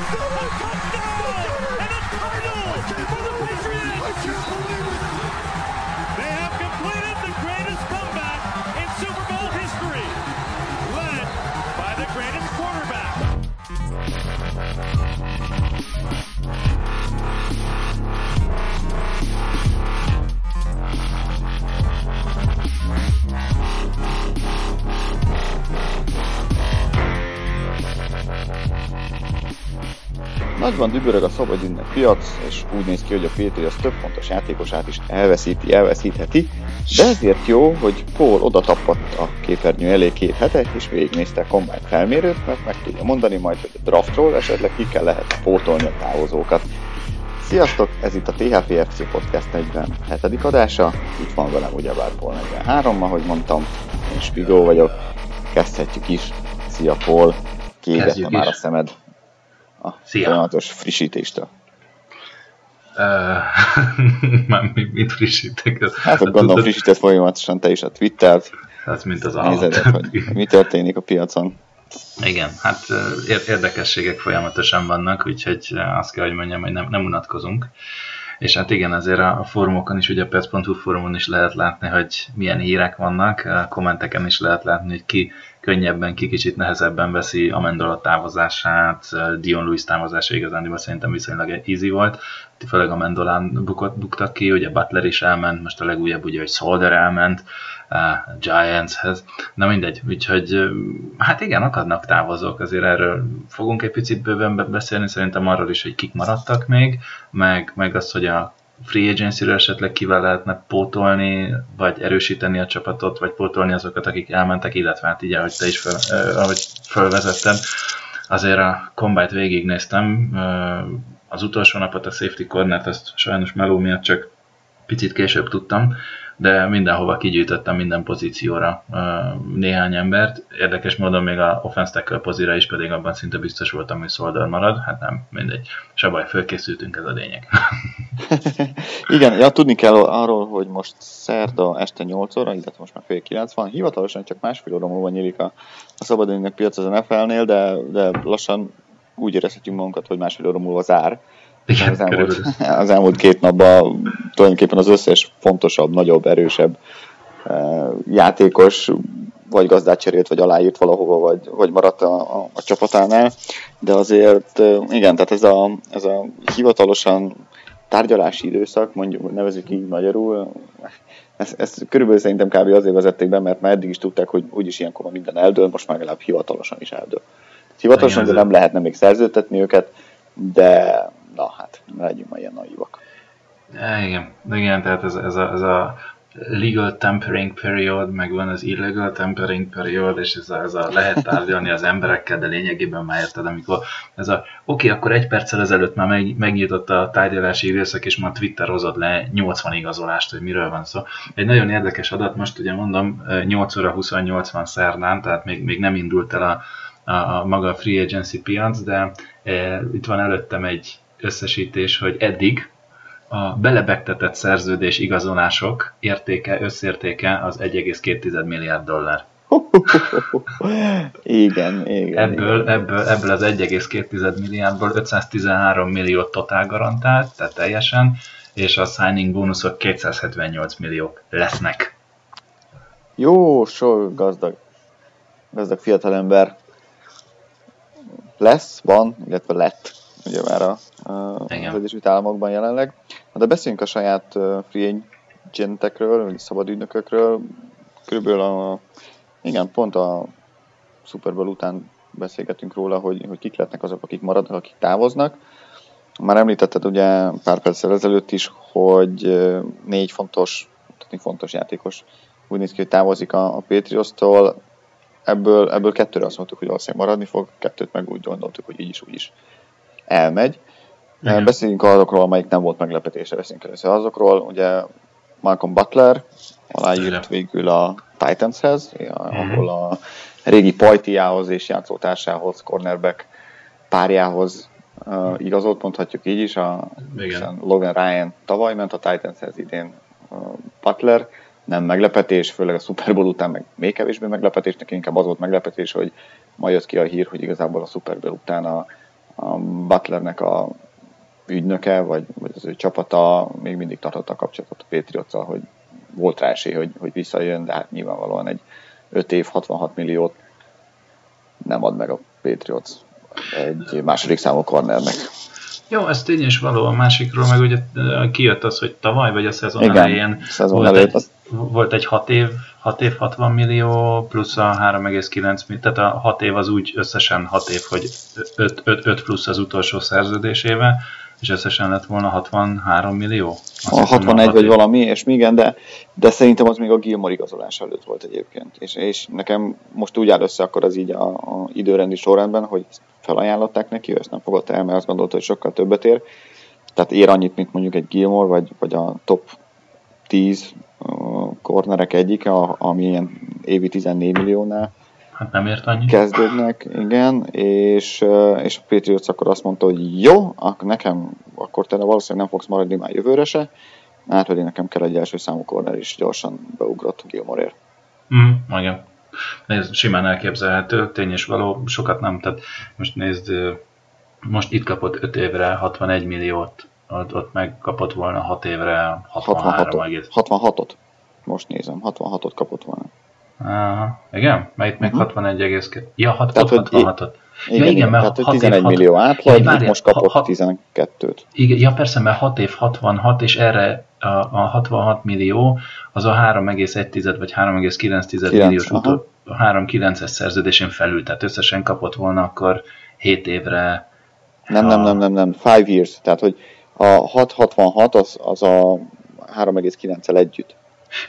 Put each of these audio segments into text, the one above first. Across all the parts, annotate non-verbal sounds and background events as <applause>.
Touchdown! And a title for the Patriots! Nagyban dübörög a szabadügynek piac, és úgy néz ki, hogy a Patriots több fontos játékosát is elveszíti, elveszítheti, de ezért jó, hogy Paul oda a képernyő elé két hete, és végignézte a Combine felmérőt, mert meg tudja mondani majd, hogy a draftról esetleg ki kell lehet pótolni a távozókat. Sziasztok, ez itt a THPFC Podcast 47. adása, itt van velem ugyebár Paul 43, ahogy mondtam, én Spigó vagyok, kezdhetjük is. Szia Paul, kiégette már a szemed a Szia. folyamatos frissítéstől. <laughs> Már mit frissítek? Hát, hát gondolom tudod... frissített folyamatosan te is a Twittert. Hát mint az Nézed, hogy mi történik a piacon. Igen, hát érdekességek folyamatosan vannak, úgyhogy azt kell, hogy mondjam, hogy nem, nem unatkozunk. És hát igen, azért a fórumokon is, ugye a pets.hu fórumon is lehet látni, hogy milyen hírek vannak, a kommenteken is lehet látni, hogy ki könnyebben, ki kicsit nehezebben veszi Amendola távozását, Dion Lewis távozása igazán szerintem viszonylag easy volt, főleg Amendolán bukott, buktak ki, ugye Butler is elment, most a legújabb ugye, hogy Solder elment, uh, Giantshez, na mindegy, úgyhogy hát igen, akadnak távozók, azért erről fogunk egy picit bőven beszélni, szerintem arról is, hogy kik maradtak még, meg, meg az, hogy a free agency esetleg kivel lehetne pótolni, vagy erősíteni a csapatot, vagy pótolni azokat, akik elmentek, illetve hát így, ahogy te is fel, eh, ahogy felvezetted, azért a combine végignéztem, az utolsó napot a safety cornert, azt sajnos meló miatt csak picit később tudtam, de mindenhova kigyűjtöttem minden pozícióra néhány embert. Érdekes módon még a offense tackle pozíra is pedig abban szinte biztos voltam, hogy Solder marad. Hát nem, mindegy. Se baj, fölkészültünk, ez a lényeg. <laughs> Igen, ja, tudni kell arról, hogy most szerda este 8 óra, illetve most már fél 9 van. Hivatalosan csak másfél óra múlva nyílik a, a szabadidőnek piac az NFL-nél, de, de lassan úgy érezhetjük magunkat, hogy másfél óra múlva zár igen, az, elmúlt, <laughs> az elmúlt két napban tulajdonképpen az összes fontosabb, nagyobb, erősebb uh, játékos vagy gazdát cserélt, vagy aláírt valahova, vagy, vagy maradt a, a, a csapatánál, de azért uh, igen, tehát ez a, ez a hivatalosan tárgyalási időszak, mondjuk nevezük így magyarul, ezt, ezt körülbelül szerintem kb. azért vezették be, mert már eddig is tudták, hogy úgyis ilyenkor minden eldől, most már legalább hivatalosan is eldől. Hivatalosan, de nem lehetne még szerződtetni őket, de na hát, legyünk már ilyen naívak. Ja, igen, igen, tehát ez, ez, a, ez a legal tempering period, meg van az illegal tempering period, és ez a, ez a lehet tárgyalni az emberekkel, de lényegében már érted, amikor ez a oké, okay, akkor egy perccel ezelőtt már meg, megnyitotta a tárgyalási időszak, és már twitterozott le 80 igazolást, hogy miről van szó. Egy nagyon érdekes adat, most ugye mondom, 8 óra 28 van szerdán, tehát még, még nem indult el a, a, a maga free agency piac, de e, itt van előttem egy összesítés, hogy eddig a belebegtetett szerződés igazolások értéke, összértéke az 1,2 milliárd dollár. <laughs> igen, igen. Ebből, igen. ebből, ebből az 1,2 milliárdból 513 millió totál garantált, tehát teljesen, és a signing bónuszok 278 milliók lesznek. Jó, sok gazdag, gazdag fiatalember lesz, van, illetve lett ugye már a, a, az Egyesült Államokban jelenleg. De beszéljünk a saját free agentekről, vagy szabad ügynökökről. Körülbelül a, igen, pont a Super Bowl után beszélgetünk róla, hogy, hogy kik lehetnek azok, akik maradnak, akik távoznak. Már említetted ugye pár perccel ezelőtt is, hogy négy fontos, négy fontos játékos úgy néz ki, hogy távozik a, a Patriots-tól. Ebből, ebből kettőre azt mondtuk, hogy valószínűleg maradni fog, kettőt meg úgy gondoltuk, hogy így is úgy is elmegy. Igen. Beszéljünk azokról, amelyik nem volt meglepetése, beszéljünk először azokról. Ugye Malcolm Butler aláírt Igen. végül a Titanshez, ahol a régi pajtiához és játszótársához, cornerback párjához uh, igazolt, mondhatjuk így is. A, Logan Ryan tavaly ment a Titanshez, idén uh, Butler. Nem meglepetés, főleg a Super Bowl után meg még kevésbé meglepetés, neki inkább az volt meglepetés, hogy ma jött ki a hír, hogy igazából a Super Bowl után a a Butlernek a ügynöke, vagy, vagy az ő csapata még mindig tartotta a kapcsolatot a patriots hogy volt rá esély, hogy, hogy visszajön, de hát nyilvánvalóan egy 5 év 66 milliót nem ad meg a Patriots egy második számú cornernek. Jó, ez tény is való. A másikról meg ugye kijött az, hogy tavaly vagy a szezon Igen, elején szezon volt, előtt, egy, az... volt egy 6 év, 6 év 60 millió, plusz a 3,9 millió, tehát a 6 év az úgy összesen 6 év, hogy 5, 5, 5 plusz az utolsó szerződésével, és összesen lett volna 63 millió? a 61 vagy valami, és igen, de, de szerintem az még a Gilmore igazolás előtt volt egyébként. És, és nekem most úgy áll össze akkor az így a, a időrendi sorrendben, hogy felajánlották neki, ő ezt nem fogadta el, mert azt gondolta, hogy sokkal többet ér. Tehát ér annyit, mint mondjuk egy Gilmore, vagy, vagy a top 10 cornerek egyike, ami ilyen évi 14 milliónál Hát nem ért annyi. Kezdődnek, igen, és, és a Patriots akkor azt mondta, hogy jó, akkor nekem, akkor te valószínűleg nem fogsz maradni már jövőre se, hát pedig nekem kell egy első számú corner is gyorsan beugrott Gilmore-ért. Mm, igen. Nézd, simán elképzelhető, tény és való, sokat nem, tehát most nézd, most itt kapott 5 évre 61 milliót, ott, ott meg kapott volna 6 évre 63 66-ot. 66-ot. Most nézem, 66-ot kapott volna. Aha, igen? Mert itt még uh-huh. 61,2. Ja, 6, tehát, 66-ot. Igen, ja, igen, mert tehát 6 11 év, millió átlag, ja, most kapott 6, 12-t. Igen, ja persze, mert 6 év 66, és erre a, a 66 millió, az a 3,1 vagy 3,9 milliós utó, 3,9-es szerződésén felül, tehát összesen kapott volna akkor 7 évre. Nem, a... nem, nem, nem, nem, 5 years, tehát hogy a 666 az, az a 3,9-el együtt.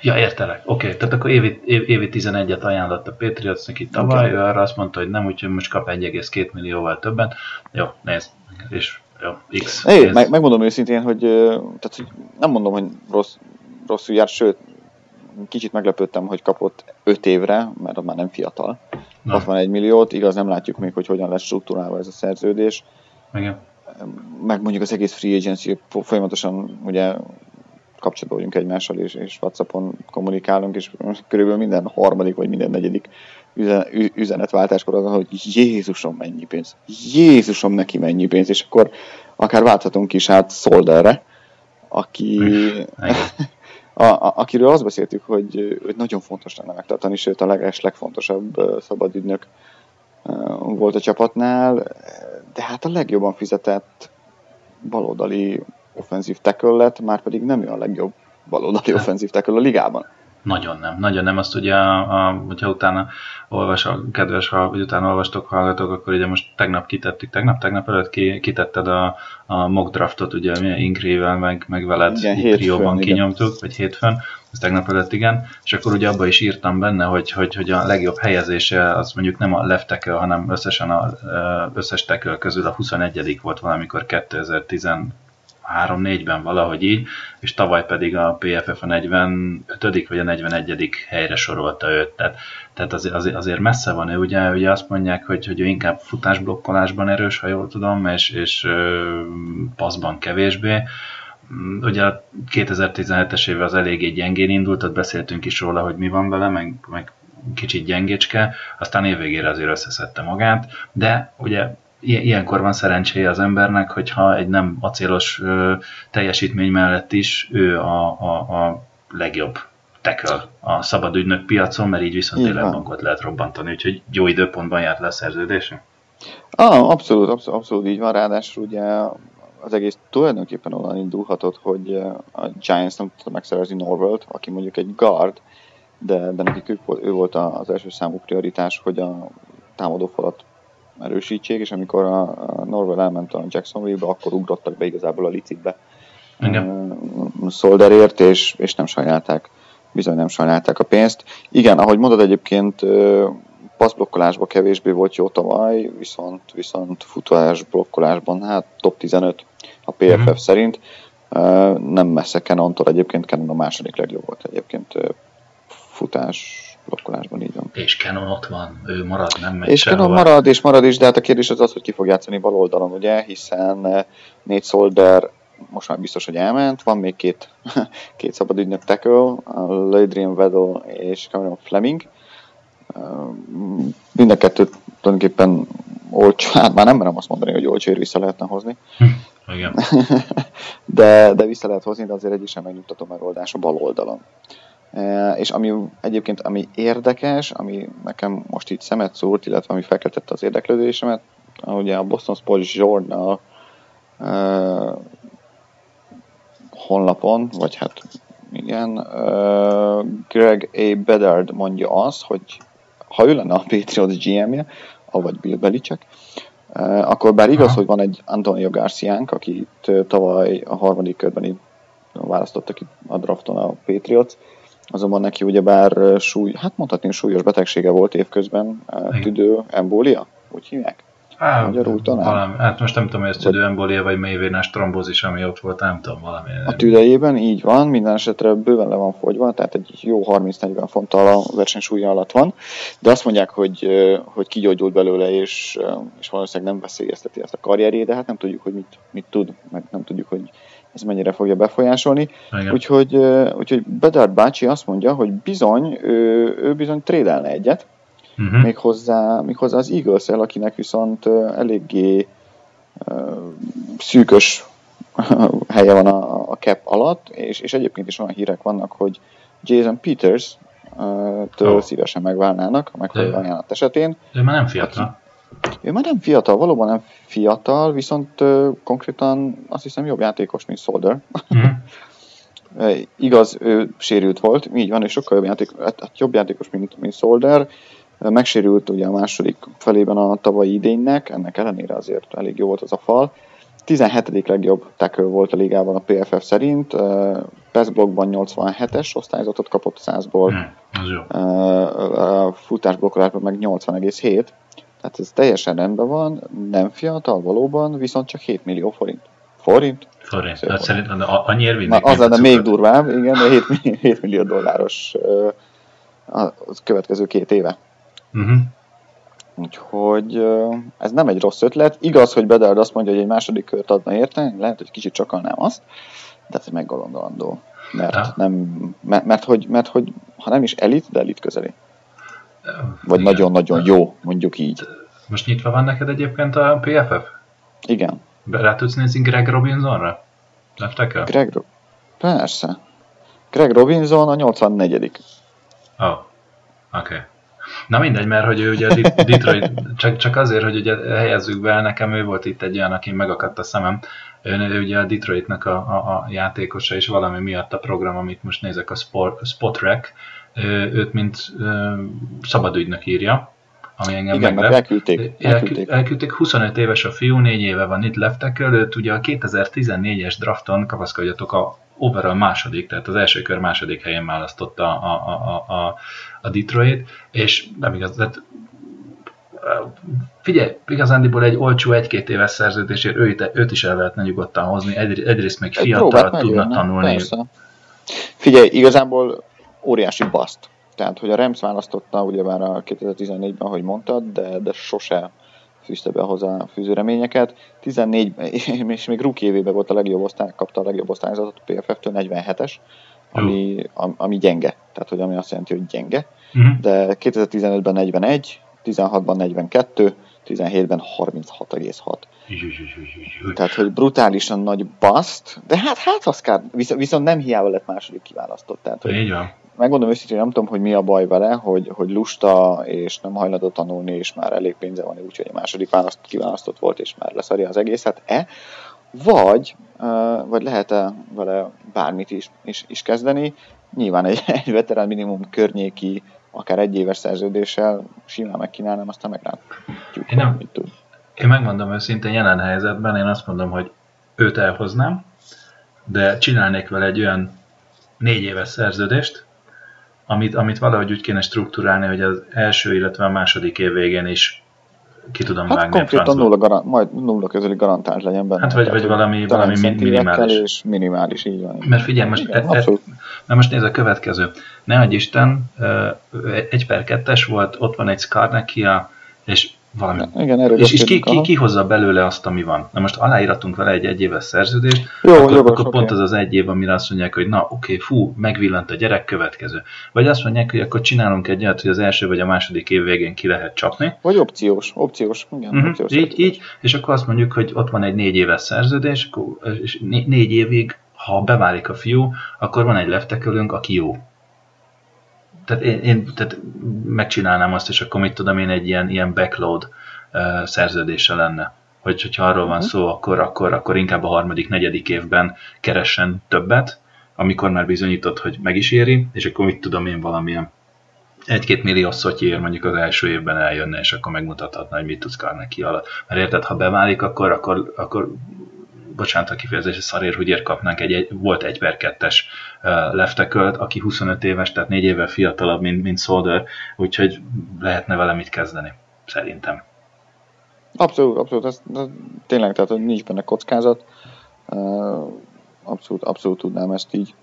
Ja, értelek. Oké, okay. tehát akkor évi, évi, évi 11-et ajánlott a Patriots neki tavaly, okay. ő arra azt mondta, hogy nem, úgyhogy most kap 1,2 millióval többen. Jó, nézd, és jó, X. É, meg, megmondom őszintén, hogy, tehát, hogy nem mondom, hogy rossz, rosszul jár, sőt, kicsit meglepődtem, hogy kapott 5 évre, mert már nem fiatal. Na. 61 milliót, igaz nem látjuk még, hogy hogyan lesz struktúrálva ez a szerződés. Igen. Meg mondjuk az egész free agency folyamatosan ugye kapcsolatban vagyunk egymással, és, és Whatsappon kommunikálunk, és körülbelül minden harmadik vagy minden negyedik üzenetváltáskor az, hogy Jézusom mennyi pénz, Jézusom neki mennyi pénz, és akkor akár válthatunk is át Solderre, aki, <laughs> a, a, akiről azt beszéltük, hogy, hogy nagyon fontos lenne megtartani, sőt a leges, legfontosabb szabadügynök volt a csapatnál, de hát a legjobban fizetett baloldali offenzív tackle lett, már pedig nem ő a legjobb baloldali offenzív tackle a ligában. Nagyon nem, nagyon nem. Azt ugye, a, a, hogyha utána olvas, a kedves, ha vagy utána olvastok, hallgatok, akkor ugye most tegnap kitettük, tegnap, tegnap előtt ki, kitetted a, a mock draftot, ugye mi Inkrével, meg, meg veled igen, trióban kinyomtuk, vagy hétfőn, ez tegnap előtt igen, és akkor ugye abban is írtam benne, hogy, hogy, hogy a legjobb helyezése az mondjuk nem a left tackle, hanem összesen a összes tackle közül a 21 volt valamikor 2010 3-4-ben valahogy így, és tavaly pedig a PFF a 45. vagy a 41. helyre sorolta őt. Tehát, tehát azért, azért, azért messze van ő, ugye, ugye azt mondják, hogy, hogy ő inkább futásblokkolásban erős, ha jól tudom, és, és ö, passzban kevésbé. Ugye a 2017-es éve az eléggé gyengén indult, ott beszéltünk is róla, hogy mi van vele, meg, meg kicsit gyengécske, aztán évvégére azért összeszedte magát, de ugye ilyenkor van szerencséje az embernek, hogyha egy nem acélos teljesítmény mellett is ő a, a, a legjobb tackle a szabad ügynök piacon, mert így viszont tényleg bankot lehet robbantani, úgyhogy jó időpontban járt le a szerződése. Ah, abszolút, abszolút, abszolút így van, ráadásul ugye az egész tulajdonképpen onnan indulhatott, hogy a Giants nem tudta megszerezni Norvelt, aki mondjuk egy guard, de, de nekik ő, ő volt az első számú prioritás, hogy a támadó falat erősítsék, és amikor a, a Norwell elment a Jacksonville-be, akkor ugrottak be igazából a licitbe uh, Solderért, és, és nem sajnálták, bizony nem sajnálták a pénzt. Igen, ahogy mondod egyébként, passzblokkolásban kevésbé volt jó tavaly, viszont, viszont futás blokkolásban, hát top 15 a PFF. Mhm. szerint. Nem messze Canontól egyébként, Canon a második legjobb volt egyébként futás blokkolásban, így van. És Canon ott van, ő marad, nem megy És Canon marad, és marad is, de hát a kérdés az az, hogy ki fog játszani bal oldalon, ugye, hiszen eh, négy Solder most már biztos, hogy elment, van még két, <laughs> két szabad ügynök tackle, Ladrian Weddle és Cameron Fleming. Eh, mind a kettőt tulajdonképpen olcsó, <laughs> hát már nem merem azt mondani, hogy olcsóért vissza lehetne hozni. Igen. <laughs> de, de vissza lehet hozni, de azért egy is sem megnyugtató megoldás a bal oldalon. E, és ami egyébként ami érdekes, ami nekem most így szemet szúrt, illetve ami felkeltette az érdeklődésemet, ugye a Boston Sports Journal uh, honlapon, vagy hát igen, uh, Greg A. Bedard mondja azt, hogy ha ő lenne a Patriots GM-je, avagy Bill Belichick, uh, akkor bár igaz, Aha. hogy van egy Antonio Garciánk, akit tavaly a harmadik körben választottak ki a drafton a Patriots, azonban neki ugyebár súly, hát mondhatni súlyos betegsége volt évközben, tüdő embólia, úgy hívják. Á, Magyarul talán. Valami, hát most nem tudom, hogy ez tüdőembolia vagy mélyvénás trombózis, ami ott volt, nem tudom, valami. A tüdejében így van, minden esetre bőven le van fogyva, tehát egy jó 30-40 fonttal a versenysúlya alatt van, de azt mondják, hogy, hogy kigyógyult belőle, és, és valószínűleg nem veszélyezteti ezt a karrierjét, de hát nem tudjuk, hogy mit, mit tud, meg nem tudjuk, hogy ez mennyire fogja befolyásolni. Úgyhogy, úgyhogy Bedard bácsi azt mondja, hogy bizony, ő, ő bizony trédelne egyet, uh-huh. méghozzá, méghozzá az eagles akinek viszont eléggé uh, szűkös <laughs> helye van a, a cap alatt, és, és egyébként is olyan hírek vannak, hogy Jason Peters uh, től oh. szívesen megválnának a megfelelő ajánlat esetén. Ő már nem fiatal. Ő már nem fiatal, valóban nem fiatal, viszont uh, konkrétan azt hiszem jobb játékos, mint Solder. Uh-huh. <laughs> Igaz, ő sérült volt, így van, és sokkal jobb, játék, hát, hát jobb játékos, mint, mint Solder, Megsérült ugye a második felében a tavalyi idénynek, ennek ellenére azért elég jó volt az a fal. 17. legjobb tackle volt a ligában a PFF szerint, pass blokkban 87-es osztályzatot kapott 100-ból, hmm, futásblokkolásban meg 80,7, tehát ez teljesen rendben van, nem fiatal valóban, viszont csak 7 millió forint. Forint? Forint. Tehát szerintem annyi érvénynek. Az lenne még durvább, igen, de 7 millió, 7 millió dolláros a következő két éve. Uh-huh. Úgyhogy ez nem egy rossz ötlet. Igaz, hogy Bedard azt mondja, hogy egy második kört adna érte, lehet, hogy kicsit csakalnám azt, de ez meggondolandó. Mert, nem, mert, mert, hogy, mert hogy ha nem is elit, de elit közeli. Vagy nagyon-nagyon jó, mondjuk így. Most nyitva van neked egyébként a PFF? Igen. Rá tudsz nézni Greg Robinsonra? Leftek el? Greg, persze. Greg Robinson a 84 Ó, oh, oké. Okay. Na mindegy, mert hogy ő ugye <laughs> Detroit, csak, csak azért, hogy ugye helyezzük be, nekem ő volt itt egy olyan, aki megakadt a szemem. Ő, ő ugye a Detroitnak a, a, a játékosa, és valami miatt a program, amit most nézek, a Spot, Spotrek, őt mint szabadügynök írja, ami engem Igen, meglep. Elküldték, elküldték. elküldték. 25 éves a fiú, 4 éve van itt leftek előtt, ugye a 2014-es drafton, kapaszkodjatok, a overall második, tehát az első kör második helyen választotta a, a, a, a, a Detroit, és nem igaz, tehát figyelj, igazándiból egy olcsó egy-két éves szerződésért őt, őt is el lehetne nyugodtan hozni, egy, egyrészt még fiatal tudna tanulni. Persze. Figyelj, igazából óriási baszt. Tehát, hogy a Rams választotta ugye már a 2014-ben, ahogy mondtad, de, de sose fűzte be hozzá fűzőreményeket. 14, <laughs> és még rookie évében volt a legjobb osztály, kapta a legjobb osztályzatot a PFF-től, 47-es, ami, ami gyenge. Tehát, hogy ami azt jelenti, hogy gyenge. Uh-huh. De 2015-ben 41, 16-ban 42, 17-ben 36,6. Tehát, hogy brutálisan nagy baszt, de hát, hát az kár, viszont, viszont nem hiába lett második kiválasztott. Tehát, hogy Így van. Megmondom őszintén, nem tudom, hogy mi a baj vele, hogy, hogy lusta, és nem hajlandó tanulni, és már elég pénze van, úgyhogy a második választott, kiválasztott volt, és már leszarja az egészet. E? Vagy, vagy lehet-e vele bármit is, is, is kezdeni? Nyilván egy, <laughs> egy veterán minimum környéki akár egy éves szerződéssel simán megkínálnám, aztán meglátjuk, én nem, mit tud. Én megmondom őszintén, jelen helyzetben én azt mondom, hogy őt elhoznám, de csinálnék vele egy olyan négy éves szerződést, amit, amit valahogy úgy kéne struktúrálni, hogy az első, illetve a második év végén is ki tudom hát vágni konkrétan nulla, garant, majd nulla közeli garantált legyen benne. Hát vagy, vagy valami, valami minimális. És minimális, így van. Mert figyelj, most, Igen, e, e, most nézd a következő. Ne adj Isten, egy per kettes volt, ott van egy Skarnekia, és valami. Igen, erről és, és ki, ki, ki, hozza belőle azt, ami van? Na most aláíratunk vele egy egyéves szerződést, Jó, akkor, jogos, akkor okay. pont az az egy év, amire azt mondják, hogy na oké, okay, fú, megvillant a gyerek, következő. Vagy azt mondják, hogy akkor csinálunk egy olyat, hogy az első vagy a második év végén ki lehet csapni. Vagy opciós, opciós, igen. Uh-huh, opciós így, így, és akkor azt mondjuk, hogy ott van egy négy éves szerződés, és négy évig, ha beválik a fiú, akkor van egy leftekölünk, aki jó tehát én, én tehát megcsinálnám azt, és akkor mit tudom én egy ilyen, ilyen backload uh, szerződése lenne. Hogy, hogyha arról van mhm. szó, akkor, akkor, akkor inkább a harmadik, negyedik évben keressen többet, amikor már bizonyított, hogy meg is éri, és akkor mit tudom én valamilyen egy-két millió szotyér mondjuk az első évben eljönne, és akkor megmutathatna, hogy mit tudsz neki alatt. Mert érted, ha beválik, akkor, akkor, akkor bocsánat a kifejezés, szarér, hogy ér kapnánk egy, egy volt egy per kettes uh, leftekölt, aki 25 éves, tehát négy évvel fiatalabb, mint, mint Solder, úgyhogy lehetne vele mit kezdeni, szerintem. Abszolút, abszolút, ez, ez tényleg, tehát nincs benne kockázat, abszolút, abszolút tudnám ezt így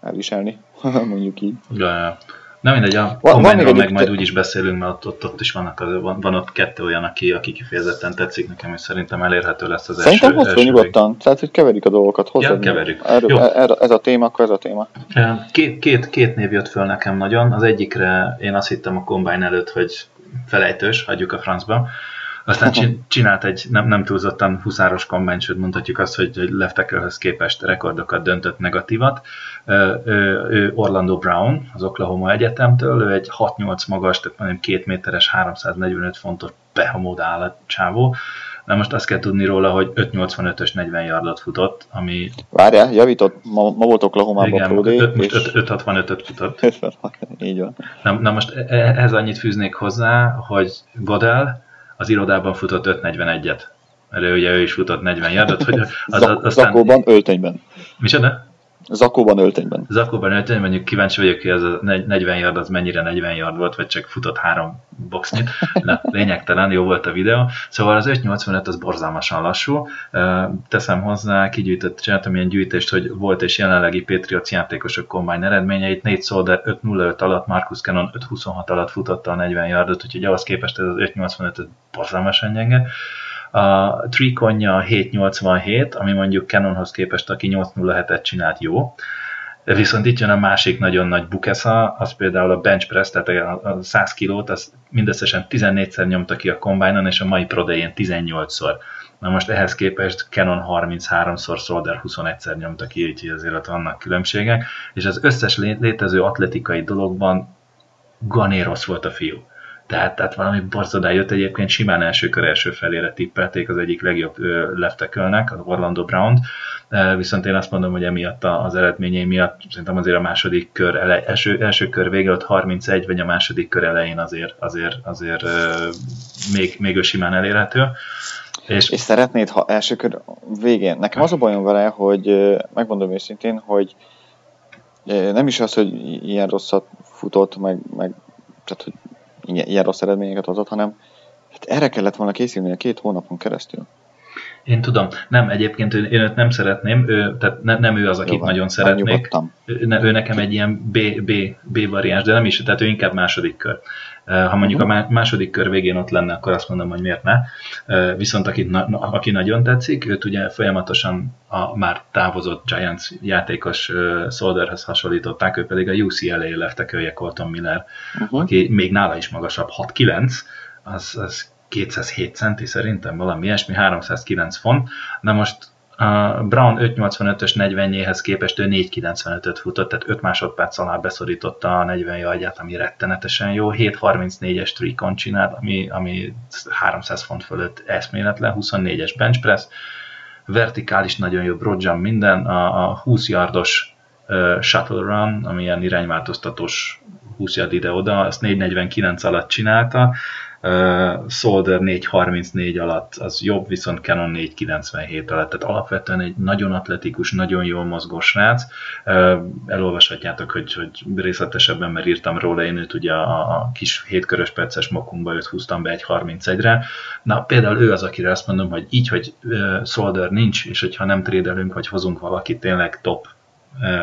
elviselni, <laughs> mondjuk így. Ja, ja. Na mindegy, a Combine-ról meg majd úgy is beszélünk, mert ott, ott, ott is vannak, az, van, van ott kettő olyan, aki, aki kifejezetten tetszik nekem, és szerintem elérhető lesz az szerintem első. Szerintem nyugodtan, tehát hogy keverik a dolgokat. Hozzad ja, keverjük. Erről, Jó. Er, ez a téma, akkor ez a téma. Két, két, két név jött föl nekem nagyon. Az egyikre én azt hittem a Combine előtt, hogy felejtős, hagyjuk a francba. Aztán csinált egy nem, nem túlzottan huszáros kombány, sőt mondhatjuk azt, hogy Leftekerhez képest rekordokat döntött negatívat. Ő, ő Orlando Brown, az Oklahoma Egyetemtől, ő egy 6-8 magas, tehát mondjuk 2 méteres, 345 fontos behamód csávó. Na most azt kell tudni róla, hogy 5.85-ös 40 yardot futott, ami... Várjál, javított, ma, ma volt Oklahoma-ban Pro Day, 5.65-öt futott. <laughs> Így van. Na, na most e, ehhez annyit fűznék hozzá, hogy Godel az irodában futott 5.41-et. Mert ő ugye ő is futott 40 yardot, hogy <laughs> az, az, aztán... Zakóban, öltönyben. Micsoda? Zakóban öltönyben. Zakóban öltönyben, mondjuk kíváncsi vagyok, hogy az a 40 yard az mennyire 40 yard volt, vagy csak futott három boxnyit. Na, lényegtelen, jó volt a videó. Szóval az 5.85 az borzalmasan lassú. Teszem hozzá, kigyűjtött, csináltam ilyen gyűjtést, hogy volt és jelenlegi Patriots játékosok combine eredményeit. 4 Solder 5.05 alatt, Marcus Cannon 5.26 alatt futotta a 40 yardot, úgyhogy ahhoz képest ez az 5.85 borzalmasan gyenge. A Triconja 787, ami mondjuk Canonhoz képest, aki 807-et csinált jó. Viszont itt jön a másik nagyon nagy bukesza, az például a bench press, tehát a 100 kilót, az mindösszesen 14-szer nyomta ki a combine és a mai Pro 18-szor. Na most ehhez képest Canon 33-szor, Solder 21-szer nyomta ki, így azért ott vannak különbségek, és az összes létező atletikai dologban ganérosz volt a fiú. Tehát, tehát valami borzodá jött egyébként, simán első kör első felére tippelték az egyik legjobb leftekölnek, az Orlando Brown, viszont én azt mondom, hogy emiatt az eredményei miatt szerintem azért a második kör elej, első, első kör vége ott 31, vagy a második kör elején azért, azért, azért még, még ő simán elérhető. És, és szeretnéd, ha első kör végén. Nekem az a bajom vele, hogy megmondom őszintén, hogy nem is az, hogy ilyen rosszat futott, meg, meg tehát, hogy ilyen rossz eredményeket hozott, hanem hát erre kellett volna készülni a két hónapon keresztül. Én tudom. Nem, egyébként én őt nem szeretném, ő, tehát ne, nem ő az, akit Jó, nagyon szeretnék. Ő, ő nekem egy ilyen B, B, B variáns, de nem is, tehát ő inkább második kör. Ha mondjuk a második kör végén ott lenne, akkor azt mondom, hogy miért ne. Viszont akit, na, aki nagyon tetszik, őt ugye folyamatosan a már távozott Giants játékos Solderhez hasonlították, ő pedig a UCLA leftekője Colton Miller, uh-huh. aki még nála is magasabb, 6-9, az, az 207 centi szerintem, valami ilyesmi, 309 font. Na most a Brown 5.85-ös 40-jéhez képest ő 4.95-öt futott, tehát 5 másodperc alá beszorította a 40 jagyát, ami rettenetesen jó. 7.34-es trikon csinált, ami, ami 300 font fölött eszméletlen, 24-es bench press, vertikális nagyon jó broad minden, a, a 20 yardos uh, shuttle run, ami ilyen irányváltoztatós 20 yard ide-oda, azt 4.49 alatt csinálta, Uh, Solder 4.34 alatt az jobb, viszont Canon 4.97 alatt. Tehát alapvetően egy nagyon atletikus, nagyon jól mozgó srác. Uh, elolvashatjátok, hogy, hogy részletesebben, mert írtam róla, én őt ugye a, a kis hétkörös perces mokunkba őt húztam be egy 31-re. Na például ő az, akire azt mondom, hogy így, hogy uh, Solder nincs, és hogyha nem trédelünk, vagy hozunk valakit tényleg top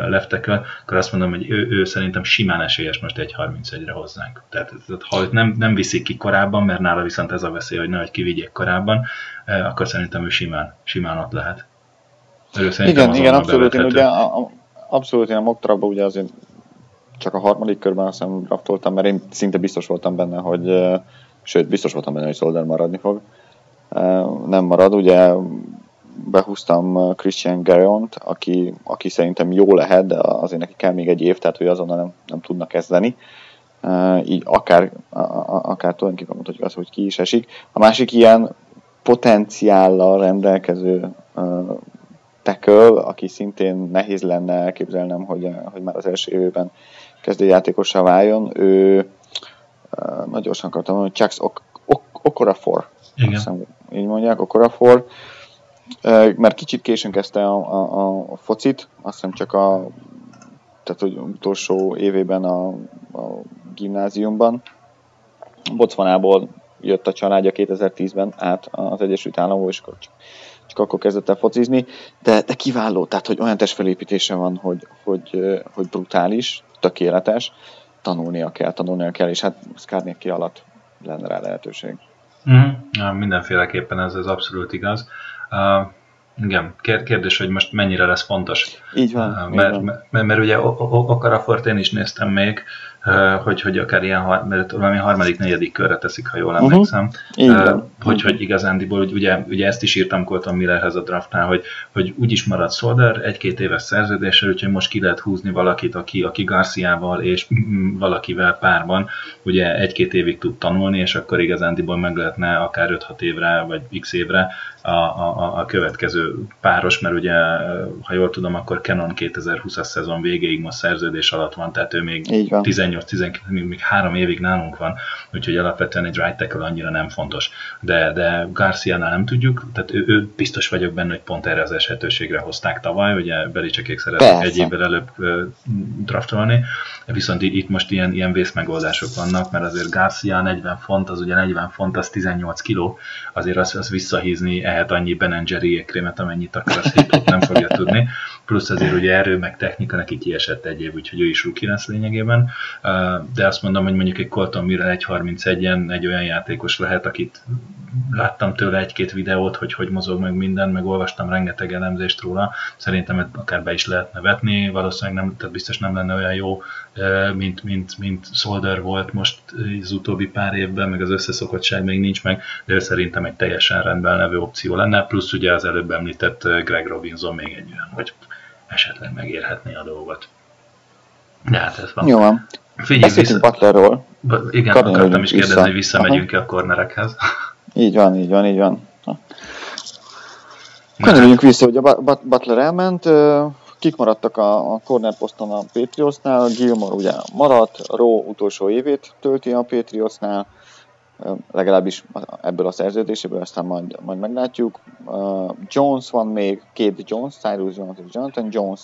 leftekel, akkor azt mondom, hogy ő, ő szerintem simán esélyes most egy 31-re hozzánk. Tehát, tehát ha őt nem, nem viszik ki korábban, mert nála viszont ez a veszély, hogy nehogy kivigyék korábban, akkor szerintem ő simán, simán ott lehet. igen, igen, abszolút. Én ugye, a, abszolút én a mock ugye azért csak a harmadik körben azt hiszem draftoltam, mert én szinte biztos voltam benne, hogy sőt, biztos voltam benne, hogy Solder maradni fog. Nem marad, ugye behúztam Christian Garront, aki, aki szerintem jó lehet, de azért neki kell még egy év, tehát hogy azonnal nem, nem tudna kezdeni. Így akár, akár tulajdonképpen mondhatjuk azt, hogy ki is esik. A másik ilyen potenciállal rendelkező tackle, aki szintén nehéz lenne elképzelnem, hogy, hogy már az első évben kezdőjátékossá váljon, ő nagyon gyorsan akartam mondani, hogy Chucks ok- ok- Okorafor. Igen. Hiszem, így mondják, Okorafor. Mert kicsit későn kezdte a, a, a focit, azt hiszem csak a tehát, hogy utolsó évében a, a gimnáziumban. Bocvanából jött a családja 2010-ben át az Egyesült Államokba, és akkor csak, csak akkor kezdett el focizni, de, de kiváló, tehát hogy olyan testfelépítése van, hogy, hogy, hogy brutális, tökéletes, tanulnia kell, tanulnia kell, és hát Skarnéki alatt lenne rá lehetőség. Mm, ja, mindenféleképpen ez, ez abszolút igaz. Uh, igen, kérdés, hogy most mennyire lesz fontos. Így van. Mert, így van. Mert, mert, mert ugye Okarafort én is néztem még, hogy, hogy akár ilyen mert valami harmadik, negyedik körre teszik, ha jól mhm. emlékszem. Uh-huh. Hogy, hogy igazándiból, ugye, ugye ezt is írtam Colton Millerhez a draftnál, hogy, hogy úgy is marad Solder egy-két éves szerződéssel, úgyhogy most ki lehet húzni valakit, aki, aki Garciával és <clears throat> valakivel párban ugye egy-két évig tud tanulni, és akkor igazándiból meg lehetne akár 5-6 évre, vagy x évre a, a, a következő páros, mert ugye, ha jól tudom, akkor Canon 2020-as szezon végéig most szerződés alatt van, tehát ő még 18-19, még, még három évig nálunk van, úgyhogy alapvetően egy right tackle annyira nem fontos. De, de Garcia-nál nem tudjuk, tehát ő, ő, biztos vagyok benne, hogy pont erre az esetőségre hozták tavaly, ugye Belicsekék szeretnek egy évvel előbb draftolni, viszont itt most ilyen, ilyen vészmegoldások vannak, mert azért Garcia 40 font, az ugye 40 font, az 18 kiló, azért az, az visszahízni ehet annyi Ben Jerry krémet, amennyit akar, azt nem fogja tudni. Plusz azért ugye erő meg technika neki kiesett egy év, úgyhogy ő is rookie lesz lényegében. De azt mondom, hogy mondjuk egy Colton Miller 1.31-en egy olyan játékos lehet, akit láttam tőle egy-két videót, hogy hogy mozog meg minden, meg olvastam rengeteg elemzést róla. Szerintem akár be is lehetne vetni, valószínűleg nem, tehát biztos nem lenne olyan jó, mint, mint, mint Solder volt most az utóbbi pár évben, meg az összeszokottság még nincs meg, de ő szerintem egy teljesen rendben levő opció lenne, plusz ugye az előbb említett Greg Robinson még egy olyan, hogy esetleg megérhetné a dolgot. De hát ez van. Jó van. Figyelj, vissza... Butlerról. Igen, Karin akartam is kérdezni, vissza. hogy visszamegyünk-e a kornerekhez. <laughs> Így van, így van, így van. Kanyarodjunk vissza, hogy a Butler elment, kik maradtak a, a corner poszton a Patriotsnál, Gilmore ugye maradt, Ró utolsó évét tölti a Patriotsnál, legalábbis ebből a szerződéséből, aztán majd, majd meglátjuk. Jones van még, két Jones, Cyrus Jones és Jonathan Jones,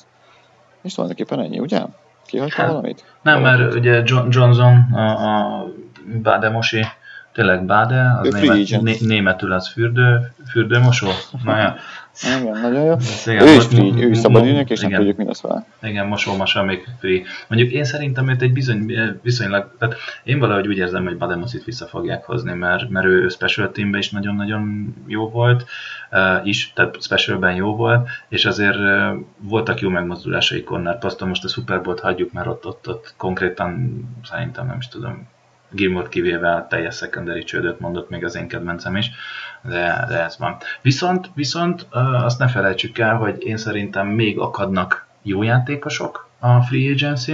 és tulajdonképpen ennyi, ugye? Kihagyta hát, valamit? Nem, mert ugye John, Johnson, a, a Bademosi tényleg Bade, az német, né, németül az fürdő, fürdőmosó. Na, ja. Igen, nagyon jó. Igen, ő is free, ő is szabad ügynök, és igen, nem tudjuk, mi lesz vele. Igen, mosómasa még free. Mondjuk én szerintem őt egy bizony, viszonylag, tehát én valahogy úgy érzem, hogy Bademosit vissza fogják hozni, mert, mert ő special teamben is nagyon-nagyon jó volt, uh, is, tehát specialben jó volt, és azért uh, voltak jó megmozdulásai Connor poszton, most a Super Bowl-t hagyjuk, mert ott, ott, ott konkrétan szerintem nem is tudom, Gilmore kivéve a teljes secondary csődöt mondott még az én kedvencem is, de, de ez van. Viszont, viszont azt ne felejtsük el, hogy én szerintem még akadnak jó játékosok a free agency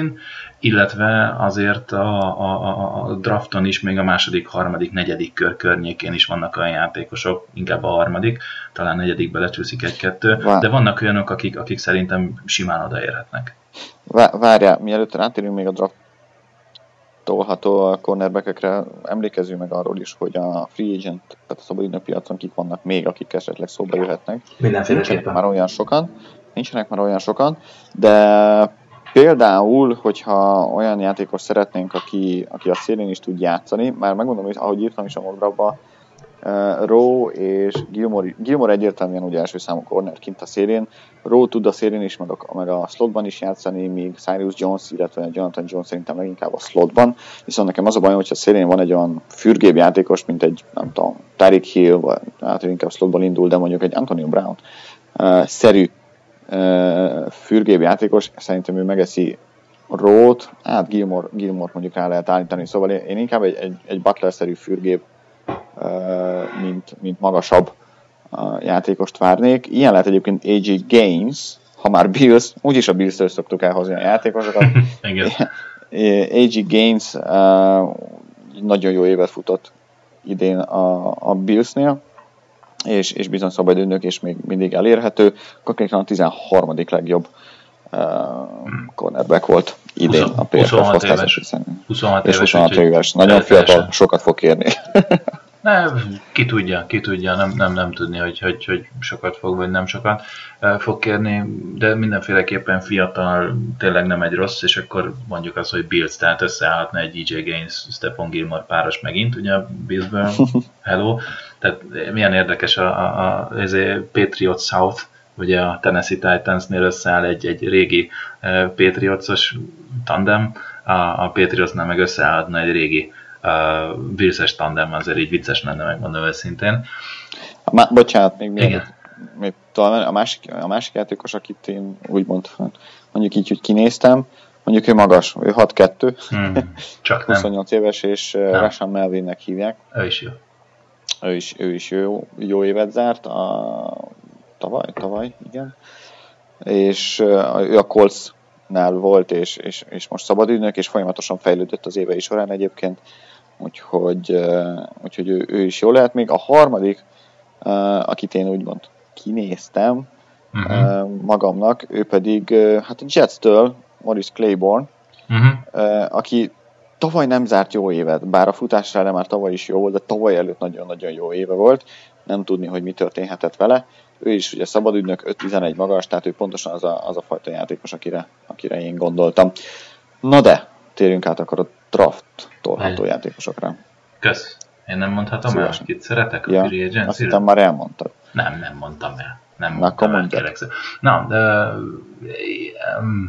illetve azért a, a, a drafton is még a második, harmadik, negyedik kör környékén is vannak olyan játékosok, inkább a harmadik, talán negyedikbe lecsúszik egy-kettő, de vannak olyanok, akik, akik szerintem simán odaérhetnek. Várjál, mielőtt rátérünk még a draft tolható a cornerbackekre. Emlékezzünk meg arról is, hogy a free agent, tehát a szabadidők piacon kik vannak még, akik esetleg szóba jöhetnek. Nincsenek már olyan sokan, nincsenek már olyan sokan, de például, hogyha olyan játékos szeretnénk, aki, aki a szélén is tud játszani, már megmondom, hogy ahogy írtam is a Mograbba, Uh, Ró és Gilmore, Gilmore egyértelműen ugye első számú corner kint a szélén. Ró tud a szélén is, meg a, meg a slotban is játszani, míg Cyrus Jones, illetve Jonathan Jones szerintem leginkább a slotban. Viszont nekem az a bajom, hogyha a szélén van egy olyan fürgébb játékos, mint egy, nem tudom, Tariq Hill, vagy hát inkább slotban indul, de mondjuk egy Antonio Brown uh, szerű uh, fürgébb játékos, szerintem ő megeszi Rót, hát Gilmore, Gilmore mondjuk rá lehet állítani, szóval én inkább egy, egy, egy Butler-szerű fürgép, mint, mint magasabb játékost várnék. Ilyen lehet egyébként AJ Gaines, ha már Bills, úgyis a Bills-től szoktuk elhozni a játékosokat. <laughs> AJ Gaines nagyon jó évet futott idén a, a Billsnél, és, és bizony szabadidőnök, és még mindig elérhető. Konkrétan a 13. legjobb uh, cornerback volt idén 20, a PFF 26 éves, 26 és 26 éves, éves. nagyon fiatal, sokat fog kérni. <laughs> Nem, ki tudja, ki tudja, nem, nem, nem tudni, hogy, hogy, hogy sokat fog, vagy nem sokat fog kérni, de mindenféleképpen fiatal tényleg nem egy rossz, és akkor mondjuk az, hogy Bills, tehát összeállhatna egy DJ Gaines, Stephen Gilmore páros megint, ugye Billsből, <laughs> hello, tehát milyen érdekes a, a, a, a Patriot South, ugye a Tennessee Titansnél összeáll egy, egy régi Patriotsos tandem, a, a Patriotsnál meg összeállhatna egy régi uh, Bills-es tandem, azért így vicces lenne, megmondom őszintén. Má, bocsánat, még még, még talán a másik, a másik játékos, akit én úgymond mondjuk így, hogy kinéztem, mondjuk ő magas, ő 6-2, hmm, csak 28 <laughs> nem. éves, és Rashan Melvinnek hívják. Ő is jó. Ő is, ő is jó, jó évet zárt. A tavaly, tavaly, igen. És ő a Colts-nál volt, és, és, és most szabadügynök, és folyamatosan fejlődött az évei során egyébként, úgyhogy, úgyhogy ő, ő is jó lehet. Még a harmadik, akit én úgymond kinéztem uh-huh. magamnak, ő pedig hát a Jets-től Morris Claiborne, uh-huh. aki tavaly nem zárt jó évet, bár a futásra már tavaly is jó volt, de tavaly előtt nagyon-nagyon jó éve volt, nem tudni, hogy mi történhetett vele ő is ugye szabadügynök, 5-11 magas, tehát ő pontosan az a, az a fajta játékos, akire, akire én gondoltam. Na de, térjünk át akkor a draft tolható játékosokra. Kösz. Én nem mondhatom Szívesen. el, kit szeretek a ja, free agency Azt hittem már elmondtad. Nem, nem mondtam el. Nem na, akkor el, kérlek Na, de,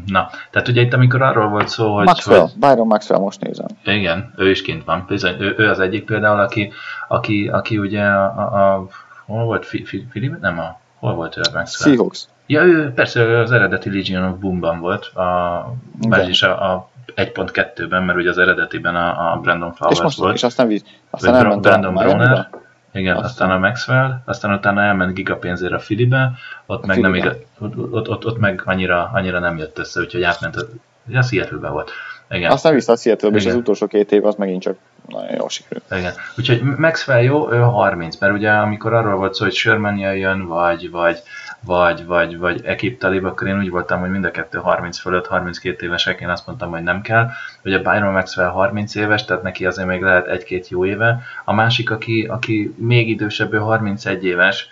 na, tehát ugye itt amikor arról volt szó, hogy... Maxwell, hogy, Byron Maxwell, most nézem. Igen, ő is kint van. Bizony, ő, ő az egyik például, aki, aki, aki ugye a, a, a hol volt Filip? Nem a Hol volt ő a Maxwell? Seahawks. Ja, ő persze az eredeti Legion of Boom-ban volt, a, vagyis a, a 1.2-ben, mert ugye az eredetiben a, a Brandon Flowers és most, volt. És aztán, víz, aztán elment Brandon Browner. Igen, aztán, aztán a Maxwell, aztán utána elment gigapénzére a Filibe, ott a meg Filibe. nem ott, ott, ott, ott, meg annyira, annyira nem jött össze, úgyhogy átment, a, a Seattle-ben volt. Igen. Aztán vissza a seattle és az utolsó két év az megint csak nagyon jól sikerült. Igen. Úgyhogy Maxwell jó, ő 30, mert ugye amikor arról volt szó, hogy Sherman jön, vagy, vagy, vagy, vagy, vagy Ekip Talib, akkor én úgy voltam, hogy mind a kettő 30 fölött, 32 évesek, én azt mondtam, hogy nem kell. Ugye Byron Maxwell 30 éves, tehát neki azért még lehet egy-két jó éve. A másik, aki, aki még idősebb, ő 31 éves,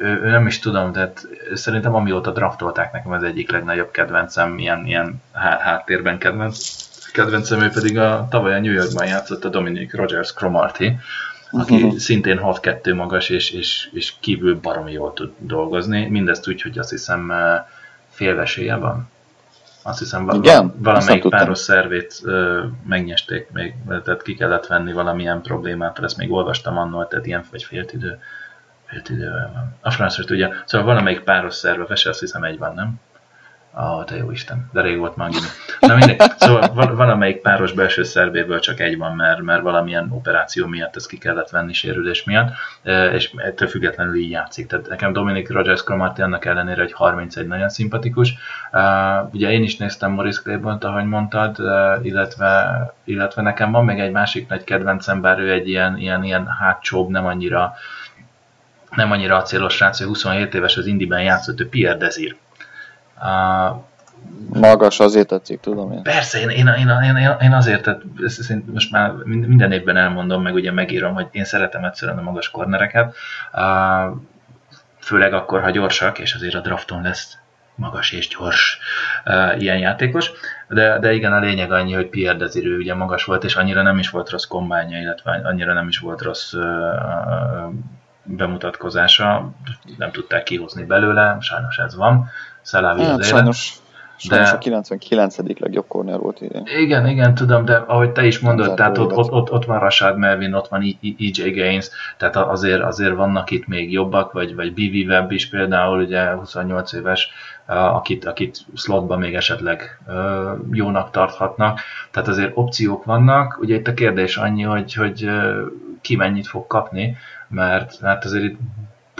ő, ő nem is tudom, tehát szerintem amióta draftolták nekem az egyik legnagyobb kedvencem, ilyen, ilyen háttérben kedvenc. Kedvencem ő pedig a tavaly a New Yorkban játszott a Dominic Rogers Cromarty, aki uh-huh. szintén 6-2 magas, és, és, és kívül baromi jól tud dolgozni. Mindezt úgy, hogy azt hiszem félvesélye van. Azt hiszem Igen? valamelyik páros szervét ö, megnyesték még, tehát ki kellett venni valamilyen problémát, ezt még olvastam annól, tehát ilyen vagy félt idő Félt idővel van. A francia tudja. Szóval valamelyik páros szerve, vese, azt hiszem egy van, nem? Ó, oh, te jó Isten, de rég volt már gimi. Na mindegy, szóval valamelyik páros belső szervéből csak egy van, mert, mert valamilyen operáció miatt ezt ki kellett venni sérülés miatt, és ettől függetlenül így játszik. Tehát nekem Dominic Rogers Cromarty annak ellenére, hogy 31 nagyon szimpatikus. ugye én is néztem Morris claiborne ahogy mondtad, illetve, illetve nekem van még egy másik nagy kedvencem, bár ő egy ilyen, ilyen, ilyen hátcsóbb, nem annyira nem annyira acélos srác, hogy 27 éves az Indiben játszott, ő Pierre Desir. Uh, Magas, azért tetszik, tudom én. Persze, én, én, én, én, én azért, tehát ezt, most már minden évben elmondom, meg ugye megírom, hogy én szeretem egyszerűen a magas kornereket, uh, főleg akkor, ha gyorsak, és azért a drafton lesz magas és gyors uh, ilyen játékos, de, de igen, a lényeg annyi, hogy Pierre Desirő ugye magas volt, és annyira nem is volt rossz kombánya, illetve annyira nem is volt rossz uh, bemutatkozása, nem tudták kihozni belőle, sajnos ez van. Szalávi hát, az sajnos, de... a 99. legjobb corner volt idén. Igen, igen, tudom, de ahogy te is mondod, tehát ott, ott, ott, ott, van Rashad Melvin, ott van EJ Gaines, tehát azért, azért vannak itt még jobbak, vagy, vagy BV Webb is például, ugye 28 éves, akit, akit slotban még esetleg jónak tarthatnak. Tehát azért opciók vannak. Ugye itt a kérdés annyi, hogy, hogy ki mennyit fog kapni, mert, mert azért itt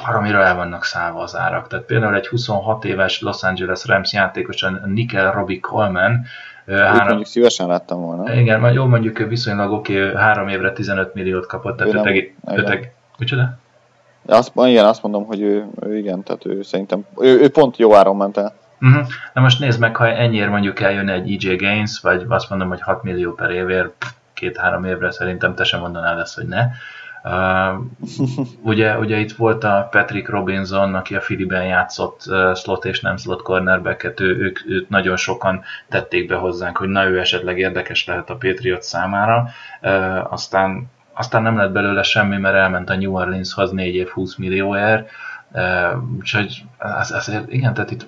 baromira el vannak szállva az árak. Tehát például egy 26 éves Los Angeles Rams játékos, a Nickel Robbie Coleman, három... mondjuk szívesen láttam volna. Igen, majd jó mondjuk viszonylag oké, okay, három évre 15 milliót kapott, tehát öteg, öteg, micsoda? Azt, igen, azt mondom, hogy ő, ő igen, tehát ő szerintem, ő, ő pont jó áron ment el. Uh-huh. Na most nézd meg, ha ennyire mondjuk eljön egy EJ Gaines, vagy azt mondom, hogy 6 millió per évért, két-három évre szerintem te sem mondanád ezt, hogy ne. Ugye, ugye itt volt a Patrick Robinson, aki a Filiben játszott slot és nem slot cornerbacket, ő, ők, őt nagyon sokan tették be hozzánk, hogy na ő esetleg érdekes lehet a Patriot számára, aztán, aztán nem lett belőle semmi, mert elment a New Orleanshoz 4 év 20 millióért, úgyhogy az, azért, igen, tehát itt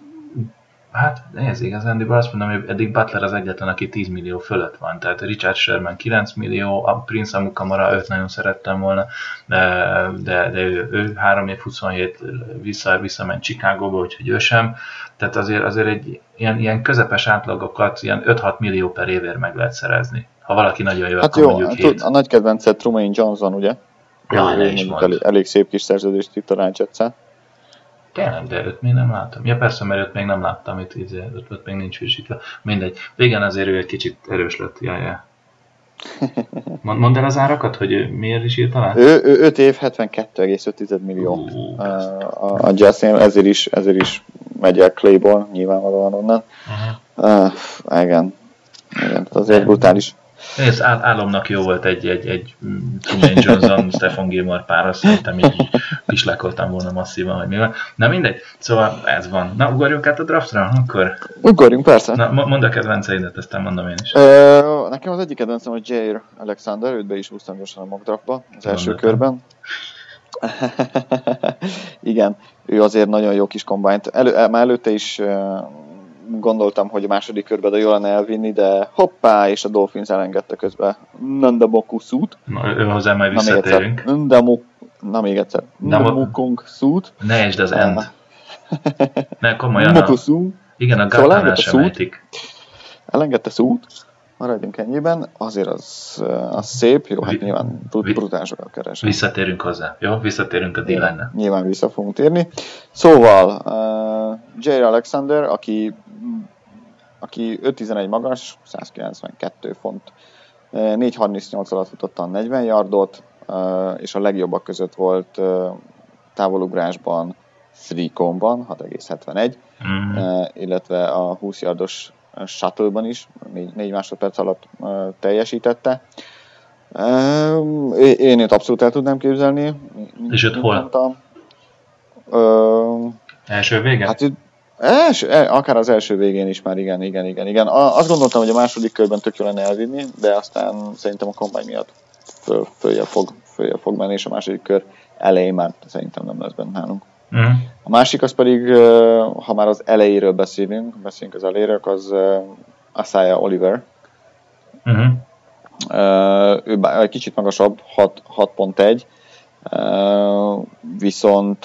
Hát ez igazándiból azt mondom, hogy eddig Butler az egyetlen, aki 10 millió fölött van. Tehát Richard Sherman 9 millió, a Prince Amukamara őt nagyon szerettem volna, de, de, de ő, ő 3 év 27 vissza, visszament Chicagóba, úgyhogy ő sem. Tehát azért, azért egy ilyen, ilyen közepes átlagokat ilyen 5-6 millió per évért meg lehet szerezni. Ha valaki nagyon jó, hát akkor jó, mondjuk hát, 7. A nagy kedvenced Trumaine Johnson, ugye? Ja, ő, is elég, elég szép kis szerződést itt a Ráncsetszel. Tényleg, de őt még nem látom. Ja persze, mert őt még nem láttam, itt izé, őt, őt még nincs frissítve. Mindegy. Végén azért ő egy kicsit erős lett. Ja, ja. <laughs> Mondd el az árakat, hogy miért is írt alá? Ő, ő 5 év 72,5 millió uh, a, a Jazznél, ezért is, ezért is megy el Clayból, nyilvánvalóan onnan. Uh-huh. Uh, igen, igen, azért brutális. Ez álomnak jó volt egy, egy, egy Truman Johnson, <laughs> Stephen Gilmore pár, azt szerintem így kislákoltam volna masszívan, hogy mi van. Na mindegy, szóval ez van. Na, ugorjunk át a draftra, akkor? Ugorjunk, persze. Na, mondd a kedvenceidet, aztán mondom én is. Ö, nekem az egyik kedvencem, hogy Jair Alexander, őt be is húztam gyorsan a mock draftba, az első körben. <laughs> Igen, ő azért nagyon jó kis kombányt. Elő, már előtte is gondoltam, hogy a második körben de jól lenne elvinni, de hoppá, és a Dolphins elengedte közben Nandamoku szút. Na, ő hozzá majd visszatérünk. Nandamoku, na még egyszer. Nandamokong szút. Ne és az end. <laughs> ne, komolyan. A, igen, a szóval elengedte szút. Elengedte szút, maradjunk ennyiben, azért az, az szép, jó, hát nyilván brutálisokat keres. Visszatérünk hozzá, jó? Visszatérünk a d Nyilván vissza fogunk térni. Szóval, uh, Jerry Alexander, aki aki 5'11 magas, 192 font, 4.38 alatt futotta a 40 yardot, és a legjobbak között volt távolugrásban, Threecomban, 6,71, mm. illetve a 20 yardos shuttle-ban is 4, 4 másodperc alatt teljesítette. Én őt abszolút el tudnám képzelni. És őt hol? Első vége? Hát Els, e, akár az első végén is már, igen, igen, igen, igen. Azt gondoltam, hogy a második körben tök jó lenne elvinni, de aztán szerintem a kombány miatt föl, följe, fog, följe fog menni, és a második kör elején már szerintem nem lesz benne nálunk. Uh-huh. A másik az pedig, ha már az elejéről beszélünk, beszélünk az elejéről, az Asaya Oliver. Uh-huh. Ő egy kicsit magasabb, 6.1, viszont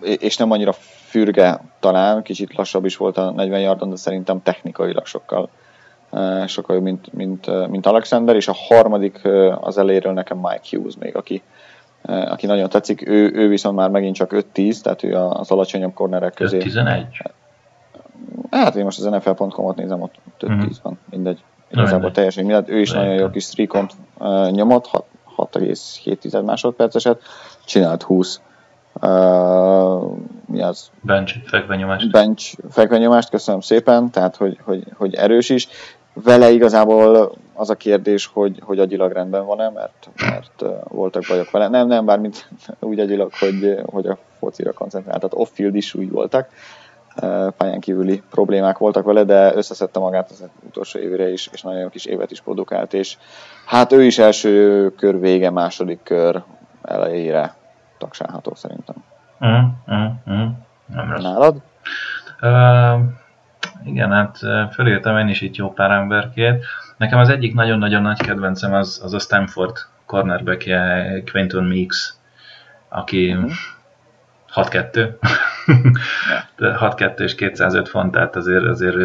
és nem annyira fürge talán, kicsit lassabb is volt a 40 yardon, de szerintem technikailag sokkal, sokkal jobb, mint, mint, mint Alexander, és a harmadik az eléről nekem Mike Hughes még, aki, aki nagyon tetszik, ő, ő viszont már megint csak 5-10, tehát ő az alacsonyabb kornerek közé. 11? Hát én most az NFL.com-ot nézem, ott 5-10 mm. van, mindegy. Igazából teljesen mindegy. Ő is nagyon jó kis streakont nyomott, 6,7 másodperceset, csinált 20 Uh, mi az? Bench fekvenyomást. Bench fekvenyomást, köszönöm szépen, tehát hogy, hogy, hogy erős is. Vele igazából az a kérdés, hogy, hogy agyilag rendben van-e, mert, mert voltak bajok vele. Nem, nem, bármint <laughs> úgy agyilag, hogy, hogy a focira koncentrált, tehát off-field is úgy voltak. pályán kívüli problémák voltak vele, de összeszedte magát az utolsó évre is, és nagyon kis évet is produkált, és hát ő is első kör vége, második kör elejére tagsálható szerintem. Uh, uh, uh. Nem rossz. Nálad? Uh, igen, hát fölírtam én is itt jó pár emberkét. Nekem az egyik nagyon-nagyon nagy kedvencem az, az a Stanford cornerback Quentin Meeks, aki uh-huh. 6-2. 6-2 <laughs> és 205 font, tehát azért, azért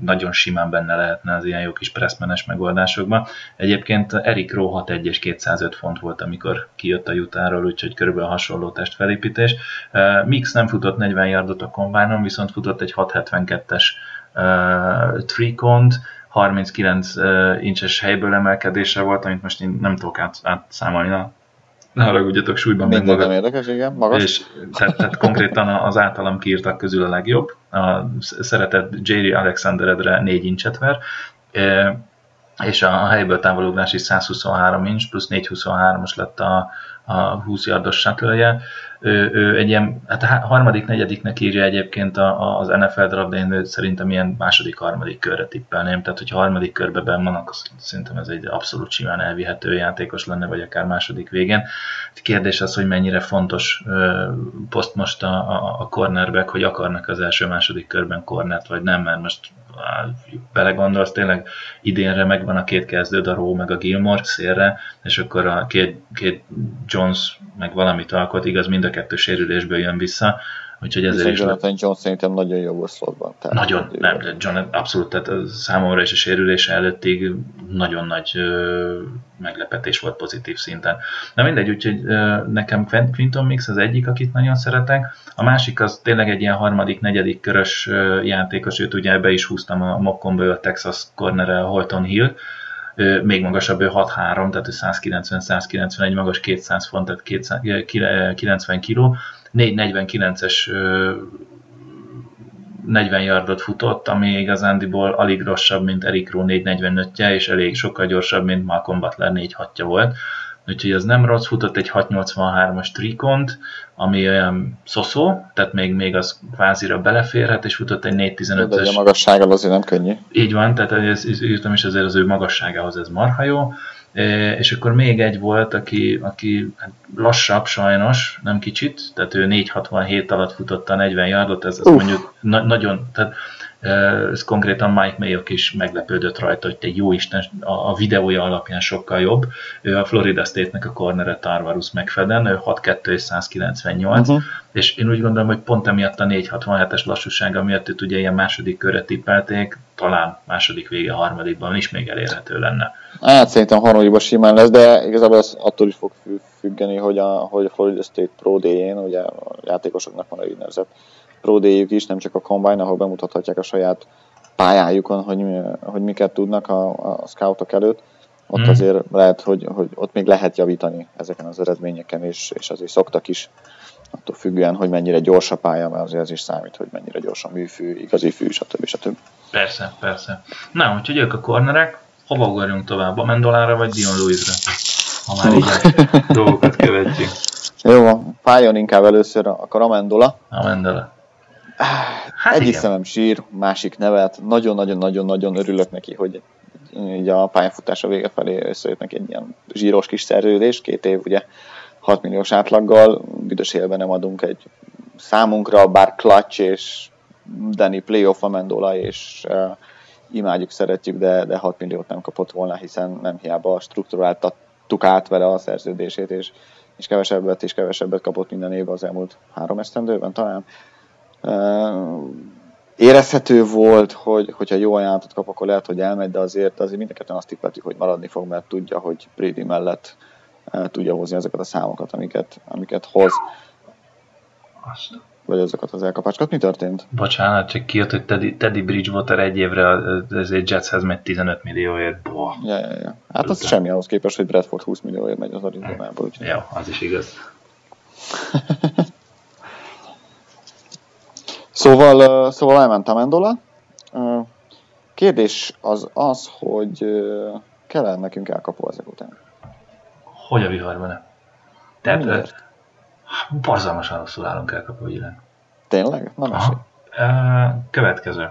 nagyon simán benne lehetne az ilyen jó kis pressmenes megoldásokban. Egyébként Erik Rowe 6-1 és 205 font volt, amikor kijött a jutáról, úgyhogy körülbelül hasonló testfelépítés. Mix nem futott 40 yardot a kombánon, viszont futott egy 672-es uh, trikont, 39 uh, incses helyből emelkedése volt, amit most én nem tudok át, átszámolni, na, ne haragudjatok, súlyban meg magad. érdekes, igen, magas. És tehát, tehát konkrétan az általam kiírtak közül a legjobb. A szeretett Jerry Alexanderedre 4 incset ver, és a helyből távolugrás is 123 inch, plusz 423-os lett a, a 20 yardos shuttle ő, ő egy ilyen, hát a harmadik, negyediknek írja egyébként a, az NFL draft, de én szerintem ilyen második, harmadik körre tippelném. Tehát, hogyha harmadik körbe benn van, akkor szerintem ez egy abszolút simán elvihető játékos lenne, vagy akár második végén. Kérdés az, hogy mennyire fontos poszt most a, a, a cornerback, hogy akarnak az első-második körben cornert, vagy nem, mert most belegondolsz, tényleg idénre megvan a két kezdő, a meg a Gilmore szélre, és akkor a két, két Jones meg valamit alkot, igaz, mind a kettő sérülésből jön vissza, Úgyhogy ezért is... Jonathan Jones szerintem nagyon jó a szlotban. Nagyon, nem, John abszolút, tehát számomra is a sérülése előttig nagyon nagy ö, meglepetés volt pozitív szinten. Na mindegy, úgyhogy ö, nekem Quinton Mix az egyik, akit nagyon szeretek. A másik az tényleg egy ilyen harmadik, negyedik körös ö, játékos, őt ugye be is húztam a mokkonból a Texas corner Holton Hill, még magasabb, ő 6-3, tehát ő 190-191 magas, 200 font, tehát 200, 90 kiló, 449-es 40 yardot futott, ami igazándiból alig rosszabb, mint Eric Rowe 445-je, és elég sokkal gyorsabb, mint Malcolm Butler 4 6 volt. Úgyhogy az nem rossz, futott egy 683-as trikont, ami olyan szoszó, tehát még, még az kvázira beleférhet, és futott egy 415-ös. De a magassággal azért nem könnyű. Így van, tehát ez, írtam is azért az ő magasságához ez marha jó. És akkor még egy volt, aki, aki hát lassabb sajnos, nem kicsit, tehát ő 467 alatt futotta a 40 yardot, ez, ez mondjuk na, nagyon, tehát ez konkrétan Mike Mayock is meglepődött rajta, hogy te jó Isten, a, videója alapján sokkal jobb. Ő a Florida State-nek a cornere Tarvarus megfeden, ő 6-2 és 198, uh-huh. és én úgy gondolom, hogy pont emiatt a 467-es lassúsága miatt őt ugye ilyen második körre tippelték, talán második vége, harmadikban is még elérhető lenne. Hát szerintem harmadikban simán lesz, de igazából ez attól is fog függeni, hogy a, hogy a Florida State Pro D-jén, ugye a játékosoknak van egy úgynevezett Pro is, nem csak a Combine, ahol bemutathatják a saját pályájukon, hogy, hogy miket tudnak a, a scoutok előtt. Ott hmm. azért lehet, hogy, hogy ott még lehet javítani ezeken az eredményeken, és, és azért szoktak is attól függően, hogy mennyire gyors a pálya, mert azért ez is számít, hogy mennyire gyors a műfű, igazi fű, stb. stb. Persze, persze. Na, úgyhogy ők a kornerek, hova ugorjunk tovább? A Mendolára vagy Dion Lewisre? Ha már így a <laughs> dolgokat követjük. Jó, fájjon inkább először a Amendola. Amendola. Hát Egyik igen. szemem sír, másik nevet. Nagyon-nagyon-nagyon-nagyon örülök neki, hogy így a pályafutása vége felé összejött neki egy ilyen zsíros kis szerződés, két év ugye 6 milliós átlaggal, büdös élben nem adunk egy számunkra, bár Clutch és Danny Playoff Amendola, és uh, imádjuk, szeretjük, de, de 6 milliót nem kapott volna, hiszen nem hiába strukturáltattuk át vele a szerződését, és, és kevesebbet és kevesebbet kapott minden évben az elmúlt három esztendőben talán érezhető volt, hogy hogyha jó ajánlatot kap, akkor lehet, hogy elmegy, de azért, azért mindenketten azt tippeltük, hogy maradni fog, mert tudja, hogy Brady mellett tudja hozni ezeket a számokat, amiket, amiket hoz. Azt. Vagy azokat az elkapásokat. Mi történt? Bocsánat, csak kijött, hogy Teddy, Teddy Bridgewater egy évre ezért Jetshez megy 15 millióért. Boah. Ja, ja, ja. Hát az semmi ahhoz képest, hogy Bradford 20 millióért megy az Arizonából. Jó, az is igaz. <laughs> Szóval, szóval elment Amendola. Kérdés az az, hogy kell nekünk elkapó ezek után? Hogy a viharban? Tehát, Miért? Barzalmasan rosszul állunk elkapó ügyileg. Tényleg? Mesélj. Következő.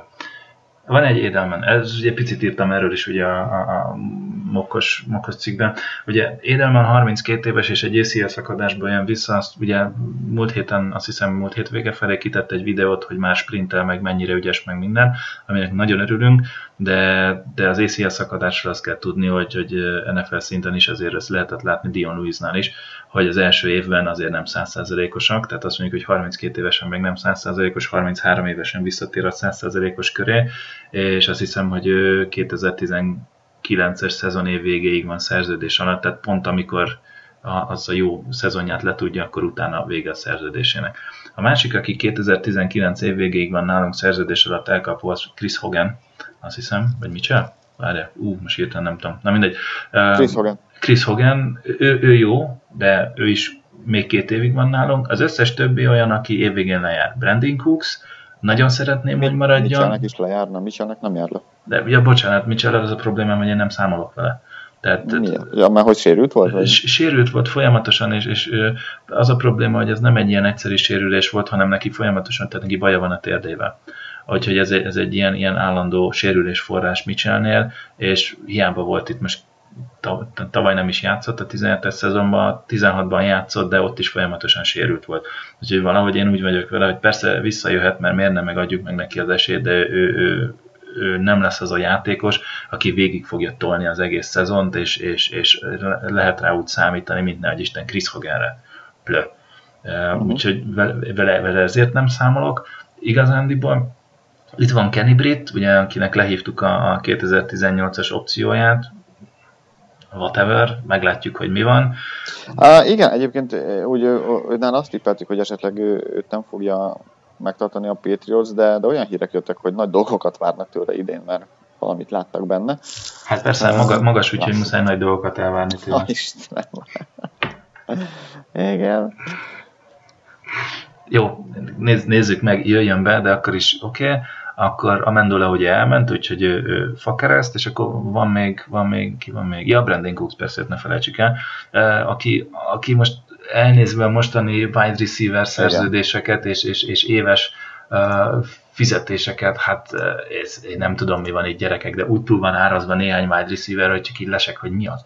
Van egy Edelman, ez ugye picit írtam erről is ugye a, a, a Mokos, Mokos cikkben. Ugye Edelman 32 éves és egy ACL szakadásból jön vissza, azt ugye múlt héten, azt hiszem múlt hét vége felé kitett egy videót, hogy már sprintel, meg mennyire ügyes, meg minden, aminek nagyon örülünk, de, de az ACL szakadásról azt kell tudni, hogy, hogy NFL szinten is azért ezt lehetett látni Dion Lewisnál is, hogy az első évben azért nem 100%-osak, tehát azt mondjuk, hogy 32 évesen még nem 100%-os, 33 évesen visszatér a 100%-os köré, és azt hiszem, hogy 2019-es szezon év végéig van szerződés alatt, tehát pont amikor az a jó szezonját letudja, akkor utána vége a szerződésének. A másik, aki 2019 év végéig van nálunk szerződés alatt elkapó, az Chris Hogan, azt hiszem, vagy mit csinál? Várja, ú, most hirtelen nem tudom. Na mindegy. Chris Hogan. Chris Hogan, ő, ő jó, de ő is még két évig van nálunk. Az összes többi olyan, aki évvégén lejár. Brandon Cooks, nagyon szeretném, hogy maradjon. Mitchellnek is lejárna, Mitchellnek nem jár le. De, ja, bocsánat, Mitchell az a problémám, hogy én nem számolok vele. Tehát, Miért? Ja, mert hogy sérült volt? Vagy? Sérült volt folyamatosan, és, és az a probléma, hogy ez nem egy ilyen egyszerű sérülés volt, hanem neki folyamatosan, tehát neki baja van a térdével. Úgyhogy ez, ez egy ilyen, ilyen állandó sérülésforrás Mitchellnél, és hiába volt itt most tavaly nem is játszott a 17-es szezonban, 16-ban játszott, de ott is folyamatosan sérült volt. Úgyhogy valahogy én úgy vagyok vele, hogy persze visszajöhet, mert miért nem megadjuk meg neki az esélyt, de ő, ő, ő nem lesz az a játékos, aki végig fogja tolni az egész szezont, és, és, és lehet rá úgy számítani, mint nehogy Isten Chris Hoganre. Plö. Uh-huh. Úgyhogy vele, vele ezért nem számolok. Igazándiból itt van Kenny Britt, ugye, akinek lehívtuk a 2018-as opcióját, whatever, meglátjuk, hogy mi van. Uh, igen, egyébként úgy őnál azt tippeltük, hogy esetleg ő, őt nem fogja megtartani a Patriots, de, de olyan hírek jöttek, hogy nagy dolgokat várnak tőle idén, mert valamit láttak benne. Hát persze, uh, maga, magas, úgyhogy muszáj nagy dolgokat elvárni tőle. <laughs> Istenem. igen. Jó, néz, nézzük meg, jöjjön be, de akkor is oké. Okay akkor Amendola ugye elment, úgyhogy ő, ő fakereszt, és akkor van még, van még, ki van még? Ja, Brandon Cooks persze, ne felejtsük el, aki, aki most elnézve mostani wide receiver szerződéseket és, és, és éves uh, fizetéseket, hát ez, én nem tudom, mi van itt gyerekek, de úgy túl van árazva néhány wide receiver, hogy csak így lesek, hogy mi az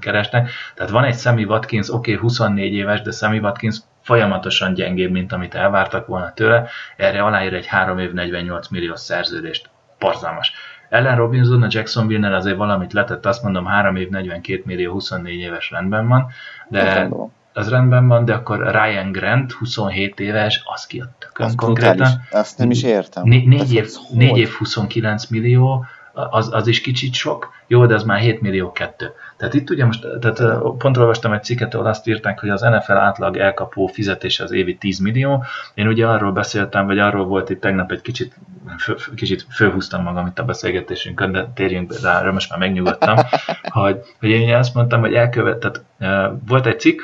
keresnek. Tehát van egy Sammy Watkins, oké, okay, 24 éves, de Sammy Watkins folyamatosan gyengébb, mint amit elvártak volna tőle, erre aláír egy 3 év 48 millió szerződést. Parzalmas. Ellen Robinson a Jacksonville-nel azért valamit letett, azt mondom 3 év 42 millió 24 éves rendben van, de az rendben van, de akkor Ryan Grant 27 éves, az ki a tökön konkrétan. Azt nem is értem. 4 év, 4 év 29 millió, az, az is kicsit sok, jó, de az már 7 millió kettő. Tehát itt ugye most, tehát pont olvastam egy cikket, ahol azt írták, hogy az NFL átlag elkapó fizetése az évi 10 millió. Én ugye arról beszéltem, vagy arról volt itt tegnap egy kicsit, fő, kicsit fölhúztam magam itt a beszélgetésünkön, de térjünk rá, most már megnyugodtam, <laughs> hogy, hogy én azt mondtam, hogy elkövet, tehát volt egy cikk,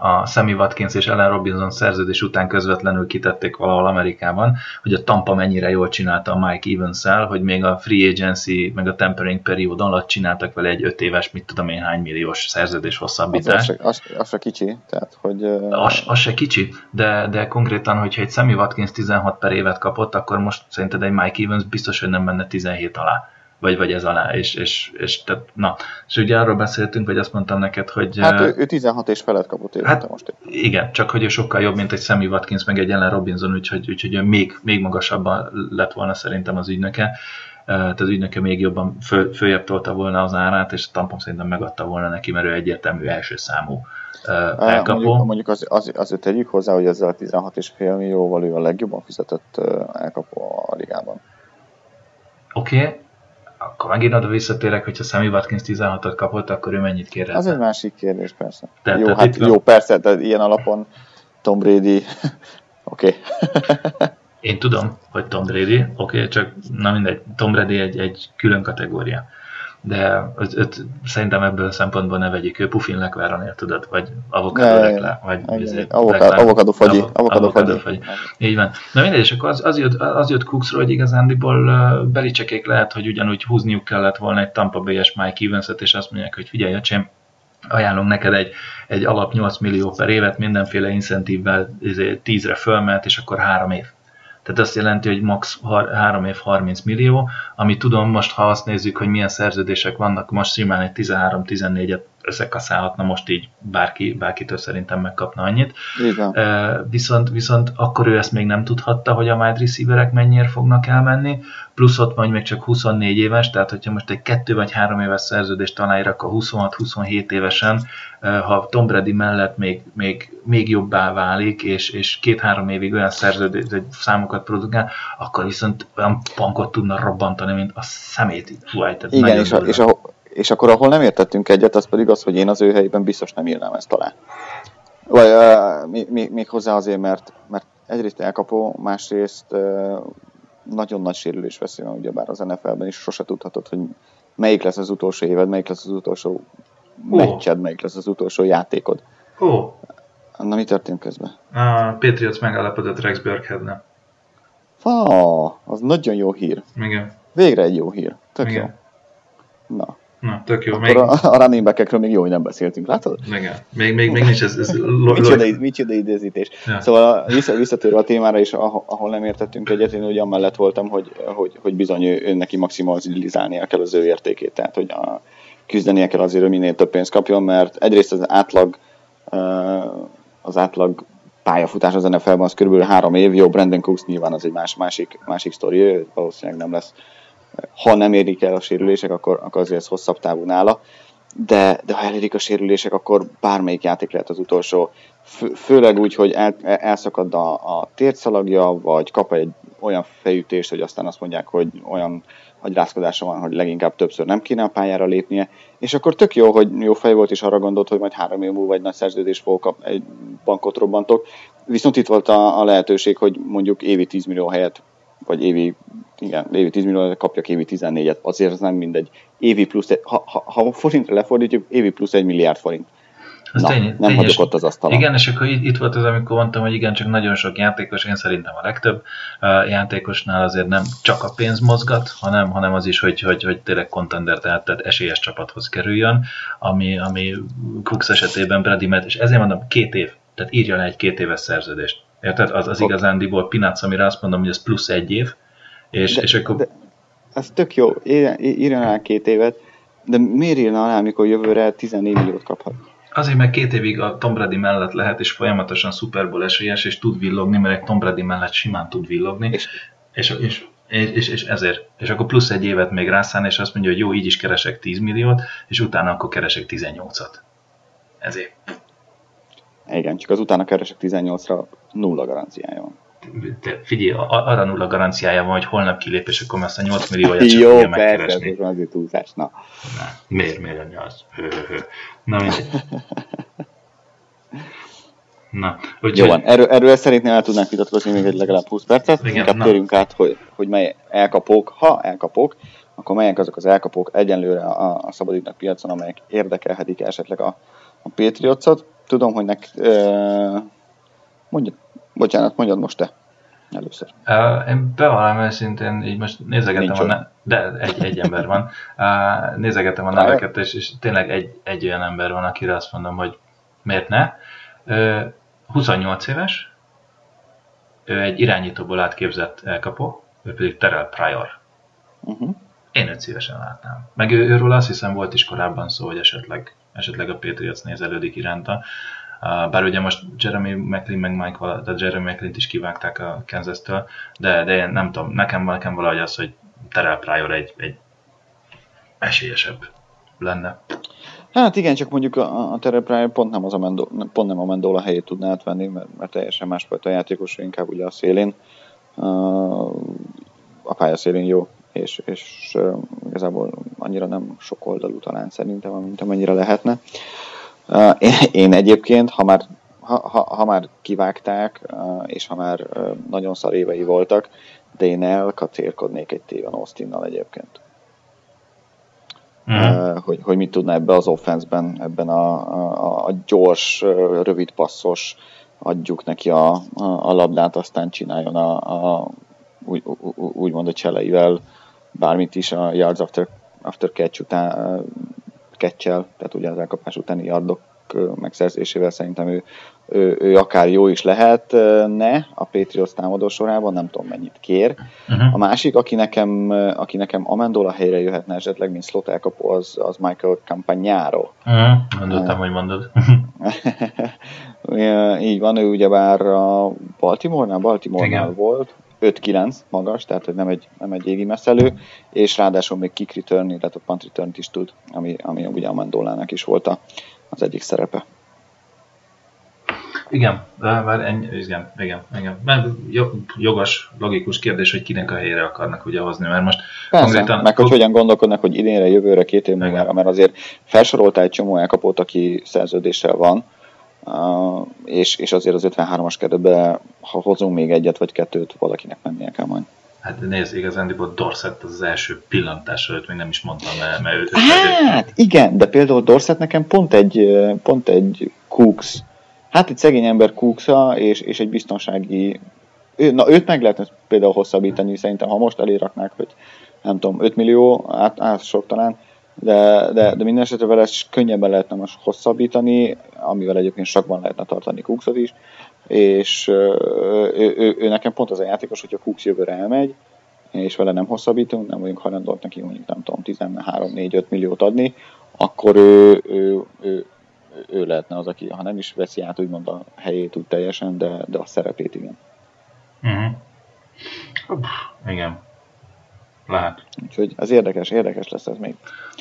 a Sammy Watkins és Ellen Robinson szerződés után közvetlenül kitették valahol Amerikában, hogy a Tampa mennyire jól csinálta a Mike evans hogy még a free agency, meg a tempering period alatt csináltak vele egy öt éves, mit tudom én, hány milliós szerződés hosszabbítást. Az, az, az, az se kicsi, tehát hogy... Az, az se kicsi, de, de konkrétan, hogyha egy Sammy Watkins 16 per évet kapott, akkor most szerinted egy Mike Evans biztos, hogy nem menne 17 alá vagy, vagy ez alá, és, és, és tehát, na, és ugye arról beszéltünk, vagy azt mondtam neked, hogy... Hát ő, ő 16 és felett kapott évente hát, most. Igen, csak hogy ő sokkal jobb, mint egy Sammy Watkins, meg egy Ellen Robinson, úgyhogy, úgyhogy még, még magasabban lett volna szerintem az ügynöke. Tehát az ügynöke még jobban föl, följebb tolta volna az árát, és a tampon szerintem megadta volna neki, mert ő egyértelmű első számú elkapó. Mondjuk, mondjuk az, az, azért tegyük hozzá, hogy ezzel a 16,5 millióval ő a legjobban fizetett elkapó a ligában. Oké, okay akkor megint oda visszatérek, hogyha Sammy Watkins 16-ot kapott, akkor ő mennyit kér Az egy másik kérdés, persze. De, jó, hát jó, persze, de ilyen alapon Tom Brady, <laughs> oké. Én tudom, hogy Tom Brady, oké, okay, csak na mindegy, Tom Brady egy, egy külön kategória de öt, öt, szerintem ebből a szempontból ne vegyük, ő pufin lekváron tudod, vagy avokadó reklá, vagy izé, avokadó fagyi. Avokadó fagyi. Így van. Na mindegy, és akkor az, az, jött, az jött Cooksról, hogy igazándiból uh, belicsekék lehet, hogy ugyanúgy húzniuk kellett volna egy Tampa Bay-es Mike evans és azt mondják, hogy figyelj, öcsém, ajánlunk neked egy, egy alap 8 millió per évet, mindenféle incentívvel 10-re izé, fölment, és akkor három év tehát azt jelenti, hogy max 3 év 30 millió, ami tudom most, ha azt nézzük, hogy milyen szerződések vannak, most simán egy 13-14-et összekaszálhatna most így bárki, bárkitől szerintem megkapna annyit. Igen. Viszont, viszont akkor ő ezt még nem tudhatta, hogy a wide receiverek mennyire fognak elmenni, plusz ott vagy még csak 24 éves, tehát hogyha most egy kettő vagy három éves szerződést aláírak a 26-27 évesen, ha Tom Brady mellett még, még, még jobbá válik, és, és két-három évig olyan szerződés, számokat produkál, akkor viszont olyan bankot tudna robbantani, mint a szemét. Fú, Igen, és, a, és, a, és akkor ahol nem értettünk egyet, az pedig az, hogy én az ő helyében biztos nem írnám ezt alá. Vagy uh, még, még, még hozzá azért, mert, mert egyrészt elkapó, másrészt uh, nagyon nagy sérülés veszély van, ugyebár az NFL-ben is sose tudhatod, hogy melyik lesz az utolsó éved, melyik lesz az utolsó oh. meccsed, melyik lesz az utolsó játékod. Oh. Na, mi történt közben? A Patriots megállapodott Rex Burkhead-ne. Ah, az nagyon jó hír. Igen. Végre egy jó hír. Tök Igen. jó. Na. Na, tök jó. Akkor még... a, a running back még jó, hogy nem beszéltünk, látod? Igen. Még, még, még nincs ez... ez lo, micsoda, micsoda idézítés. Ja. Szóval vissza, visszatérve a témára is, ahol nem értettünk egyet, én ugye amellett voltam, hogy, hogy, hogy bizony ő, ő neki maximalizálnia kell az ő értékét, tehát hogy a, küzdenie kell azért, hogy minél több pénzt kapjon, mert egyrészt az átlag az átlag pályafutás az NFL-ben az körülbelül három év, jó, Brandon Cooks nyilván az egy más, másik, másik sztori, valószínűleg nem lesz ha nem érik el a sérülések, akkor, akkor azért ez hosszabb távú nála, de, de ha elérik a sérülések, akkor bármelyik játék lehet az utolsó. Fő, főleg úgy, hogy el, elszakad a, a tércalagja, vagy kap egy olyan fejütést, hogy aztán azt mondják, hogy olyan agyrázkodása van, hogy leginkább többször nem kéne a pályára lépnie, és akkor tök jó, hogy jó fej volt, és arra gondolt, hogy majd három év múlva egy nagy szerződés fog kap, egy bankot robbantok. Viszont itt volt a, a lehetőség, hogy mondjuk évi 10 millió helyet, vagy évi, igen, évi 10 millió kapjak évi 14-et, azért ez nem mindegy. Évi plusz, ha, ha, ha forintra lefordítjuk, évi plusz egy milliárd forint. Az Na, tény, nem hagyok ott az asztalon. Igen, és akkor itt, volt az, amikor mondtam, hogy igen, csak nagyon sok játékos, én szerintem a legtöbb uh, játékosnál azért nem csak a pénz mozgat, hanem, hanem az is, hogy, hogy, hogy tényleg contender, tehát, tehát esélyes csapathoz kerüljön, ami, ami Cooks esetében Brady Matt, és ezért mondom, két év, tehát írja le egy két éves szerződést. Érted? Az, az igazándiból Pinac, amire azt mondom, hogy ez plusz egy év, és, de, és akkor... De, ez tök jó, írjon el két évet, de miért írna alá, amikor jövőre 14 milliót kaphat? Azért, mert két évig a Tom Brady mellett lehet, és folyamatosan Super Bowl esélyes, és tud villogni, mert egy Tom Brady mellett simán tud villogni, és, és, és, és, és ezért. És akkor plusz egy évet még rászán, és azt mondja, hogy jó, így is keresek 10 milliót, és utána akkor keresek 18-at. Ezért. Igen, csak az utána keresek 18-ra nulla garanciája van de figyelj, arra nulla garanciája van, hogy holnap kilép, és akkor azt a 8 millióját csak Jó, persze, ez azért túlzás, na. na. Miért, miért lenni az? Na mindegy. Na, úgyhogy... Jó van, erről, erről szeretném el tudnánk vitatkozni még egy legalább 20 percet, Igen, inkább na. térjünk át, hogy, hogy mely elkapók, ha elkapók, akkor melyek azok az elkapók egyenlőre a, a szabadítnak piacon, amelyek érdekelhetik esetleg a, a Patriotsot. Tudom, hogy nek, e, mondja, Bocsánat, mondjad most te. Először. Uh, én bevallom őszintén, így most nézegetem a ne- de egy, egy ember van. Uh, nézegetem a neveket, és, és tényleg egy, egy olyan ember van, akire azt mondom, hogy miért ne. Uh, 28 éves, ő egy irányítóból átképzett elkapó, ő pedig Terrell Pryor. Uh-huh. Én őt szívesen látnám. Meg ő, őről azt hiszem volt is korábban szó, hogy esetleg, esetleg a Patriots nézelődik iránta. Bár ugye most Jeremy McLean meg Mike, de Jeremy McLean is kivágták a Kansas-től, de, de én nem tudom, nekem, nekem valahogy az, hogy Terrell Pryor egy, egy esélyesebb lenne. Hát igen, csak mondjuk a, a Terrell Pryor pont nem, az a Mendo, pont nem a Mendola helyét tudná átvenni, mert, mert teljesen másfajta játékos, inkább ugye a szélén. A pálya szélén jó, és, és igazából annyira nem sok oldalú talán szerintem, mint amennyire lehetne. Én, én egyébként, ha már, ha, ha, ha már kivágták, és ha már nagyon szar évei voltak, de én elkacérkodnék egy Téven Austinnal egyébként. Mm. Hogy, hogy mit tudna ebbe az offenszben, ebben a, a, a gyors, rövid passzos, adjuk neki a, a, a labdát, aztán csináljon a, a úgy, úgymond a cseleivel bármit is a yards after, after catch után, catch tehát ugye az elkapás utáni yardok megszerzésével szerintem ő ő, ő akár jó is lehetne a Patriots támadó sorában, nem tudom mennyit kér. Uh-huh. A másik, aki nekem, aki nekem Amendola helyre jöhetne esetleg, mint slot elkapó, az, az Michael Campagnaro. Uh-huh. Gondoltam, hogy mondod. <laughs> Így van, ő ugyebár a Baltimore-nál, Baltimore-nál volt, 5-9 magas, tehát hogy nem egy, nem egy égi messzelő, és ráadásul még kick return, a punt return is tud, ami, ami ugye a Mendolának is volt a, az egyik szerepe. Igen, már ennyi, igen, igen, igen. Mert jogos, logikus kérdés, hogy kinek a helyére akarnak ugye hozni, mert most Persze, konkrétan... meg hogy hogyan gondolkodnak, hogy idénre, jövőre, két év múlva, mert azért felsoroltál egy csomó elkapót, aki szerződéssel van, és, és azért az 53-as keretbe, ha hozunk még egyet vagy kettőt, valakinek mennie kell majd. Hát nézd, igazán Dorset az, az első pillantás előtt még nem is mondtam, mert, mert őt Hát ő... igen, de például Dorset nekem pont egy, pont egy Cooks, hát egy szegény ember Cooks és, és egy biztonsági ő, na őt meg lehetne például hosszabbítani, szerintem ha most eléraknák, hogy nem tudom, 5 millió, át, át sok talán, de, de, de minden esetre vele könnyebben lehetne most hosszabbítani, amivel egyébként sakban lehetne tartani Cooksot is, és ő, ő, ő, ő, nekem pont az a játékos, hogyha Cooks jövőre elmegy, és vele nem hosszabbítunk, nem vagyunk hajlandóak neki mondjuk nem tudom 13-4-5 milliót adni, akkor ő, ő, ő, ő lehetne az, aki ha nem is veszi át úgymond a helyét úgy teljesen, de, de a szerepét igen. Uh-huh. Igen. Lehet. Úgyhogy ez érdekes, érdekes lesz ez még.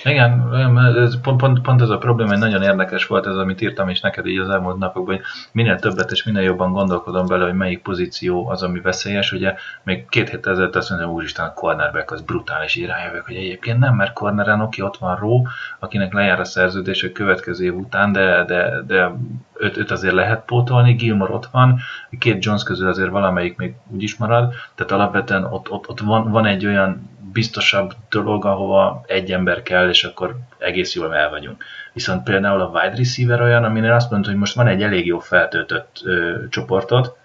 Igen, ez pont, pont, pont ez a probléma, hogy nagyon érdekes volt ez, amit írtam is neked így az elmúlt napokban, hogy minél többet és minél jobban gondolkodom bele, hogy melyik pozíció az, ami veszélyes. Ugye még két héttel ezelőtt azt mondja, úristen, a cornerback az brutális, így rájövök, hogy egyébként nem, mert corneren oké, ott van Ró, akinek lejár a szerződés a következő év után, de, de, de őt, őt azért lehet pótolni, Gilmore ott van, két Jones közül azért valamelyik még úgy is marad, tehát alapvetően ott, ott, ott van, van egy olyan biztosabb dolog, ahova egy ember kell, és akkor egész jól el vagyunk. Viszont például a wide receiver olyan, aminél azt mondod, hogy most van egy elég jó feltöltött ö, csoportod,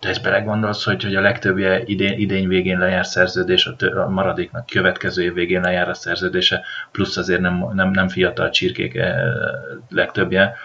de ezt belegondolsz, hogy, hogy a legtöbbje idén, idény végén lejár szerződés, a, tő, a maradéknak következő év végén lejár a szerződése, plusz azért nem, nem, nem fiatal csirkék legtöbbje,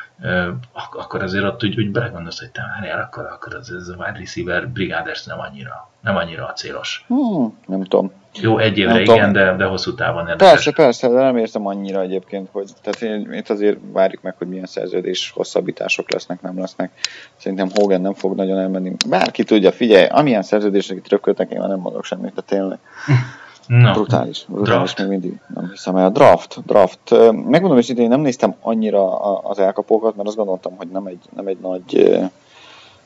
akkor azért ott úgy, úgy belegondolsz, hogy te már akkor, akkor az, ez a wide receiver brigáders nem annyira, nem annyira a célos. Hmm, nem tudom. Jó, egy évre nem igen, de, de hosszú távon érdekes. Persze, persze, de nem érzem annyira egyébként, hogy tehát én, itt azért várjuk meg, hogy milyen szerződés hosszabbítások lesznek, nem lesznek. Szerintem Hogan nem fog nagyon elmenni. Bárki tudja, figyelj, amilyen szerződések itt rököltek, én már nem mondok semmit, de tényleg. <laughs> No. Brutális, brutális draft. még mindig. Nem hiszem el. Draft, draft. Megmondom hogy én nem néztem annyira az elkapókat, mert azt gondoltam, hogy nem egy, nem egy nagy,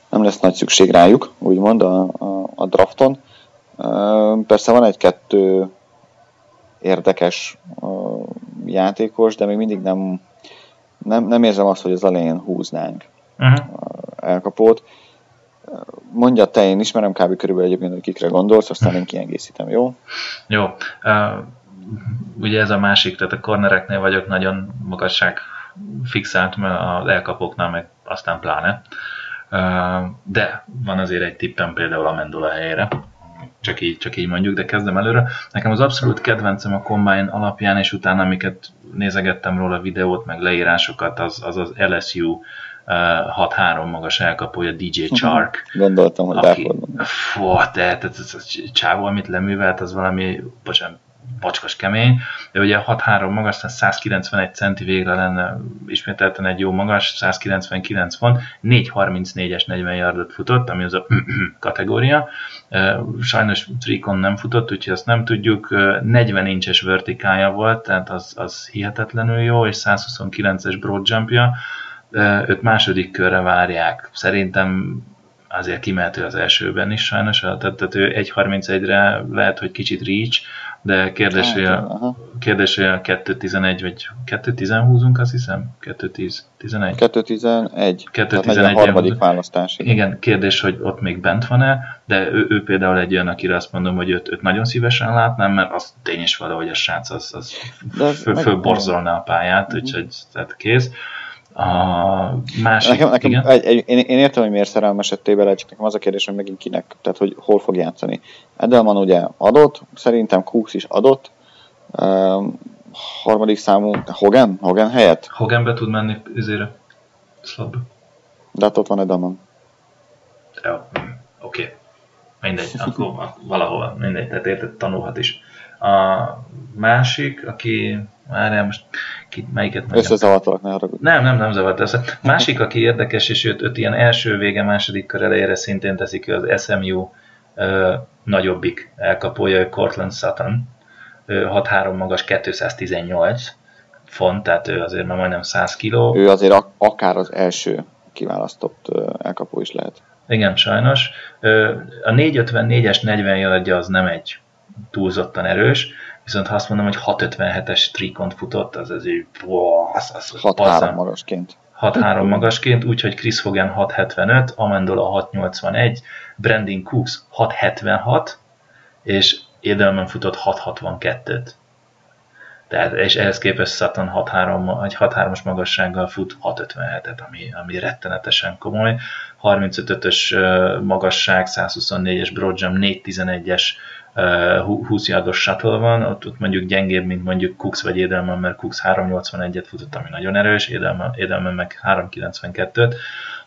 nem lesz nagy szükség rájuk, úgymond a, a, a drafton Persze van egy-kettő érdekes játékos, de még mindig nem, nem, nem érzem azt, hogy az elején húznánk uh-huh. elkapót. Mondja te, én ismerem kb. körülbelül egyébként, hogy kikre gondolsz, aztán én kiegészítem, jó? Jó. Uh, ugye ez a másik, tehát a cornereknél vagyok nagyon magasság fixált, mert az elkapóknál meg aztán pláne. Uh, de van azért egy tippem például a Mendola helyére csak így, csak így mondjuk, de kezdem előre. Nekem az abszolút kedvencem a Combine alapján, és utána amiket nézegettem róla videót, meg leírásokat, az az, az LSU 6-3 magas elkapója DJ mhm. Chark. Gondoltam, hogy aki, Fú, te, te, ez a csávó, amit leművelt, az valami, bocsánat, bacskos kemény, de ugye 6-3 magas, 191 centi végre lenne ismételten egy jó magas, 199 font, 4.34-es 40 yardot futott, ami az a <clears throat> kategória. Sajnos Trikon nem futott, úgyhogy azt nem tudjuk. 40 incses vertikája volt, tehát az, az hihetetlenül jó, és 129-es broad jumpja. Őt második körre várják. Szerintem azért kimehető az elsőben is sajnos, tehát, tehát ő 1.31-re lehet, hogy kicsit reach, de kérdés, hogy a, kérdés, hogy a 2.11 vagy 2.10 húzunk, azt hiszem? 2.10, 11? 2.11. 2.11 a harmadik választás. Igen. kérdés, hogy ott még bent van-e, de ő, ő például egy olyan, akire azt mondom, hogy őt, őt nagyon szívesen látnám, mert az tény is valahogy a srác az, az föl, fölborzolná a pályát, uh-huh. úgyhogy tehát kész. A másik, nekem, nekem igen? Egy, egy, én, én értem, hogy miért szerelmesedtél bele, csak nekem az a kérdés, hogy megint kinek, tehát hogy hol fog játszani. Edelman ugye adott, szerintem Cooks is adott, um, harmadik számú Hogan? Hogan helyett? Hogan be tud menni izére, szlabba. De hát ott van Edelman. Hm, oké. Okay. Mindegy, akkor valahol, mindegy, tehát érted, tanulhat is. A másik, aki, már most ki, melyiket mondjam? Összezavartalak, ne haragudj. Nem, nem, nem zavart össze. Másik, aki érdekes, és őt, őt ilyen első vége, második kör elejére szintén teszik az SMU ö, nagyobbik elkapója, Cortland Sutton. 6-3 magas, 218 font, tehát ő azért már majdnem 100 kiló. Ő azért ak- akár az első kiválasztott elkapó is lehet. Igen, sajnos. A 454-es 40 yardja az nem egy túlzottan erős, viszont ha azt mondom, hogy 657-es streakont futott, az az így, az, az 6-3 magasként. 6-3 magasként, úgyhogy Chris Hogan 675, Amendola 681, Brandon Cooks 676, és Edelman futott 662-t. Tehát, és ehhez képest Sutton 6-3, egy 6-3-as magassággal fut 6-57-et, ami, ami rettenetesen komoly. 35-ös magasság, 124-es broadjump, 4-11-es 20 yardos shuttle van, ott, ott mondjuk gyengébb, mint mondjuk Cooks vagy Edelman, mert Cooks 381-et futott, ami nagyon erős, Edelman, Edelman meg 392-t,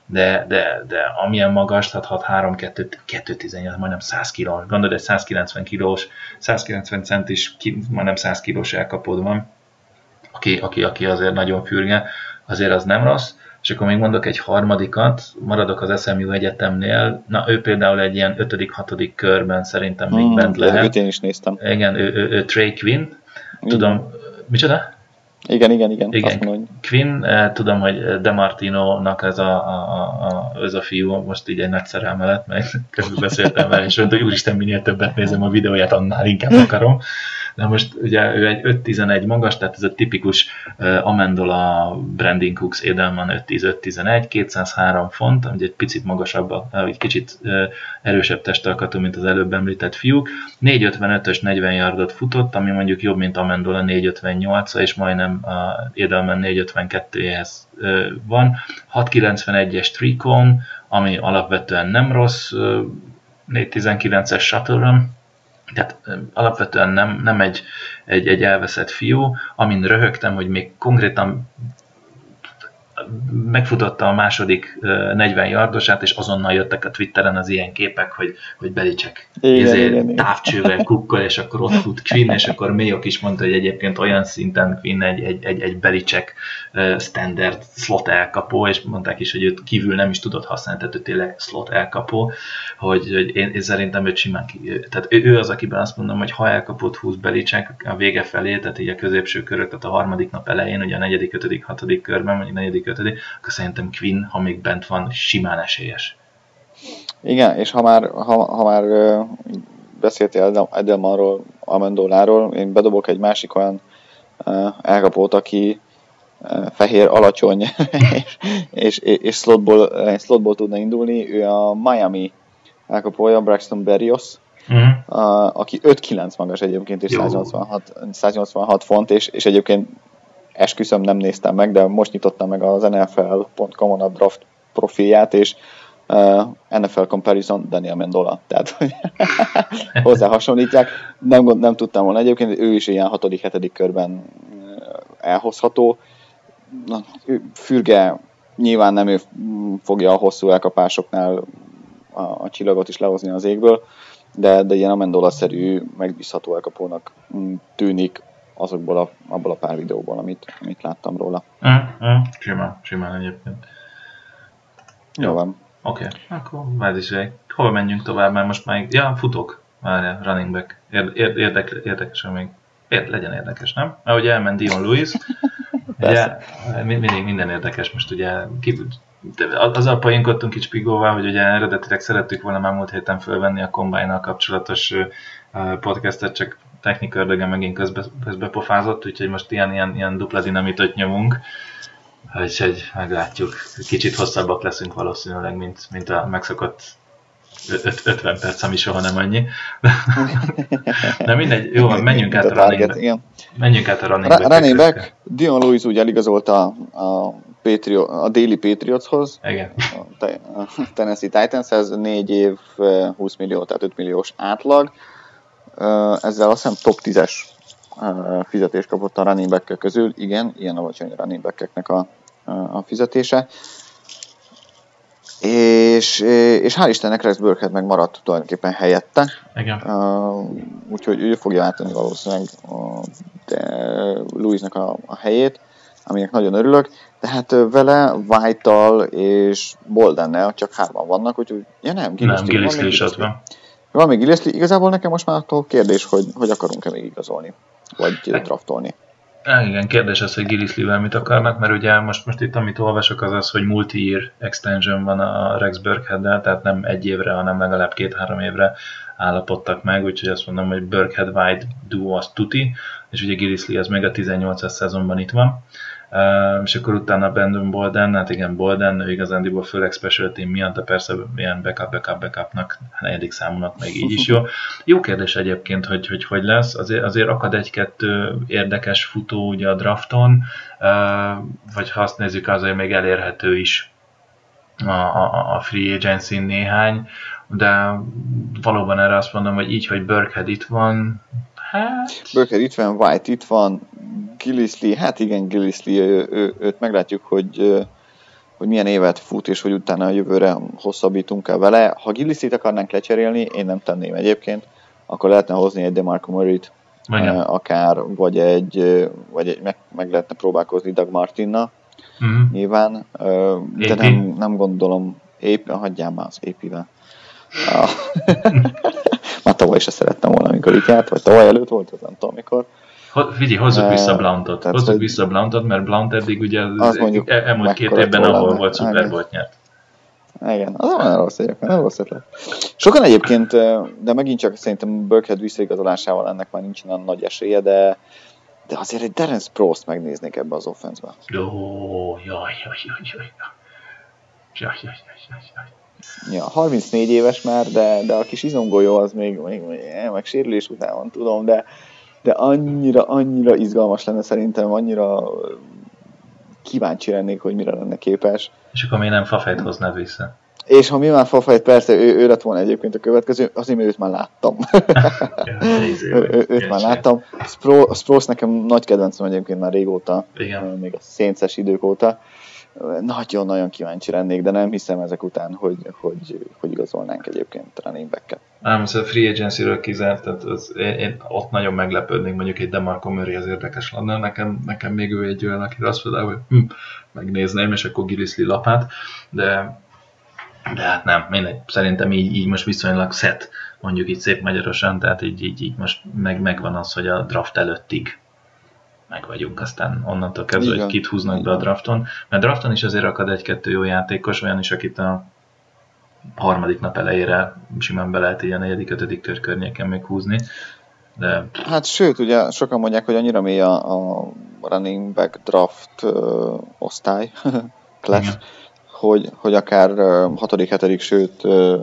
de, de, de amilyen magas, tehát 6 3 2 218, majdnem 100 kilós. Gondolod, egy 190 kilós, 190 centis, majdnem 100 kilós elkapod van, aki, aki, aki azért nagyon fürge, azért az nem rossz. És akkor még mondok egy harmadikat, maradok az SMU egyetemnél, na ő például egy ilyen 5.-6. körben szerintem még hmm, bent lehet. én is néztem. Igen, ő, ő, ő Trey Quinn, tudom, micsoda? Igen, igen, igen. igen. Mondom, Quinn, eh, tudom, hogy Demartino-nak ez a, a, a, ez a fiú most így egy nagy szerelme lett, meg <laughs> közben beszéltem vele, és mondta, hogy úristen, minél többet nézem a videóját, annál inkább akarom. De most ugye ő egy 5-11 magas, tehát ez a tipikus Amendola, Brandon Cooks, Edelman 5-10-5-11, 203 font, ugye egy picit magasabb, egy kicsit erősebb testalkatú, mint az előbb említett fiúk. 455-ös 40 yardot futott, ami mondjuk jobb, mint Amendola 458 és majdnem a Edelman 452-hez uh, van. 691-es Tricon, ami alapvetően nem rossz, 419-es Shuttle tehát alapvetően nem, nem egy, egy, egy elveszett fiú, amin röhögtem, hogy még konkrétan megfutotta a második 40 yardosát, és azonnal jöttek a Twitteren az ilyen képek, hogy, hogy Belicek igen, távcsővel kukkol, és akkor ott fut Quinn, és akkor Mayok is mondta, hogy egyébként olyan szinten Quinn egy, egy, egy, egy Belicek standard slot elkapó, és mondták is, hogy őt kívül nem is tudott használni, tehát ő tényleg slot elkapó, hogy, hogy én, én szerintem őt simán ki, tehát ő, ő az, akiben azt mondom, hogy ha elkapott 20 Belicek a vége felé, tehát így a középső körök, tehát a harmadik nap elején, ugye a negyedik, ötödik, hatodik körben, vagy a negyedik, ötödik, akkor szerintem Quinn, ha még bent van, simán esélyes. Igen, és ha már, ha, ha már beszéltél Edelmanról, Amendoláról, én bedobok egy másik olyan elkapót, aki fehér, alacsony, <laughs> és, és, és slotból, slotból tudna indulni. Ő a Miami elkapója, Braxton Berrios, uh-huh. aki 5-9 magas egyébként, és 186, 186 font, és, és egyébként esküszöm nem néztem meg, de most nyitottam meg az NFL.com-on a draft profilját, és uh, NFL Comparison Daniel Mendola, tehát <laughs> hozzá hasonlítják. Nem, nem tudtam volna egyébként, ő is ilyen 6.-7. körben elhozható. Na, fürge nyilván nem ő fogja a hosszú elkapásoknál a, a csillagot is lehozni az égből, de, de ilyen Amendola-szerű, megbízható elkapónak tűnik azokból a, abból a pár videóból, amit, amit láttam róla. Mm, mm, simán, simán egyébként. Jó, Jó van. Oké, okay. akkor már is Hol menjünk tovább, mert most már, ja, futok. Várjál, running back. Érde, érdek, érdekes, még Érde, legyen érdekes, nem? Mert ugye elment Dion Lewis, ugye, mindig minden érdekes, most ugye ki, azzal poénkodtunk itt Spigóval, hogy ugye eredetileg szerettük volna már múlt héten fölvenni a kombájnal kapcsolatos podcastet, csak technika ördöge megint közbe, közbe pofázott, úgyhogy most ilyen, ilyen, ilyen dupla dinamitot nyomunk. Úgyhogy meglátjuk. Kicsit hosszabbak leszünk valószínűleg, mint, mint a megszokott 50 perc, ami soha nem annyi. <laughs> De mindegy, jó, menjünk át a, a running back. Menjünk át a running back. Running back, Dion Lewis úgy eligazolta a, Patriot, a Daily Patriotshoz. Igen. A Tennessee Titans, ez 4 év 20 millió, tehát 5 milliós átlag ezzel azt hiszem top 10-es fizetést kapott a running back közül. Igen, ilyen alacsony running back a, a fizetése. És, és hál' Istennek Rex Burkhead meg maradt tulajdonképpen helyette. Igen. Uh, úgyhogy ő fogja átvenni valószínűleg a, de Louisnak a, a helyét, aminek nagyon örülök, de hát vele, White-tal és Boldennel csak hárman vannak, úgyhogy ja nem, Gillisley, nem, Gillisley is ott van. Van még Gillisley, igazából nekem most már attól kérdés, hogy, hogy akarunk-e még igazolni, vagy draftolni. Á, igen, kérdés az, hogy Gillisley-vel mit akarnak, mert ugye most, most itt amit olvasok az az, hogy multi-year extension van a Rex Burkhead-del, tehát nem egy évre, hanem legalább két-három évre állapodtak meg, úgyhogy azt mondom, hogy Burkhead White duo az tuti, és ugye Gillisley az még a 18-as szezonban itt van. És akkor utána Brandon Bolden, hát igen, Bolden, ő igazándiból főleg special team miatt, de persze ilyen backup, backup, backupnak, negyedik számúnak még így is jó. Jó kérdés egyébként, hogy hogy, hogy lesz, azért, azért akad egy-kettő érdekes futó ugye a drafton, vagy ha azt nézzük, azért még elérhető is a, a, a free agency néhány, de valóban erre azt mondom, hogy így, hogy Burkhead itt van, hát... Burkhead itt van, White itt van, Gillisley, hát igen, Gillisley, ő, ő, őt meglátjuk, hogy, hogy milyen évet fut, és hogy utána a jövőre hosszabbítunk el vele. Ha Gillisley-t akarnánk lecserélni, én nem tenném egyébként, akkor lehetne hozni egy DeMarco Murray-t, akár, vagy egy, vagy egy meg, meg lehetne próbálkozni Doug Martinna, uh-huh. nyilván, de nem, nem gondolom, épp, hagyjál már az épivel. <laughs> <laughs> Már tavaly is szerettem volna, amikor itt járt, vagy tavaly előtt volt, nem tudom mikor. Figyelj, hozzuk vissza Blount-ot. Tehát, hozzuk vissza Blount-ot, mert Blount eddig ugye az mondjuk elmúlt két évben, ahol volt Super Bowl nyert. Igen, az olyan rossz egyébként, nem rossz ötlet. Sokan egyébként, de megint csak szerintem Burkhead visszaigazolásával ennek már nincs olyan nagy esélye, de, de azért egy Terence Prost megnéznék ebbe az offenzbe. Jó, jaj, jaj, jaj, jaj. Jaj, jaj, jaj, jaj, jaj. Ja, 34 éves már, de, de a kis izomgolyó az még, még, még meg sérülés után van, tudom, de, de annyira, annyira izgalmas lenne szerintem, annyira kíváncsi lennék, hogy mire lenne képes. És akkor még nem Fafejt hozná vissza. És ha mi már Fafejt, persze, ő, ő lett volna egyébként a következő, azért mert őt már láttam. <laughs> ő, őt már láttam. Spross nekem nagy kedvencem egyébként már régóta, Igen. még a szénces idők óta nagyon-nagyon kíváncsi lennék, de nem hiszem ezek után, hogy, hogy, hogy igazolnánk egyébként running back-et. Nem, szóval free agency-ről kizárt, tehát az, én, én, ott nagyon meglepődnék, mondjuk egy Demarco Murray az érdekes lenne, nekem, nekem még ő egy olyan, akire azt mondaná, hogy hm, megnézném, és akkor Gillisley lapát, de, de hát nem, mindegy, szerintem így, így most viszonylag szett, mondjuk így szép magyarosan, tehát így, így, így most meg, megvan az, hogy a draft előttig meg vagyunk, aztán onnantól kezdve, hogy kit húznak Igen. be a drafton. Mert drafton is azért akad egy-kettő jó játékos, olyan is, akit a harmadik nap elejére simán be lehet így a negyedik, ötödik kör környéken még húzni. De... Hát sőt, ugye sokan mondják, hogy annyira mély a, a running back draft uh, osztály, <laughs> class, hogy, hogy akár uh, hatodik, hetedik, sőt uh,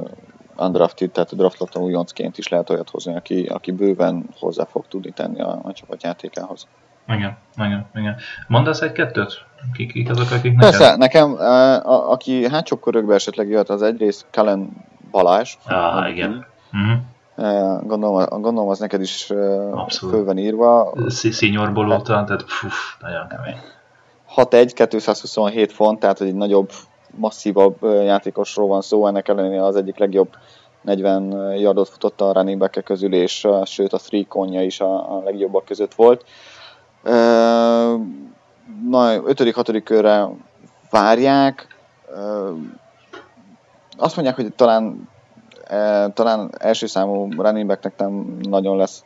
undrafted, tehát draftlaton újoncként is lehet olyat hozni, aki, aki bőven hozzá fog tudni tenni a, a csapatjátékához. Igen, igen, igen. Mondasz egy-kettőt? Kik, kik azok, akik neked? Persze, nekem, a, aki hátsó körökbe esetleg jött, az egyrészt Kellen Balázs. Ah, igen. Uh-huh. Gondolom, gondolom, az neked is Abszolút. föl van írva. Seniorból óta, tehát puf, nagyon kemény. 6-1, 227 font, tehát egy nagyobb, masszívabb játékosról van szó, ennek ellenére az egyik legjobb 40 yardot futotta a running back közül, és sőt a three konja is a, a legjobbak között volt na, ötödik, hatodik körre várják. Azt mondják, hogy talán, talán első számú running backnek nem nagyon lesz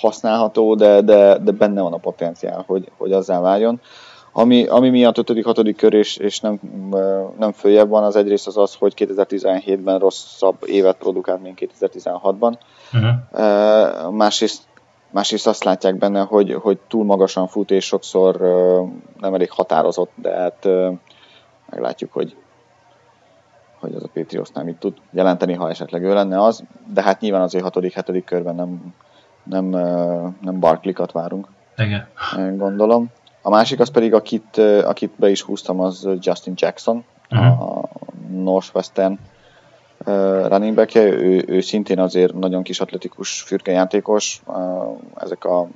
használható, de, de, de benne van a potenciál, hogy, hogy azzá váljon. Ami, ami miatt ötödik, hatodik kör és, és nem, nem följebb van, az egyrészt az az, hogy 2017-ben rosszabb évet produkált, mint 2016-ban. Uh-huh. Másrészt Másrészt azt látják benne, hogy, hogy túl magasan fut, és sokszor nem elég határozott, de hát meglátjuk, hogy, hogy az a Patriotsnál mit tud jelenteni, ha esetleg ő lenne az, de hát nyilván azért hatodik, hetedik körben nem, nem, nem Barklikat várunk. Igen. Gondolom. A másik az pedig, akit, akit be is húztam, az Justin Jackson, uh-huh. a Northwestern running back ő, ő szintén azért nagyon kis atletikus fürkejátékos. Ezek a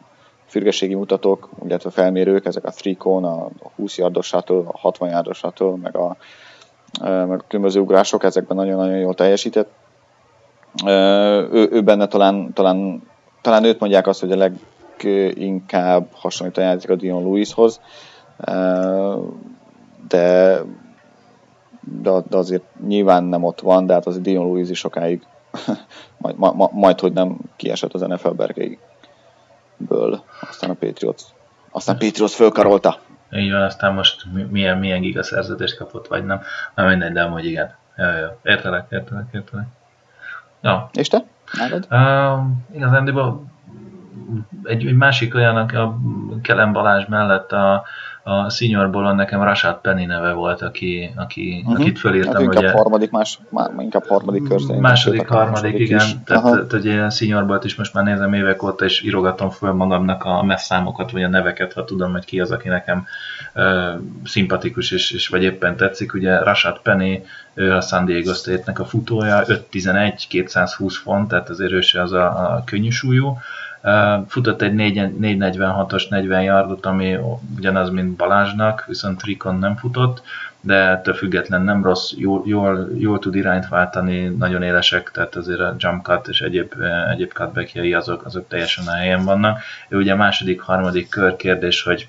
fürgeségi mutatók, illetve felmérők, ezek a 3 a 20 yardosától, a 60 yardosától, meg a meg a különböző ugrások, ezekben nagyon-nagyon jól teljesített. Ő, ő benne talán, talán, talán őt mondják azt, hogy a leginkább hasonlít a játék a Dion Lewishoz, de, de, de azért nyilván nem ott van, de hát az Dion Lewis is sokáig <laughs> majd, ma, majd, hogy nem kiesett az NFL berkeiből, aztán a Patriots. Aztán Patriots fölkarolta. Így van, aztán most milyen, milyen giga szerződést kapott, vagy nem. Nem mindegy, de amúgy igen. Jó, jó. Értelek, értelek, értelek. Ja. És te? Nálad? Uh, igazándiból egy, egy másik olyan, a Kelem Balázs mellett a, a Senior Ballon nekem Rashad Penny neve volt, aki, aki, uh-huh. akit fölírtam. Hát inkább ugye, harmadik, más, már, inkább harmadik kör szerint. Második, harmadik, második igen. Is. Tehát, tehát ugye a Senior Ballt is most már nézem évek óta, és írogatom föl magamnak a messzámokat, vagy a neveket, ha tudom, hogy ki az, aki nekem uh, szimpatikus, és, és vagy éppen tetszik. Ugye Rashad Penny, ő a San Diego State-nek a futója, 5'11, 220 font, tehát azért ő se az a, a könnyű súlyú Futott egy 446-os 40 yardot, ami ugyanaz, mint Balázsnak, viszont Rikon nem futott, de ettől független nem rossz, jól, jól, jól tud irányt váltani, nagyon élesek, tehát azért a jump cut és egyéb, egyéb cutbackjai azok, azok teljesen a helyen vannak. Ő ugye második, harmadik kör kérdés, hogy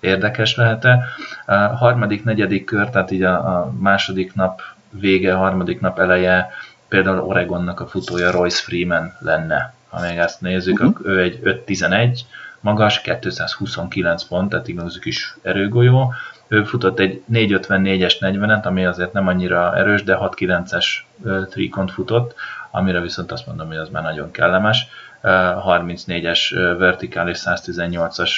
érdekes lehet-e. A harmadik, negyedik kör, tehát így a, a második nap vége, a harmadik nap eleje, például Oregonnak a futója Royce Freeman lenne ha még ezt nézzük, uh-huh. ő egy 5-11 magas, 229 pont, tehát igaz kis erőgolyó. Ő futott egy 454-es 40-et, ami azért nem annyira erős, de 6-9-es trikont futott, amire viszont azt mondom, hogy az már nagyon kellemes. 34-es vertikális 118-as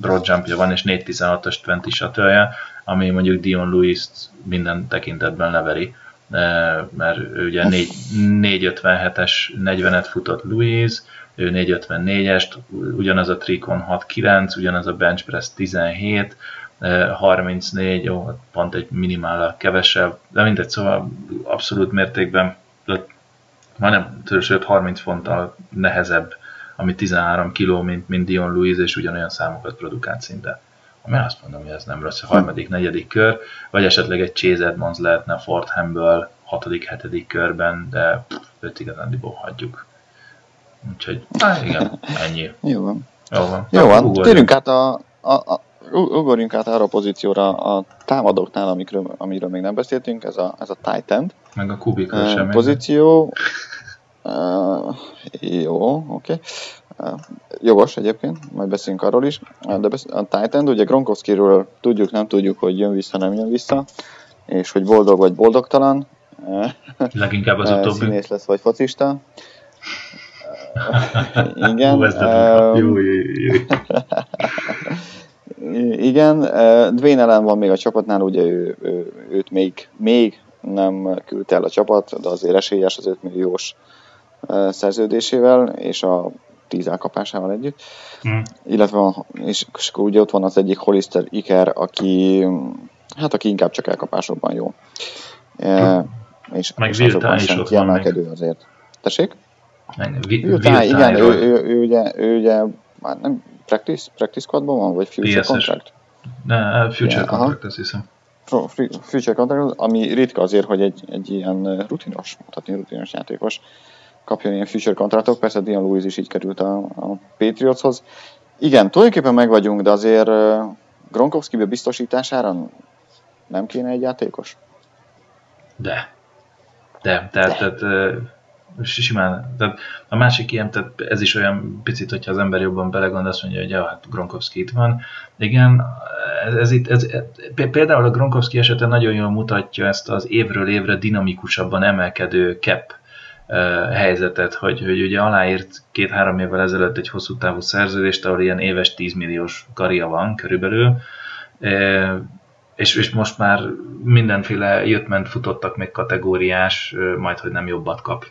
broad jumpja van, és 416-os 20 shuttle ami mondjuk Dion Lewis-t minden tekintetben leveri mert ugye 457-es 40-et futott Louise, ő 454-est, ugyanaz a Tricon 6-9, ugyanaz a bench press 17, 34, jó, pont egy minimál kevesebb, de mindegy, szóval abszolút mértékben majdnem, sőt 30 fonttal nehezebb, ami 13 kg, mint, mint Dion Louise, és ugyanolyan számokat produkált szinte mert azt mondom, hogy ez nem rossz. A harmadik, negyedik kör, vagy esetleg egy Chase Edmonds lehetne a Fordhamből hatodik, hetedik körben, de pff, őt igazándiból hagyjuk. Úgyhogy, á, igen, ennyi. <laughs> Jó van. Jó van. Jó van. Térjünk át a, a, a ugorjunk át arra a pozícióra a támadóknál, amikről, amiről még nem beszéltünk, ez a, ez a tight end. Meg a kubikról sem. Pozíció. Uh, jó, oké. Okay. Jogos egyébként, majd beszélünk arról is. De a Titan, ugye Gronkowskiről tudjuk, nem tudjuk, hogy jön vissza, nem jön vissza, és hogy boldog vagy boldogtalan. Leginkább az utóbbi. Színész lesz vagy focista. <laughs> Igen. <laughs> Igen, Dwayne ellen van még a csapatnál, ugye ő, ő, őt még, még nem küldte el a csapat, de azért esélyes az 5 milliós szerződésével, és a 10 elkapásával együtt. Mm. Illetve és, és akkor ugye ott van az egyik Hollister Iker, aki hát aki inkább csak elkapásokban jó. E, és, Meg és azokban sem kiemelkedő azért. Tessék? Viltán, igen, ő, ő, ő, ugye, ő ugye már nem practice, practice squadban van, vagy future PSS. contract? Ne, future yeah, contract, aha. azt hiszem. Future contract, ami ritka azért, hogy egy, egy ilyen rutinos, mutatni rutinos játékos kapjon ilyen future kontraktok, persze Dion Lewis is így került a, a Patriotshoz. Igen, tulajdonképpen meg vagyunk, de azért Gronkowski biztosítására nem kéne egy játékos? De. De, tehát, de. tehát simán, tehát a másik ilyen, tehát ez is olyan picit, hogyha az ember jobban belegondol, azt mondja, hogy ja, hát Gronkowski itt van. Igen, ez, ez itt, ez, például a Gronkowski esete nagyon jól mutatja ezt az évről évre dinamikusabban emelkedő cap helyzetet, hogy, hogy ugye aláírt két-három évvel ezelőtt egy hosszú távú szerződést, ahol ilyen éves 10 milliós karia van körülbelül, és, és most már mindenféle jött-ment futottak még kategóriás, majd hogy nem jobbat kap.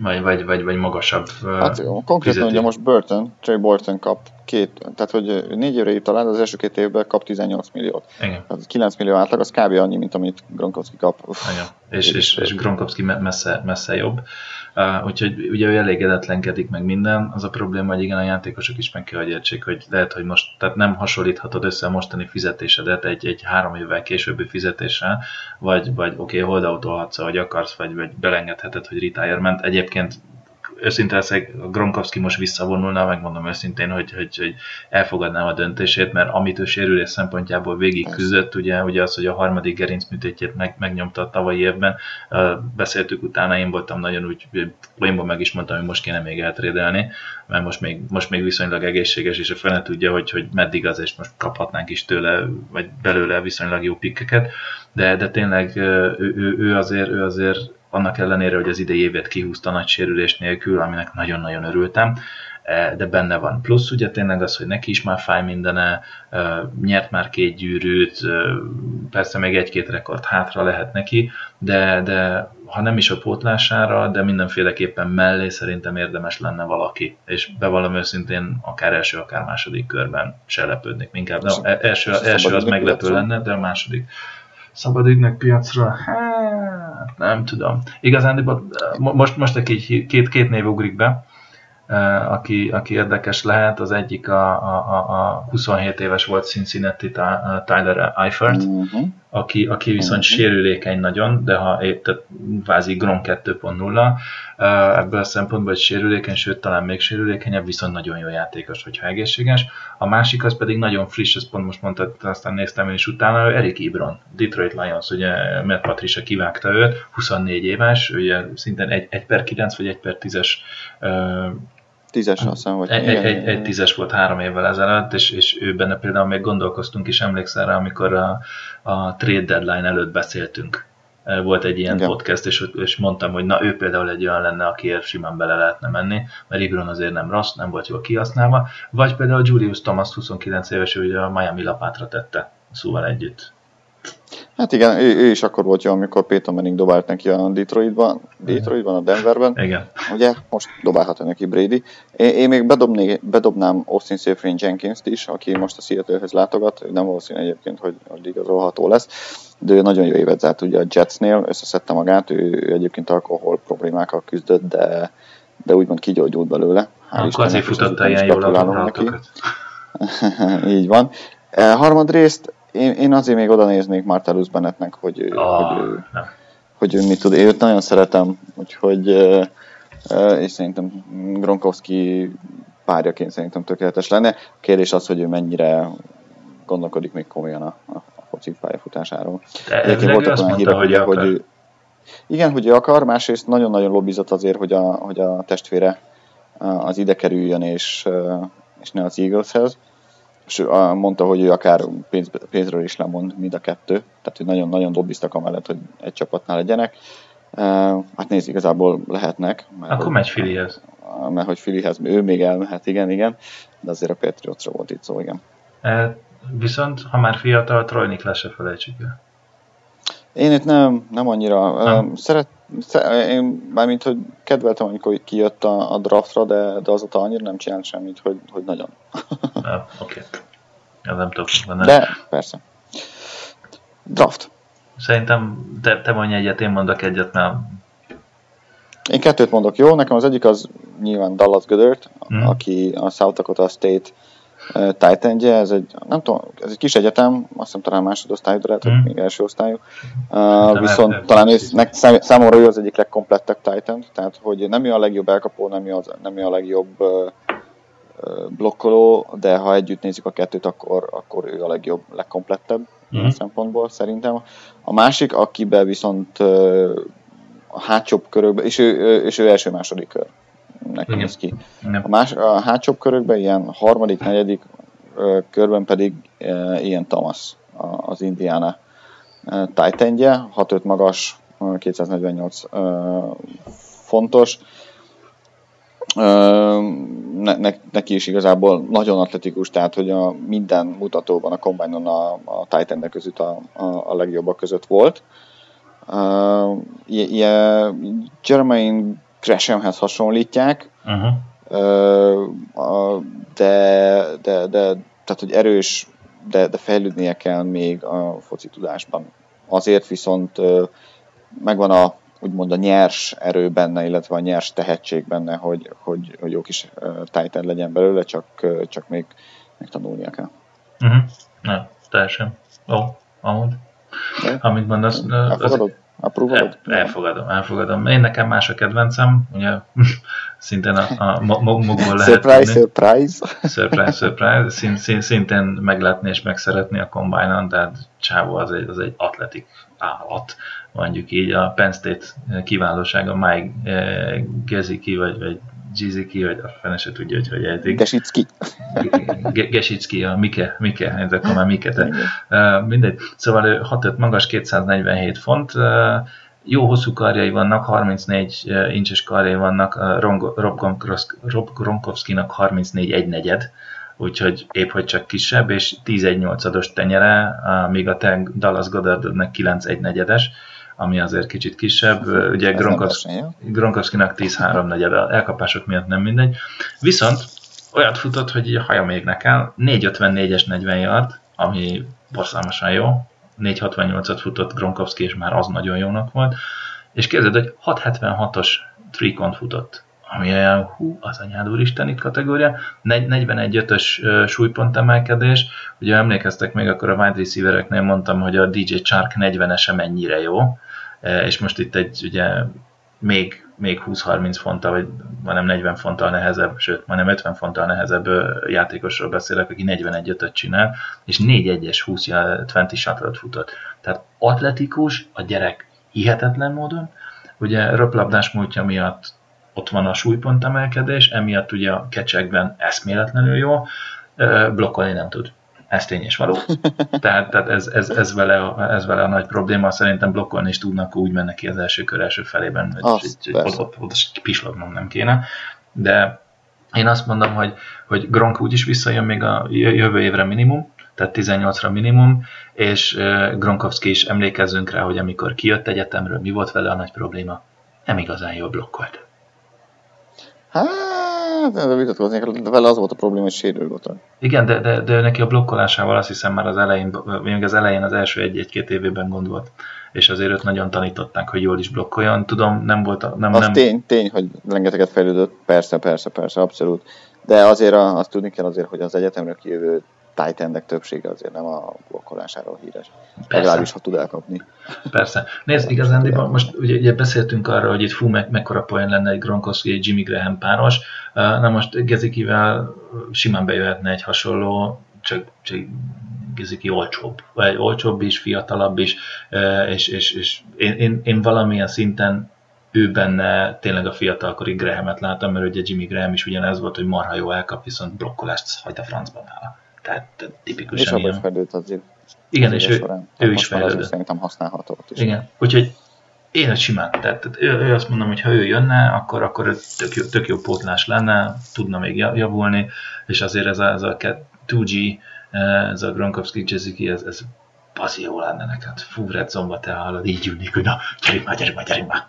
Vagy, vagy, vagy, vagy magasabb Hát konkrétan ugye most Burton, Trey Burton kap két, tehát hogy négy évre írt talán, az első két évben kap 18 milliót. Igen. Tehát 9 millió átlag, az kb. annyi, mint amit Gronkowski kap. Igen. és, és, és Gronkowski messze, messze jobb. Uh, úgyhogy ugye ő elégedetlenkedik meg minden, az a probléma, hogy igen, a játékosok is meg kell, hogy értsék, hogy lehet, hogy most, tehát nem hasonlíthatod össze a mostani fizetésedet egy, egy három évvel későbbi fizetéssel, vagy, vagy oké, okay, holdoutolhatsz, ahogy akarsz, vagy, vagy belengedheted, hogy retirement. Egyébként őszinte leszek, Gronkowski most visszavonulna, megmondom őszintén, hogy, hogy, hogy elfogadnám a döntését, mert amit ő sérülés szempontjából végig küzdött, ugye, ugye az, hogy a harmadik gerincműtétjét meg, megnyomta a tavalyi évben, beszéltük utána, én voltam nagyon úgy, poénból meg is mondtam, hogy most kéne még eltrédelni, mert most még, most még viszonylag egészséges, és a fene tudja, hogy, hogy meddig az, és most kaphatnánk is tőle, vagy belőle viszonylag jó pikkeket, de, de tényleg ő, ő, ő, azért, ő azért annak ellenére, hogy az idei évet kihúzta nagy sérülés nélkül, aminek nagyon-nagyon örültem, e, de benne van. Plusz ugye tényleg az, hogy neki is már fáj mindene, e, nyert már két gyűrűt, e, persze még egy-két rekord hátra lehet neki, de, de ha nem is a pótlására, de mindenféleképpen mellé szerintem érdemes lenne valaki. És bevallom őszintén, akár első, akár második körben se lepődnék. Inkább, no, első, első az meglepő lenne, de a második szabad ügynök piacra, hát nem tudom. Igazán, most, most egy két, két név ugrik be, aki, aki érdekes lehet. Az egyik a, a, a 27 éves volt Cincinnati Tyler Eifert, uh-huh. Aki, aki viszont uh-huh. sérülékeny nagyon, de ha épp, tehát vázi Grom 2.0, ebből a szempontból egy sérülékeny, sőt talán még sérülékenyebb, viszont nagyon jó játékos, hogyha egészséges. A másik az pedig nagyon friss, ezt pont most mondtad, aztán néztem én is utána, ő Erik Ibron, Detroit Lions, ugye Matt Patricia kivágta őt, 24 éves, ugye szintén 1, 1 per 9 vagy 1 per 10-es Tízes, azt hiszem, hogy... Egy, egy, egy, egy tízes volt három évvel ezelőtt, és, és ő benne például még gondolkoztunk is, emlékszel rá, amikor a, a trade deadline előtt beszéltünk. Volt egy ilyen Igen. podcast, és, és mondtam, hogy na ő például egy olyan lenne, akiért simán bele lehetne menni, mert Ibron azért nem rossz, nem volt jól kihasználva, vagy például Julius Thomas 29 éves, ő ugye a Miami lapátra tette, szóval együtt. Hát igen, ő, ő is akkor volt jó, amikor Peyton Manning dobált neki a Detroitban, Detroitban, a Denverben. Igen. Ugye, most dobálhat neki Brady. Én, én még bedobné, bedobnám Austin Seyfried Jenkins-t is, aki most a Seattle-hez látogat. Nem valószínű egyébként, hogy, hogy igazolható lesz, de ő nagyon jó évet zárt ugye a Jetsnél, összeszedte magát, ő, ő egyébként alkohol problémákkal küzdött, de, de úgymond kigyógyult belőle. Akkor azért futotta ilyen jól a neki. <laughs> Így van. E, harmadrészt én, én azért még oda néznék Martellus Bennettnek, hogy, oh, hogy, ő, hogy ő mit tud. Én őt nagyon szeretem, úgyhogy és szerintem Gronkowski párjaként szerintem tökéletes lenne. A kérdés az, hogy ő mennyire gondolkodik még komolyan a, a, a foci pályafutásáról. Egyébként voltak olyan hírek, hogy, hogy ő, igen, hogy ő akar, másrészt nagyon-nagyon lobbizott azért, hogy a, hogy a testvére az ide kerüljön, és, és ne az Eagleshez és mondta, hogy ő akár pénz, pénzről is lemond mind a kettő, tehát hogy nagyon-nagyon lobbiztak amellett, hogy egy csapatnál legyenek. Hát nézd, igazából lehetnek. Mert Akkor megy Filihez. Mert hogy Filihez ő még elmehet, igen, igen, de azért a Patriotsra volt itt szó, igen. E, viszont, ha már fiatal, Troy Niklas se felejtsük el. Én itt nem, nem annyira. Nem. Szeret, én mármint, hogy kedveltem, amikor kijött a, a draftra, de, de azóta annyira nem csinált semmit, hogy, hogy nagyon. <laughs> Oké. Okay. Ja, nem tudok. Benne. De, persze. Draft. Szerintem te, te mondj egyet, én mondok egyet, mert... Én kettőt mondok, jó? Nekem az egyik az nyilván Dallas Goddard, hmm. aki a South Dakota State titan ez egy, nem tudom, ez egy kis egyetem, azt hiszem talán másodosztályú, de lehet, hogy hmm. még első osztályú. Uh, viszont nem, talán ez, nek, számomra ő az egyik legkomplettebb Titan, tehát hogy nem ő a legjobb elkapó, nem ő, az, nem ő a legjobb uh, blokkoló, de ha együtt nézzük a kettőt, akkor, akkor ő a legjobb, legkomplettebb mm. szempontból szerintem. A másik, akiben viszont uh, a hátsóbb körökben, és ő, és ő első-második kör nekem néz ki. A, más, a hátsóbb körökben ilyen harmadik, negyedik körben pedig ilyen Thomas az Indiana Titanje, 6-5 magas, 248 fontos. Ne, ne, neki is igazából nagyon atletikus, tehát hogy a minden mutatóban a kombánynon a, a titan között a, a, a legjobbak között volt. Uh, Jermaine Greshamhez hasonlítják, uh-huh. de, de, de, tehát, hogy erős, de, de fejlődnie kell még a foci tudásban. Azért viszont megvan a úgymond a nyers erő benne, illetve a nyers tehetség benne, hogy, hogy, hogy jó kis Titan legyen belőle, csak, csak még, még tanulnia kell. Uh-huh. Na, teljesen. Ó, amúgy. Amit mondasz, az, El, elfogadom, elfogadom. Én nekem más a kedvencem, ugye <laughs> szintén a, a mogból lehet Surprise, tudni. surprise. Surprise, surprise. Szint, szint, szintén meglátni és megszeretni a combine tehát Csávó az egy, az egy atletik állat, mondjuk így. A Penn State kiválósága Mike eh, Geziki, vagy, vagy Giziki, vagy a fene se tudja, hogy hogy ejtik. Gesicki. Gesicki, a Mike, Mike, ezek már Mike. Uh, mindegy. Szóval ő 6 magas, 247 font, uh, jó hosszú karjai vannak, 34 incses karjai vannak, Rob, Gronkowski-nak 34 egy negyed, úgyhogy épp hogy csak kisebb, és 10 1 8 tenyere, míg a Dallas Goddardnek 9 1 negyedes ami azért kicsit kisebb. Ugye Gronkowski-nak 10-3 negyed, elkapások miatt nem mindegy. Viszont olyat futott, hogy a haja még nekem, 4.54-es 40 yard, ami borzalmasan jó, 4.68-at futott Gronkowski, és már az nagyon jónak volt, és képzeld, hogy 6.76-os trikont futott, ami olyan, hú, az anyád úristeni kategória, 41-5-ös súlypont emelkedés, ugye emlékeztek még, akkor a wide receivereknél mondtam, hogy a DJ Chark 40-ese mennyire jó, és most itt egy ugye még, még 20-30 fonttal, vagy majdnem 40 fonttal nehezebb, sőt, majdnem 50 fonttal nehezebb játékosról beszélek, aki 41-öt csinál, és 4-1-es 20 20 shuttle futott. Tehát atletikus, a gyerek hihetetlen módon, ugye röplabdás múltja miatt ott van a súlypont emelkedés, emiatt ugye a kecsekben eszméletlenül jó, blokkolni nem tud. Ez tény és való. <laughs> Tehát, tehát ez, ez, ez, vele a, ez vele a nagy probléma. Szerintem blokkolni is tudnak, úgy mennek ki az első kör első felében, hogy ott, ott, ott pislognom nem kéne. De én azt mondom, hogy, hogy Gronk úgyis visszajön még a jövő évre minimum, tehát 18-ra minimum, és Gronkowski is emlékezzünk rá, hogy amikor kijött egyetemről, mi volt vele a nagy probléma? Nem igazán jól blokkolt. Hát, de vitatkoznék, de vele az volt a probléma, hogy sérül volt. Igen, de, de, de neki a blokkolásával azt hiszem már az elején, még az elején az első egy-két évében gond volt és azért őt nagyon tanították, hogy jól is blokkoljon. Tudom, nem volt... A, nem, az nem... Tény, tény, hogy rengeteget fejlődött, persze, persze, persze, abszolút. De azért azt tudni kell azért, hogy az egyetemről kijövő tight többsége azért nem a blokkolásáról híres. Persze. Legalábbis, ha tud elkapni. Persze. Nézd, igazán, most ugye, ugye, beszéltünk arról, hogy itt fú, meg, mekkora poén lenne egy Gronkowski, egy Jimmy Graham páros. Na most Gezikivel simán bejöhetne egy hasonló, csak, csak Geziki olcsóbb, vagy olcsóbb is, fiatalabb is, és, és, és én, én, én valamilyen szinten ő benne tényleg a fiatalkori Grahamet látom, mert ugye Jimmy Graham is ugyanez volt, hogy marha jó elkap, viszont blokkolást hagyd a nála. Tehát tipikusan És abban is fejlődött azért. Igen, és ő, során. ő is fejlődött. Szerintem használható is. Igen, úgyhogy én a simán, tehát, tehát ő, ő, azt mondom, hogy ha ő jönne, akkor, akkor tök jó, tök jó pótlás lenne, tudna még javulni, és azért ez a, ez a 2G, ez a Gronkowski Jessica, ez, ez bazi jó lenne neked. Fú, Red Zomba te hallod, így ülnék, hogy na, gyerünk már, gyerünk már, gyerünk már.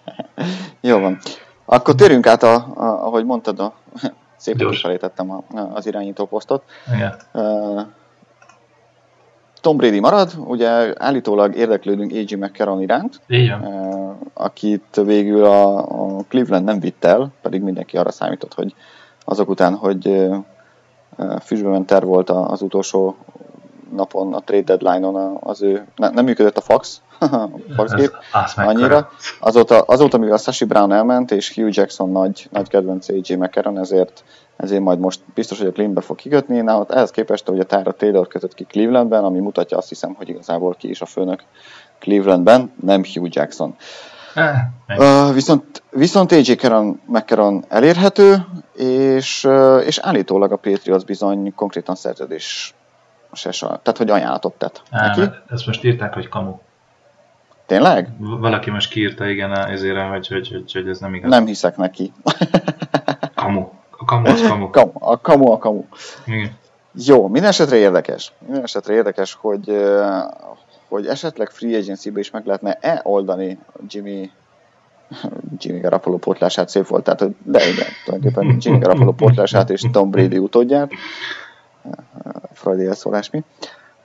<laughs> jó van. Akkor térjünk át, a, a, ahogy mondtad, a Szépen kifelejtettem az irányító posztot. Igen. Tom Brady marad, ugye állítólag érdeklődünk A.J. McCarron iránt, Igen. akit végül a, a Cleveland nem vitt el, pedig mindenki arra számított, hogy azok után, hogy füstbe ment terv volt az utolsó napon, a trade deadline-on az ő, ne, nem működött a fax, <laughs> a faxgép annyira. Azóta, azóta, mivel Sashi Brown elment, és Hugh Jackson nagy, nagy kedvenc AJ McCarron, ezért, ezért majd most biztos, hogy a Clevelandbe fog kikötni. Na, ehhez képest, hogy a Tyra Taylor kötött ki Clevelandben, ami mutatja azt hiszem, hogy igazából ki is a főnök Clevelandben, nem Hugh Jackson. Uh, viszont, viszont AJ Caron, McCarron elérhető, és, és állítólag a Patriots bizony konkrétan szerződés se, tehát hogy ajánlatot tett Á, neki. Ezt most írták, hogy kamu. Tényleg? Valaki most kiírta, igen, ezért, hogy, hogy, hogy, hogy ez nem igaz. Nem hiszek neki. <laughs> kamu. A kamu az kamu. kamu a kamu a kamu. Igen. Jó, minden esetre érdekes. Minden esetre érdekes, hogy, hogy esetleg free agency-be is meg lehetne-e oldani Jimmy <laughs> Jimmy Garoppolo pótlását szép volt, tehát de igen, tulajdonképpen Jimmy Garoppolo pótlását és Tom Brady utódját, Freudi elszólás mi,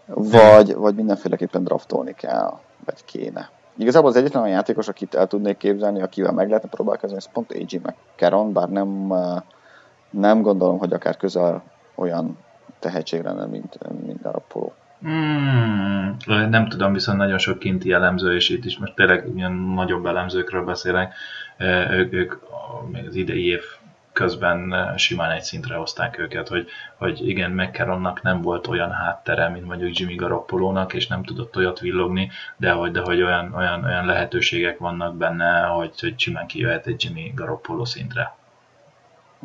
vagy, vagy mindenféleképpen draftolni kell, vagy kéne. igazából az egyetlen olyan játékos, akit el tudnék képzelni, akivel meg lehetne próbálkozni, ez pont AJ McCarron, bár nem, nem gondolom, hogy akár közel olyan tehetség lenne, mint, mint a Polo. Hmm, nem tudom, viszont nagyon sok kinti elemző, és itt is most tényleg ilyen nagyobb elemzőkről beszélek, ők, ők még az idei év közben simán egy szintre hozták őket, hogy, hogy igen, McCarronnak nem volt olyan háttere, mint mondjuk Jimmy Garoppolónak, és nem tudott olyat villogni, de hogy, de hogy olyan, olyan, olyan lehetőségek vannak benne, hogy, hogy simán kijöhet egy Jimmy Garoppolo szintre.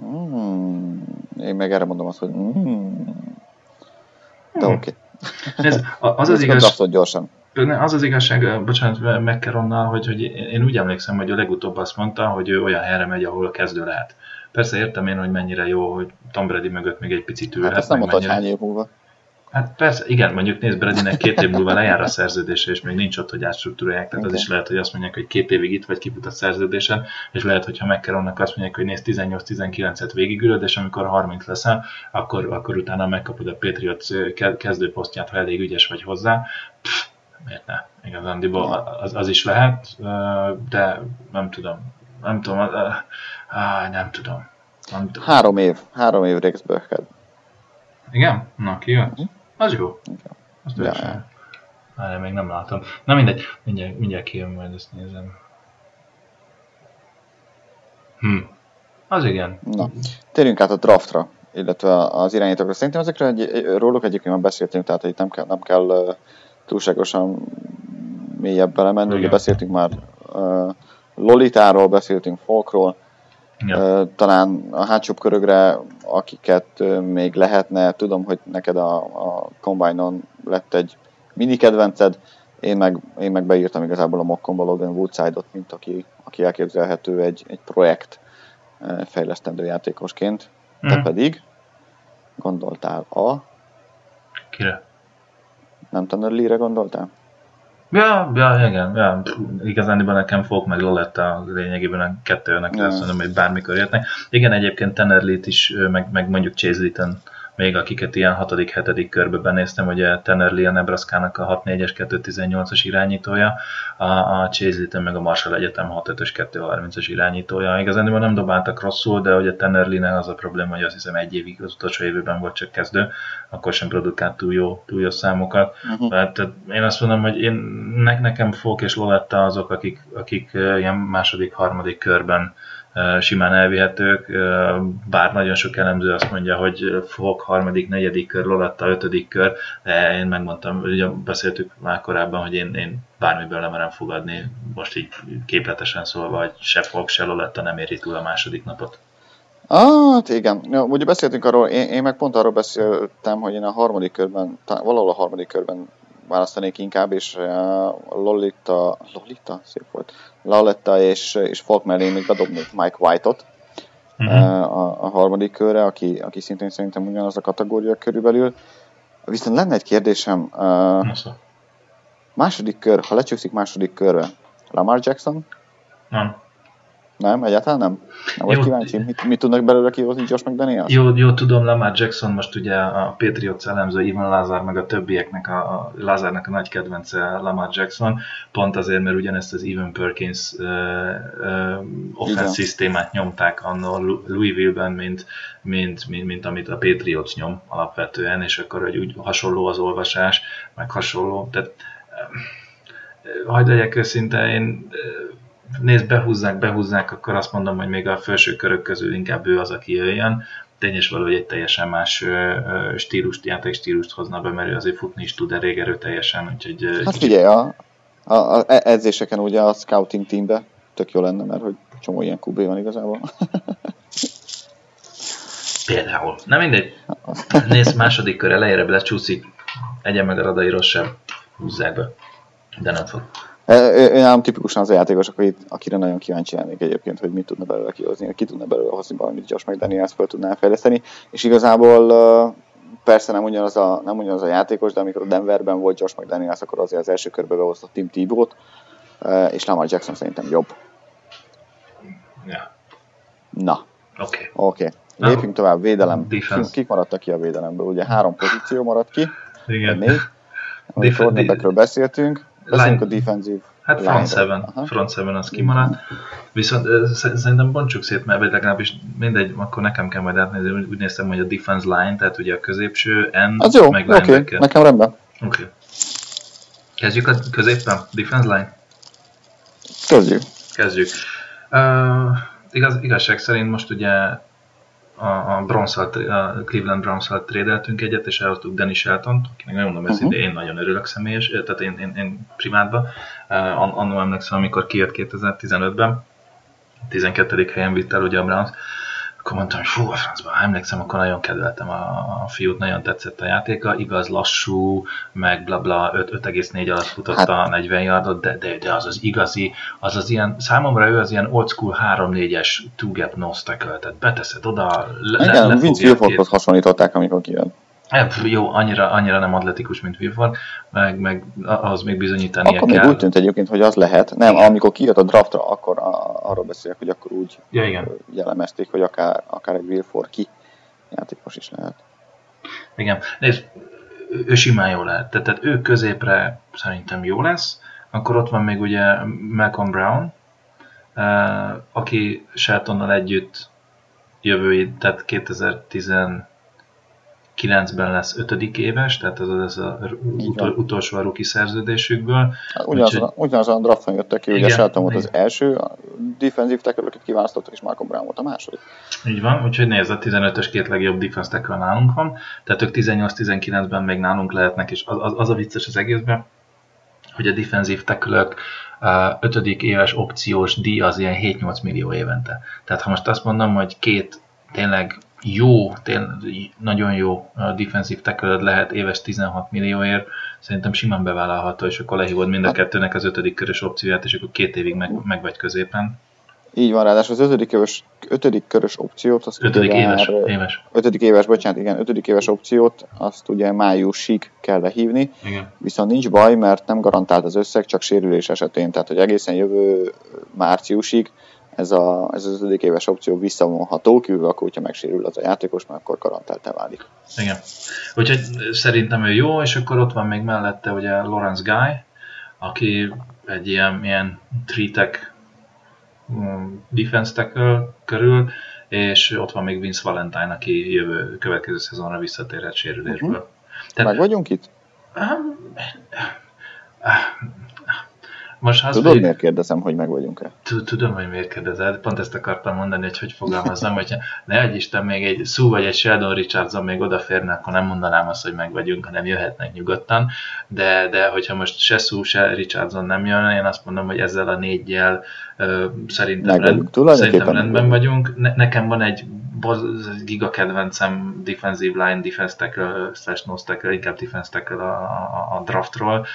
Mm, én meg erre mondom azt, hogy mm. de hmm. oké. Okay. Ez, az az igaz... gyorsan. Az az igazság, bocsánat, McCarronnal, hogy, hogy én úgy emlékszem, hogy a legutóbb azt mondta, hogy ő olyan helyre megy, ahol kezdő lehet. Persze értem én, hogy mennyire jó, hogy Tom Brady mögött még egy picit ülhet. Hát ezt nem mondta, mennyire... hány év múlva. Hát persze, igen, mondjuk nézd, Bradynek két év múlva lejár a szerződése, és még nincs ott, hogy átstruktúrálják, tehát okay. az is lehet, hogy azt mondják, hogy két évig itt vagy kifut a szerződésen, és lehet, hogy ha McCarronnak azt mondják, hogy nézd 18-19-et végigülöd, és amikor 30 leszel, akkor, akkor utána megkapod a Patriots kezdőposztját, ha elég ügyes vagy hozzá. Pff, miért ne? Igazándiból az, az is lehet, de nem tudom. Nem tudom, Á, nem tudom. Nem tudom. Három év. Három év Rex Burkhead. Igen? Na, ki jön? Uh-huh. Az jó. Igen. Azt ja, még nem látom. Na mindegy, mindjárt, mindjárt kijön, majd ezt nézem. Hm. Az igen. Na, térjünk át a draftra, illetve az irányítókra. Szerintem ezekről egy, róluk egyébként már beszéltünk, tehát hogy nem kell, nem kell túlságosan mélyebb belemenni. Ugye beszéltünk már uh, Lolitáról, beszéltünk Folkról, Ja. Talán a hátsóbb körökre, akiket még lehetne, tudom, hogy neked a, a Combine-on lett egy mini kedvenced, én meg, én meg beírtam igazából a mokkomba Logan Woodside-ot, mint aki, aki elképzelhető egy, egy projekt fejlesztendő játékosként. Mm. Te pedig gondoltál a... Kire? Nem Tanner Lee-re gondoltál? Ja, ja, igen, ja. igazán nekem Folk meg Loletta lényegében a kettőnek azt mondom, hogy bármikor jöhetnek. Igen, egyébként Tenerlit is, meg, meg mondjuk Chase Litton még akiket ilyen 6.-7. körbe benéztem, ugye Tanner Lee a Nebraska-nak a 6.4-es 2.18-as irányítója, a, a Chase meg a Marshall Egyetem 6.5-ös 2.30-as irányítója. Igazán nem dobáltak rosszul, de ugye Tanner Lee-nek az a probléma, hogy azt hiszem egy évig az utolsó évben volt csak kezdő, akkor sem produkált túl jó, túl jó számokat. Uh-huh. Tehát én azt mondom, hogy én, ne, nekem Fok és Loletta azok, akik, akik ilyen második, harmadik körben simán elvihetők, bár nagyon sok elemző azt mondja, hogy fog harmadik, negyedik kör, Lolatta ötödik kör, én megmondtam, ugye beszéltük már korábban, hogy én, én bármiből lemerem fogadni, most így képletesen szólva, hogy se fog, se Lolatta nem éri túl a második napot. Hát igen. Ja, ugye beszéltünk arról, én, én meg pont arról beszéltem, hogy én a harmadik körben, valahol a harmadik körben választanék inkább, és uh, Lolita, Lolita? Szép volt. Laletta és, és Falk mellé még bedobnék Mike White-ot uh-huh. a, a harmadik körre, aki, aki szintén szerintem ugyanaz a kategória körülbelül. Viszont lenne egy kérdésem. Uh, második kör, ha lecsúszik második körre, Lamar Jackson? Nem. Nem, egyáltalán nem? Nem vagy kíváncsi, mit, mit tudnak belőle kihozni Josh McDaniels? Jó, jó, tudom, Lamar Jackson most ugye a Patriots elemző, Ivan Lazar meg a többieknek, a, a Lazarnak a nagy kedvence Lamar Jackson, pont azért, mert ugyanezt az Evan Perkins uh, uh, offense szisztémát nyomták annól Louisville-ben, mint, mint, mint, mint, amit a Patriots nyom alapvetően, és akkor hogy úgy hasonló az olvasás, meg hasonló, tehát uh, hagyd legyek őszinte, én uh, nézd, behúzzák, behúzzák, akkor azt mondom, hogy még a felső körök közül inkább ő az, aki jöjjön. Tényes valahogy egy teljesen más stílust, játékstílust hozna be, mert ő azért futni is tud elég erőteljesen. Úgyhogy, hát figyelj, a, a, a e- edzéseken ugye a scouting teambe tök jó lenne, mert hogy csomó ilyen QB van igazából. <laughs> Például. Na mindegy. Nézd, második kör elejére lecsúszik, egyen meg a radairól sem húzzák be. De nem fog. Én nem tipikusan az a játékos, akire nagyon kíváncsi lennék egyébként, hogy mit tudna belőle kihozni, ki tudna belőle hozni valamit, Josh McDaniels fel tudná fejleszteni, és igazából persze nem ugyanaz, a, nem ugyanaz a játékos, de amikor a Denverben volt Josh McDaniels, akkor azért az első körbe behozta Tim Tebow-t, és Lamar Jackson szerintem jobb. Ja. Na. Oké. Okay. Oké. Okay. Lépjünk tovább, védelem. Defense. Kik maradtak ki a védelemből? Ugye három pozíció maradt ki. Igen. Négy. Def- beszéltünk Beszéljünk a defensív Hát front seven, Aha. front seven az kimaradt. Viszont szerintem bontsuk szét, mert vagy legalábbis mindegy, akkor nekem kell majd átnézni, úgy néztem, hogy a defense line, tehát ugye a középső end, az jó, meg oké, okay. nekem rendben. Oké. Okay. Kezdjük a középen, defense line? Kezdjük. Kezdjük. Uh, igaz, igazság szerint most ugye a, a, browns a Cleveland Browns-szal trédeltünk egyet, és elhoztuk Danny Shelton, akinek nagyon mondom uh-huh. én nagyon örülök személyes, tehát én, én, én primátban. Uh, annól emlékszem, amikor kijött 2015-ben, 12. helyen vitt el ugye a Browns, akkor mondtam, hogy fú, a francban, emlékszem, akkor nagyon kedveltem a, a fiút, nagyon tetszett a játéka, igaz, lassú, meg bla bla, 5,4 alatt futott hát. a 40 yardot, de, de, de az az igazi, az az ilyen, számomra ő az ilyen old school 3-4-es two-gap nose tackle, tehát beteszed oda, le, Igen, le Vince Wilforkhoz hasonlították, amikor kijön. Jó, annyira, annyira nem atletikus, mint Wilford, meg, meg ahhoz még bizonyítani Akkor kell. még úgy tűnt egyébként, hogy az lehet. Nem, igen. amikor kijött a draftra, akkor a, arról beszélek, hogy akkor úgy ja, igen. jellemezték, hogy akár, akár egy Wilford ki játékos is lehet. Igen, nézd, ő simán jó lehet. Tehát, tehát ő középre szerintem jó lesz. Akkor ott van még ugye Malcolm Brown, aki Sheltonnal együtt jövő, tehát 2010 9-ben lesz ötödik éves, tehát ez az a utol, utolsó a rookie szerződésükből. Hát ugyanazon, ugyanazon a drafton jöttek ki, ugye Shelton volt az első, a defensive tackle akit kiválasztottak, és Malcolm Brown volt a második. Így van, úgyhogy nézd, a 15-ös két legjobb defense tackle nálunk van, tehát ők 18-19-ben még nálunk lehetnek, és az, az, az a vicces az egészben, hogy a defensive tackle ötödik éves opciós díj az ilyen 7-8 millió évente. Tehát ha most azt mondom, hogy két tényleg jó, tényleg nagyon jó defensív tackle lehet éves 16 millióért, szerintem simán bevállalható, és akkor lehívod mind a hát- kettőnek az ötödik körös opcióját, és akkor két évig meg, meg vagy középen. Így van, ráadásul az ötödik körös, ötödik körös opciót, azt ötödik ugye éves, már, éves. Ötödik éves, bocsánat, igen, ötödik éves opciót, azt ugye májusig kell lehívni, igen. viszont nincs baj, mert nem garantált az összeg, csak sérülés esetén, tehát hogy egészen jövő márciusig ez, a, ez az ötödik éves opció visszavonható, kívül akkor, hogyha megsérül az a játékos, mert akkor karantált válik. Igen. Úgyhogy szerintem ő jó, és akkor ott van még mellette ugye Lawrence Guy, aki egy ilyen, ilyen three-tech um, defense tackle körül, és ott van még Vince Valentine, aki jövő következő szezonra visszatérhet sérülésből. Uh-huh. Tehát, Meg vagyunk itt? Most Tudod, hogy... miért kérdezem, hogy meg vagyunk-e? Tudom, hogy miért kérdezed. Pont ezt akartam mondani, hogy hogy fogalmazzam, hogy ne egy Isten, még egy Szú vagy egy Sheldon Richardson még odaférne, akkor nem mondanám azt, hogy meg vagyunk, hanem jöhetnek nyugodtan. De, de hogyha most se Szú, se Richardson nem jön, én azt mondom, hogy ezzel a négyjel uh, szerintem, rend, szerintem rendben vagyunk. Ne, nekem van egy giga kedvencem defensive line, defense tackle, slash nose tackle, inkább defense tackle a, a, a draftról,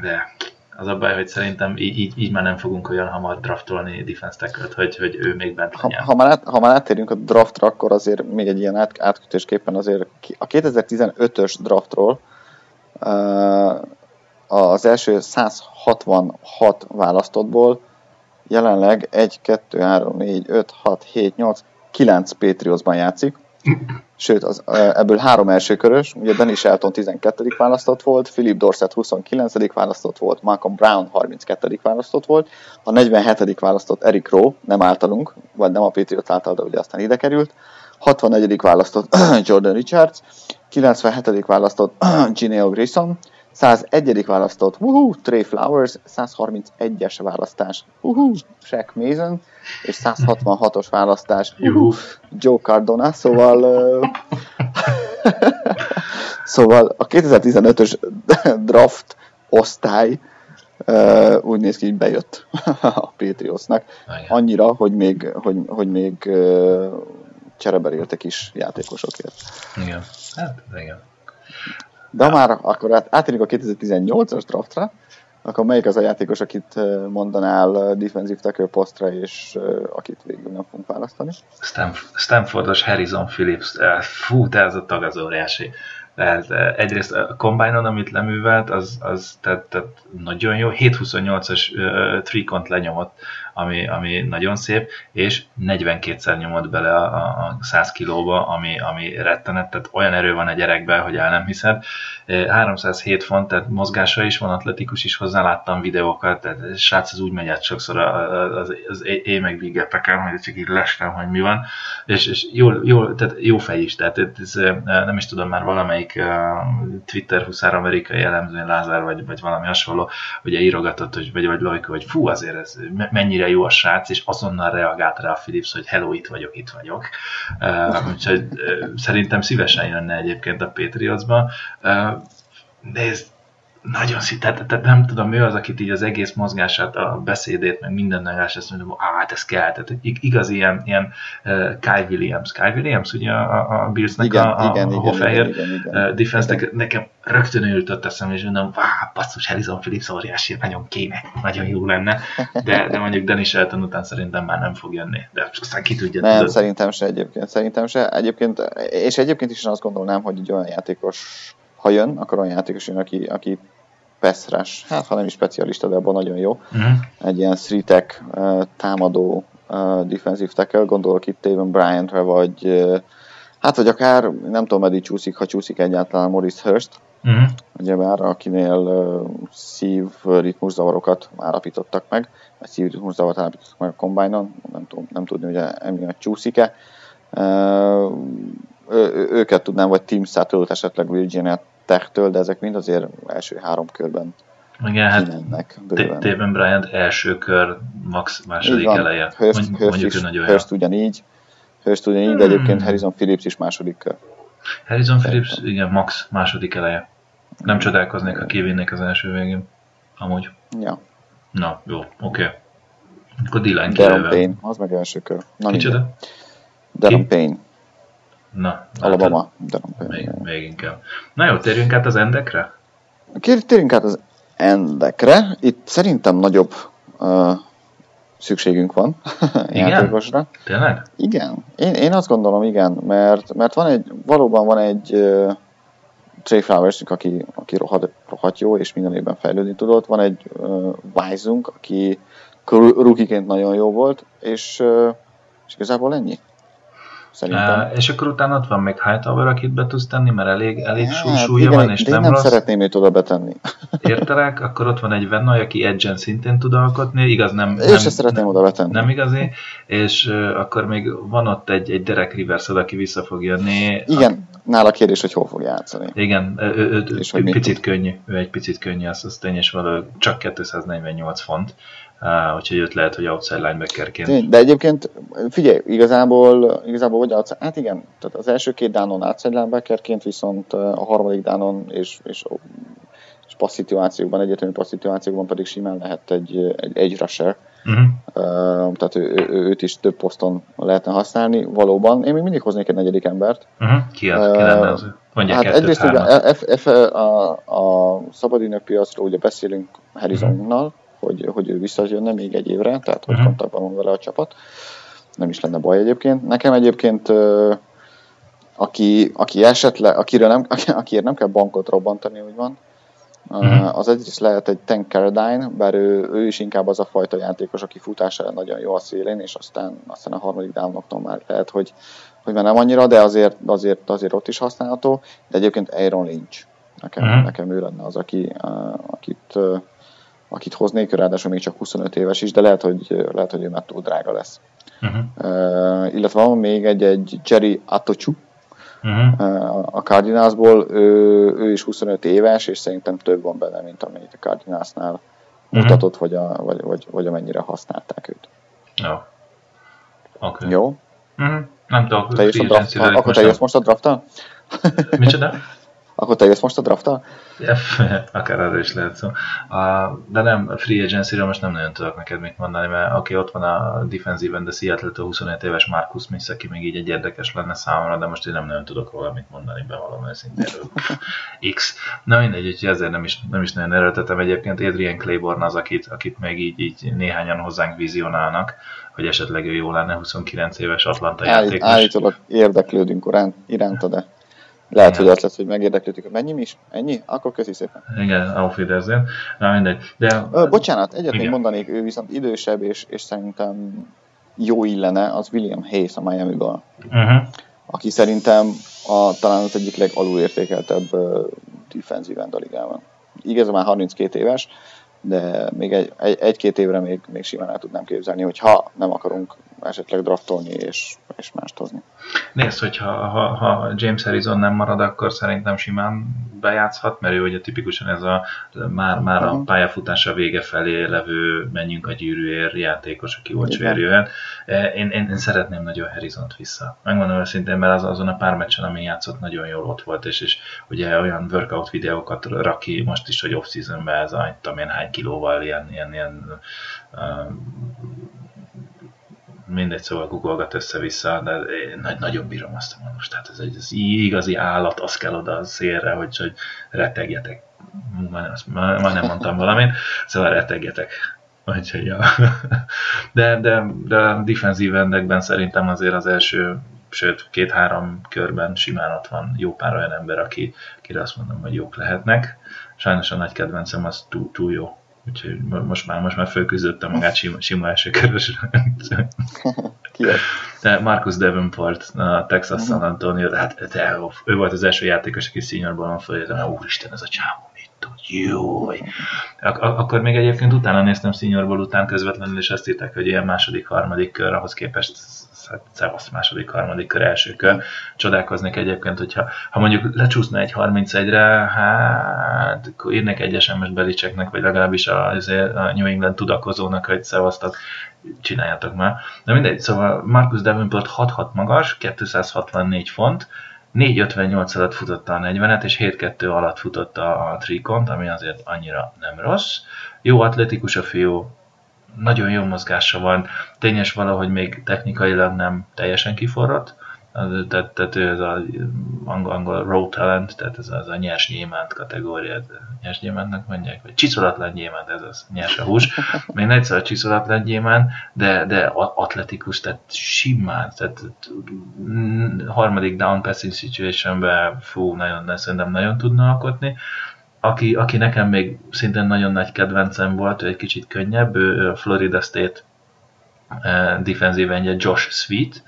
de az a baj, hogy szerintem így, így, már nem fogunk olyan hamar draftolni defense tackle hogy, hogy ő még bent ha, ha, már át, ha már áttérünk a draftra, akkor azért még egy ilyen át, átkötésképpen azért a 2015-ös draftról uh, az első 166 választottból jelenleg 1, 2, 3, 4, 5, 6, 7, 8, 9 Patriotsban játszik Sőt, az, ebből három elsőkörös, ugye Danny Shelton 12. választott volt, Philip Dorset 29. választott volt, Malcolm Brown 32. választott volt, a 47. választott Eric Rowe, nem általunk, vagy nem a Patriot által, de ugye aztán ide került, 64. választott <clears throat> Jordan Richards, 97. választott <clears throat> Gineo Grayson, 101. választott, woohoo, Trey Flowers, 131-es választás, woohoo, Shaq Mason, és 166-os választás, woohoo, Joe Cardona, szóval szóval a 2015-ös draft osztály uh, úgy néz ki, hogy bejött a Patriotsnak. Annyira, hogy még, hogy, hogy még uh, csereberéltek is játékosokért. Igen, hát igen. De ha már akkor át, átérünk a 2018-as draftra, akkor melyik az a játékos, akit mondanál defensive tackle posztra, és akit végül nem fogunk választani? Stanfordos Harrison Phillips. Fú, te ez a tag az óriási. Tehát egyrészt a combine amit leművelt, az, az tehát, tehát nagyon jó. 7.28-as uh, trikont lenyomott ami, ami nagyon szép, és 42-szer nyomott bele a, a 100 kilóba, ami, ami rettenet, tehát olyan erő van a gyerekben, hogy el nem hiszed. 307 font, tehát mozgása is van, atletikus is hozzá, láttam videókat, tehát srác az úgy megy át sokszor az, az é meg vigepeken, hogy csak így lestem, hogy mi van, és, és jó, jó, tehát jó fej is, tehát ez, nem is tudom már valamelyik Twitter huszár amerikai elemzőn Lázár, vagy, vagy valami hasonló, ugye írogatott, hogy, vagy, vagy Lojko, hogy fú, azért ez mennyire jó a srác, és azonnal reagált rá a Philips, hogy hello, itt vagyok, itt vagyok. Uh, úgyhogy uh, szerintem szívesen jönne egyébként a Patriotsba. Uh, nézd, nagyon szí, tehát, tehát, nem tudom, ő az, akit így az egész mozgását, a beszédét, meg minden nagyon ezt mondom, á, hát ez kell, tehát igaz ilyen, ilyen uh, Kyle Williams, Kyle Williams, ugye a, a Billsnek igen, a, a, igen, a igen, igen. defense igen. nekem rögtön ültött eszem, és mondom, vá, basszus, Harrison Phillips óriási, nagyon kéne, nagyon jó lenne, de, de mondjuk Danny Shelton után szerintem már nem fog jönni, de aztán ki tudja. Nem, tudod. szerintem se egyébként, szerintem se, egyébként, és egyébként is azt gondolnám, hogy egy olyan játékos ha jön, akkor olyan játékos jön, aki, aki Peszres, hát ha nem is specialista, de abban nagyon jó. Uh-huh. Egy ilyen three uh, támadó uh, defensive tackle, gondolok itt Taven Bryantre, vagy uh, hát vagy akár, nem tudom, meddig csúszik, ha csúszik egyáltalán Morris Hurst, uh-huh. ugye már akinél uh, szív ritmuszavarokat állapítottak meg, vagy szív ritmuszavart állapítottak meg a combine nem, tudom, nem tudni, hogy emiatt csúszik-e. Uh, őket tudnám, vagy Tim Sattle esetleg Virginia Techtől, de ezek mind azért első három körben igen, hát Taven Bryant első kör, max második van, eleje. Hurst, Mond, Hurst, is, nagyon Hurst ugyanígy, Hurst ugyanígy, de egyébként Harrison Phillips is második kör. Harrison Phillips, igen, max második eleje. Nem csodálkoznék, ha kivinnék az első végén. Amúgy. Ja. Na, jó, oké. Okay. Akkor Dylan Darren Payne, az meg első kör. Na, Kicsoda? Darren Payne. Na, Alabama. Hát, még, még inkább. Na jó, térjünk át az endekre? Térjünk át az endekre. Itt szerintem nagyobb uh, szükségünk van <laughs> igen? játékosra. Tényleg? Igen. Én, én azt gondolom, igen, mert, mert van egy, valóban van egy uh, Trey flowers aki, aki rohadt, rohadt jó, és minden évben fejlődni tudott. Van egy uh, Weisung, aki rukiként nagyon jó volt, és, uh, és igazából ennyi szerintem. Uh, és akkor utána ott van még Hightower, akit be tudsz tenni, mert elég, elég hát, súlya van, és de nem nem rossz. szeretném őt oda betenni. <laughs> Értelek? Akkor ott van egy Vennoy, aki edge szintén tud alkotni, igaz nem... Én nem, sem szeretném oda betenni. Nem igazi, és uh, akkor még van ott egy, egy Derek Rivers, aki vissza fog jönni. Igen, a... nála kérdés, hogy hol fog játszani. Igen, ő, ő, ő, ő picit könnyű, ő egy picit könnyű, az, az tény, és való, csak 248 font Uh, úgyhogy őt lehet, hogy outside linebackerként. De egyébként figyelj, igazából, igazából vagy outside, hát igen, tehát az első két dánon outside linebackerként, viszont a harmadik dánon és, és, és passz szituációkban, egyetemi passz szituációkban pedig simán lehet egy, egy, egy rusher. Uh-huh. Uh, tehát ő, ő, őt is több poszton lehetne használni, valóban. Én még mindig hoznék egy negyedik embert. Uh-huh. Ki, az, ki lenne az? Mondja hát kettőt, egyrészt ugye, a, F, F, a, a szabadügynök piacról ugye beszélünk Harrisonnal, uh-huh hogy, hogy ő visszajönne még egy évre, tehát hogy uh-huh. kontaktban van vele a csapat. Nem is lenne baj egyébként. Nekem egyébként aki, aki esetleg, akiről nem, <laughs> akiért nem kell bankot robbantani, úgy van, uh-huh. az egyrészt lehet egy Tank Caradine, bár ő, ő is inkább az a fajta játékos, aki futása nagyon jó a szélén, és aztán, aztán a harmadik downokton már lehet, hogy, hogy már nem annyira, de azért, azért, azért ott is használható. De egyébként Aaron Lynch. Nekem, uh-huh. nekem ő lenne az, aki, akit akit hoznék, ráadásul még csak 25 éves is, de lehet, hogy, lehet, hogy ő már túl drága lesz. Uh-huh. Uh, illetve van még egy, egy Jerry Atochu, uh-huh. uh, a Cardinalsból, ő, ő is 25 éves, és szerintem több van benne, mint amennyit a Cardinalsnál uh-huh. mutatott, vagy, a, vagy, vagy, vagy amennyire használták őt. Jó. Okay. Jó? Uh-huh. Nem tudok. Te jössz a draft, akkor te jössz most a draftal? Micsoda? Akkor te jössz most a draftal? Ja, <laughs> akár arra is lehet szó. De nem, free agency most nem nagyon tudok neked mit mondani, mert aki ott van a defensíven, de seattle 27 éves Marcus Smith, aki még így egy érdekes lenne számomra, de most én nem nagyon tudok róla mit mondani, bevallom őszintén. <laughs> X. Na mindegy, úgyhogy ezért nem is, nem is nagyon erőltetem. Egyébként Adrian Claiborne az, akit, akit még így, így néhányan hozzánk vizionálnak, hogy esetleg ő jó lenne, 29 éves Atlanta játékos. Állítólag érdeklődünk iránta, de Lehet, Igen. hogy az lesz, hogy megérdeklődik, hogy mennyi is? Ennyi? Akkor köszi szépen. Igen, auf Wiedersehen. Na mindegy. De... Ö, bocsánat, egyet még mondanék, ő viszont idősebb, és, és szerintem jó illene, az William Hayes a Miami-ból. Uh-huh. Aki szerintem a, talán az egyik legalulértékeltebb uh, defensive end a ligában. Igaz, már 32 éves, de még egy, egy, egy-két évre még, még simán el tudnám képzelni, hogy ha nem akarunk esetleg draftolni és, és mást hozni. Nézd, hogy ha, ha, James Harrison nem marad, akkor szerintem simán bejátszhat, mert ő ugye tipikusan ez a már, már a mhm. pályafutása vége felé levő menjünk a gyűrűért játékos, aki olcsó jöhet. Én, én, én, szeretném nagyon Harrison-t vissza. Megmondom őszintén, mert az, azon a pár meccsen, amin játszott, nagyon jól ott volt, és, és ugye olyan workout videókat rak ki most is, hogy off-seasonben ez a, tudom én, hány kilóval ilyen, ilyen, ilyen uh, mindegy, szóval googolgat össze-vissza, de én nagyon bírom azt a manust. Tehát ez egy ez igazi állat, az kell oda a szélre, hogy, hogy retegjetek. Már, nem mondtam valamit, szóval retegjetek. Úgyhogy, ja. <laughs> de, de, de defensív endekben szerintem azért az első, sőt, két-három körben simán ott van jó pár olyan ember, aki, akire azt mondom, hogy jók lehetnek. Sajnos a nagy kedvencem az túl, túl jó Úgyhogy most már, most már fölküzdöttem magát sima, sima első körösre. <laughs> De Marcus Davenport, a Texas San Antonio, hát de, ő volt az első játékos, aki seniorban van föl, hogy úristen, ez a csávó mit tud, jó. Ak- akkor még egyébként utána néztem seniorból után közvetlenül, és azt írták, hogy ilyen második, harmadik kör, ahhoz képest hát második, harmadik kör, első kör. Csodálkoznék egyébként, hogyha ha mondjuk lecsúszna egy 31-re, hát akkor írnék egy SMS Belicseknek, vagy legalábbis a, a New England tudakozónak, hogy szevasztok, csináljátok már. De mindegy, szóval Marcus Davenport 6-6 magas, 264 font, 4.58 alatt futotta a 40-et, és 7.2 alatt futotta a trikont, ami azért annyira nem rossz. Jó atletikus a fiú, nagyon jó mozgása van, tényes valahogy még technikailag nem teljesen kiforrott, tehát, tehát ő ez az angol, angol raw talent, tehát ez az a nyers gyémánt kategória, nyers gyémántnak mondják, vagy csiszolatlan gyémánt, ez az nyers a hús. Még egyszer a csiszolatlan gyémánt, de, de atletikus, tehát simán, tehát harmadik down passing situationben fú, nagyon, szerintem nagyon tudna alkotni aki, aki nekem még szintén nagyon nagy kedvencem volt, ő egy kicsit könnyebb, ő Florida State uh, defensív endje Josh Sweet,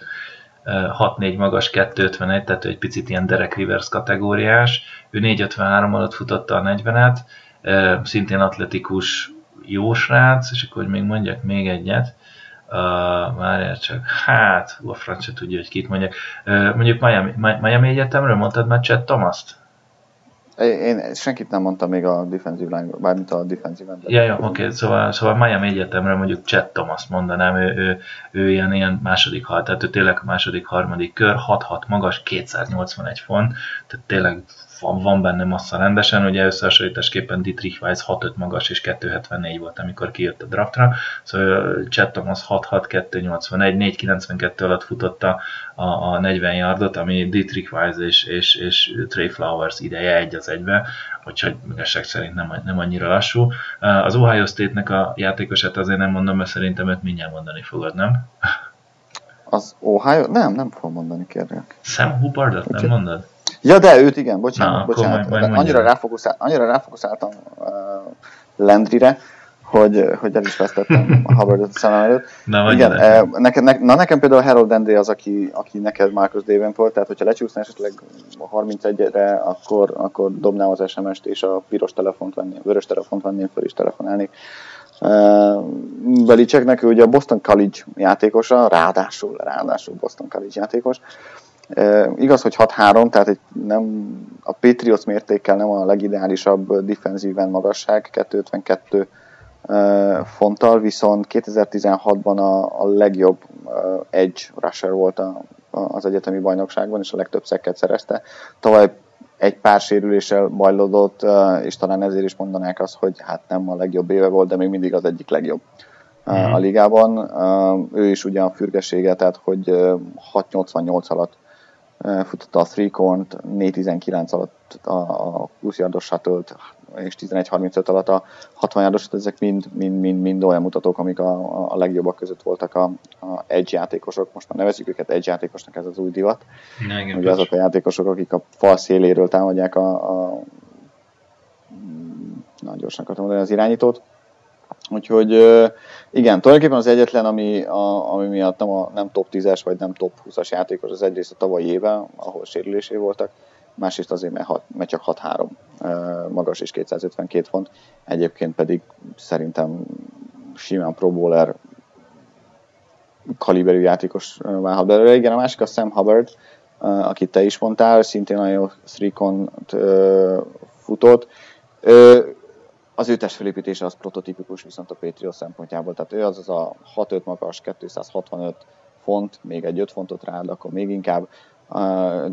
uh, 6-4 magas, 251, tehát egy picit ilyen Derek Rivers kategóriás. Ő 453 alatt futotta a 40-et, uh, szintén atletikus jó srác, és akkor még mondjak még egyet, Uh, várjál csak, hát, a franc se tudja, hogy kit mondjak. Mondjuk Miami, Miami Egyetemről mondtad már Chad Thomas-t? Én senkit nem mondtam még a defensive line, bármint a defensive end. Ja, ja, oké, okay. szóval, szóval Miami Egyetemre mondjuk Chad Thomas mondanám, ő, ő, ő ilyen, ilyen második hal, tehát ő tényleg második, harmadik kör, 6-6 magas, 281 font, tehát tényleg van, benne massza rendesen, ugye összehasonlításképpen Dietrich Weiss 6-5 magas és 274 volt, amikor kijött a draftra, szóval Chad Thomas 6-6, 281, 492 alatt futotta a, a 40 yardot, ami Dietrich Weiss és, és, és Trey Flowers ideje egy az egybe, úgyhogy igazság szerint nem, nem annyira lassú. Az Ohio State-nek a játékosát azért nem mondom, mert szerintem őt mindjárt mondani fogod, nem? Az Ohio? Nem, nem fogom mondani, kérlek. Sam Hubbardot nem mondod? Ja, de őt igen, bocsánat, Na, bocsánat. Majd annyira, ráfokuszál, annyira ráfokuszáltam uh, Landryre, hogy, hogy el is vesztettem a Hubbardot a szemem előtt. Na, igen, uh, nekem, ne, na nekem például Harold Landry az, aki, aki neked Marcus Davenport, tehát hogyha lecsúszna esetleg 31-re, akkor, akkor dobnám az SMS-t, és a piros telefont venném, vörös telefont venném, föl is telefonálnék. Uh, Belicseknek ő ugye a Boston College játékosa, ráadásul, ráadásul Boston College játékos, E, igaz, hogy 6-3, tehát egy nem, a Patriots mértékkel nem a legideálisabb defensíven magasság, 252 e, fonttal, viszont 2016-ban a, a legjobb e, edge rusher volt a, a, az egyetemi bajnokságban, és a legtöbb szekket szerezte. Tavaly egy pár sérüléssel bajlódott, és talán ezért is mondanák azt, hogy hát nem a legjobb éve volt, de még mindig az egyik legjobb mm. a ligában. Ő is ugyan fürgessége, tehát hogy 688 alatt futotta a three corn 4.19 alatt a, a 20 yardos shuttle és 11-35 alatt a 60 yardos, ezek mind, mind, mind, mind olyan mutatók, amik a, a legjobbak között voltak a, a edge játékosok. Most már nevezzük őket edge játékosnak, ez az új divat. Ne, igen, Ugye azok a játékosok, akik a fal széléről támadják a, a nagyon gyorsan akartam mondani az irányítót. Úgyhogy igen, tulajdonképpen az egyetlen, ami, a, ami miatt nem, a, nem top 10-es vagy nem top 20-as játékos az egyrészt a tavalyi éve, ahol sérülésé voltak, másrészt azért, mert, hat, mert csak 6-3 magas és 252 font, egyébként pedig szerintem simán Pro Bowler kaliberű játékos válhat belőle. Igen, a másik a Sam Hubbard, akit te is mondtál, szintén nagyon 3 futott az ő testfelépítése az prototípikus viszont a Patriot szempontjából, tehát ő az az a 6-5 magas, 265 font, még egy 5 fontot ráad, akkor még inkább uh,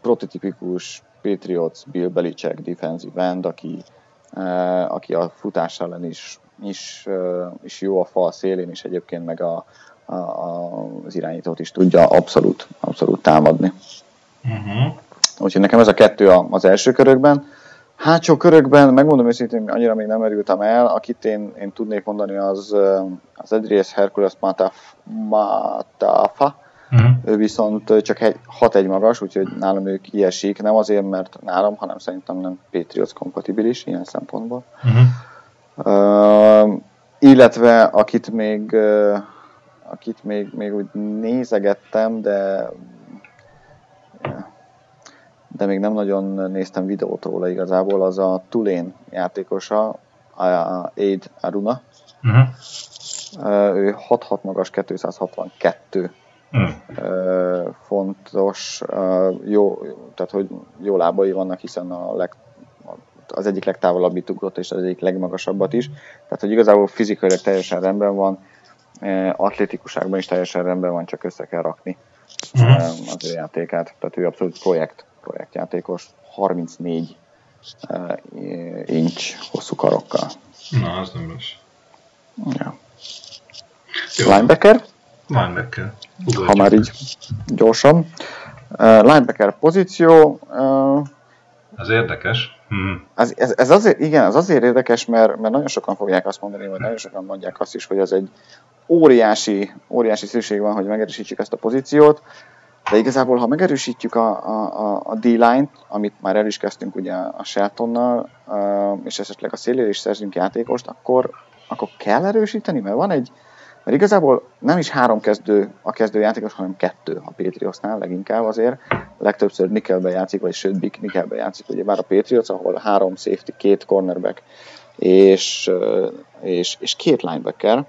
prototípikus Patriots Bill Belichick defensive end, aki, uh, aki a futás ellen is, is, uh, is jó a fal szélén, és egyébként meg a, a, a, az irányítót is tudja abszolút, abszolút támadni. Uh-huh. Úgyhogy nekem ez a kettő az első körökben. Hátsó körökben, megmondom őszintén, annyira még nem merültem el, akit én, én tudnék mondani, az, az Edries Hercules Mataf, Matafa, uh-huh. ő viszont csak egy, 6-1 magas, úgyhogy nálam ő kiesik, nem azért, mert nálam, hanem szerintem nem Patriots kompatibilis ilyen szempontból. Uh-huh. Uh, illetve akit még, uh, akit még, még úgy nézegettem, de de még nem nagyon néztem videót róla igazából, az a Tulén játékosa, a Aid Aruna. Uh-huh. Ő 6-6 magas, 262 uh-huh. Mm. fontos, jó, tehát hogy jó lábai vannak, hiszen a leg, az egyik legtávolabbit ugrott, és az egyik legmagasabbat is. Tehát, hogy igazából fizikailag teljesen rendben van, atlétikuságban is teljesen rendben van, csak össze kell rakni uh-huh. az ő játékát. Tehát ő abszolút projekt projektjátékos, 34 uh, inch hosszú karokkal. Na, az nem rossz. Ja. Jó. Linebacker? Linebacker. Ugatjuk. Ha már így gyorsan. Uh, linebacker pozíció. Uh, ez érdekes. Hmm. Ez, ez, ez, azért, igen, ez azért érdekes, mert, mert nagyon sokan fogják azt mondani, vagy nagyon sokan mondják azt is, hogy ez egy óriási, óriási szükség van, hogy megerősítsük ezt a pozíciót. De igazából, ha megerősítjük a, a, a D-line-t, amit már el is kezdtünk ugye a Sheltonnal, és esetleg a szélére is szerzünk játékost, akkor, akkor kell erősíteni, mert van egy, mert igazából nem is három kezdő a kezdő játékos, hanem kettő a Patriotsnál leginkább azért. Legtöbbször nickelbe játszik, vagy sőt nickelbe játszik, ugye bár a Patriots, ahol három safety, két cornerback és, és, és két linebacker,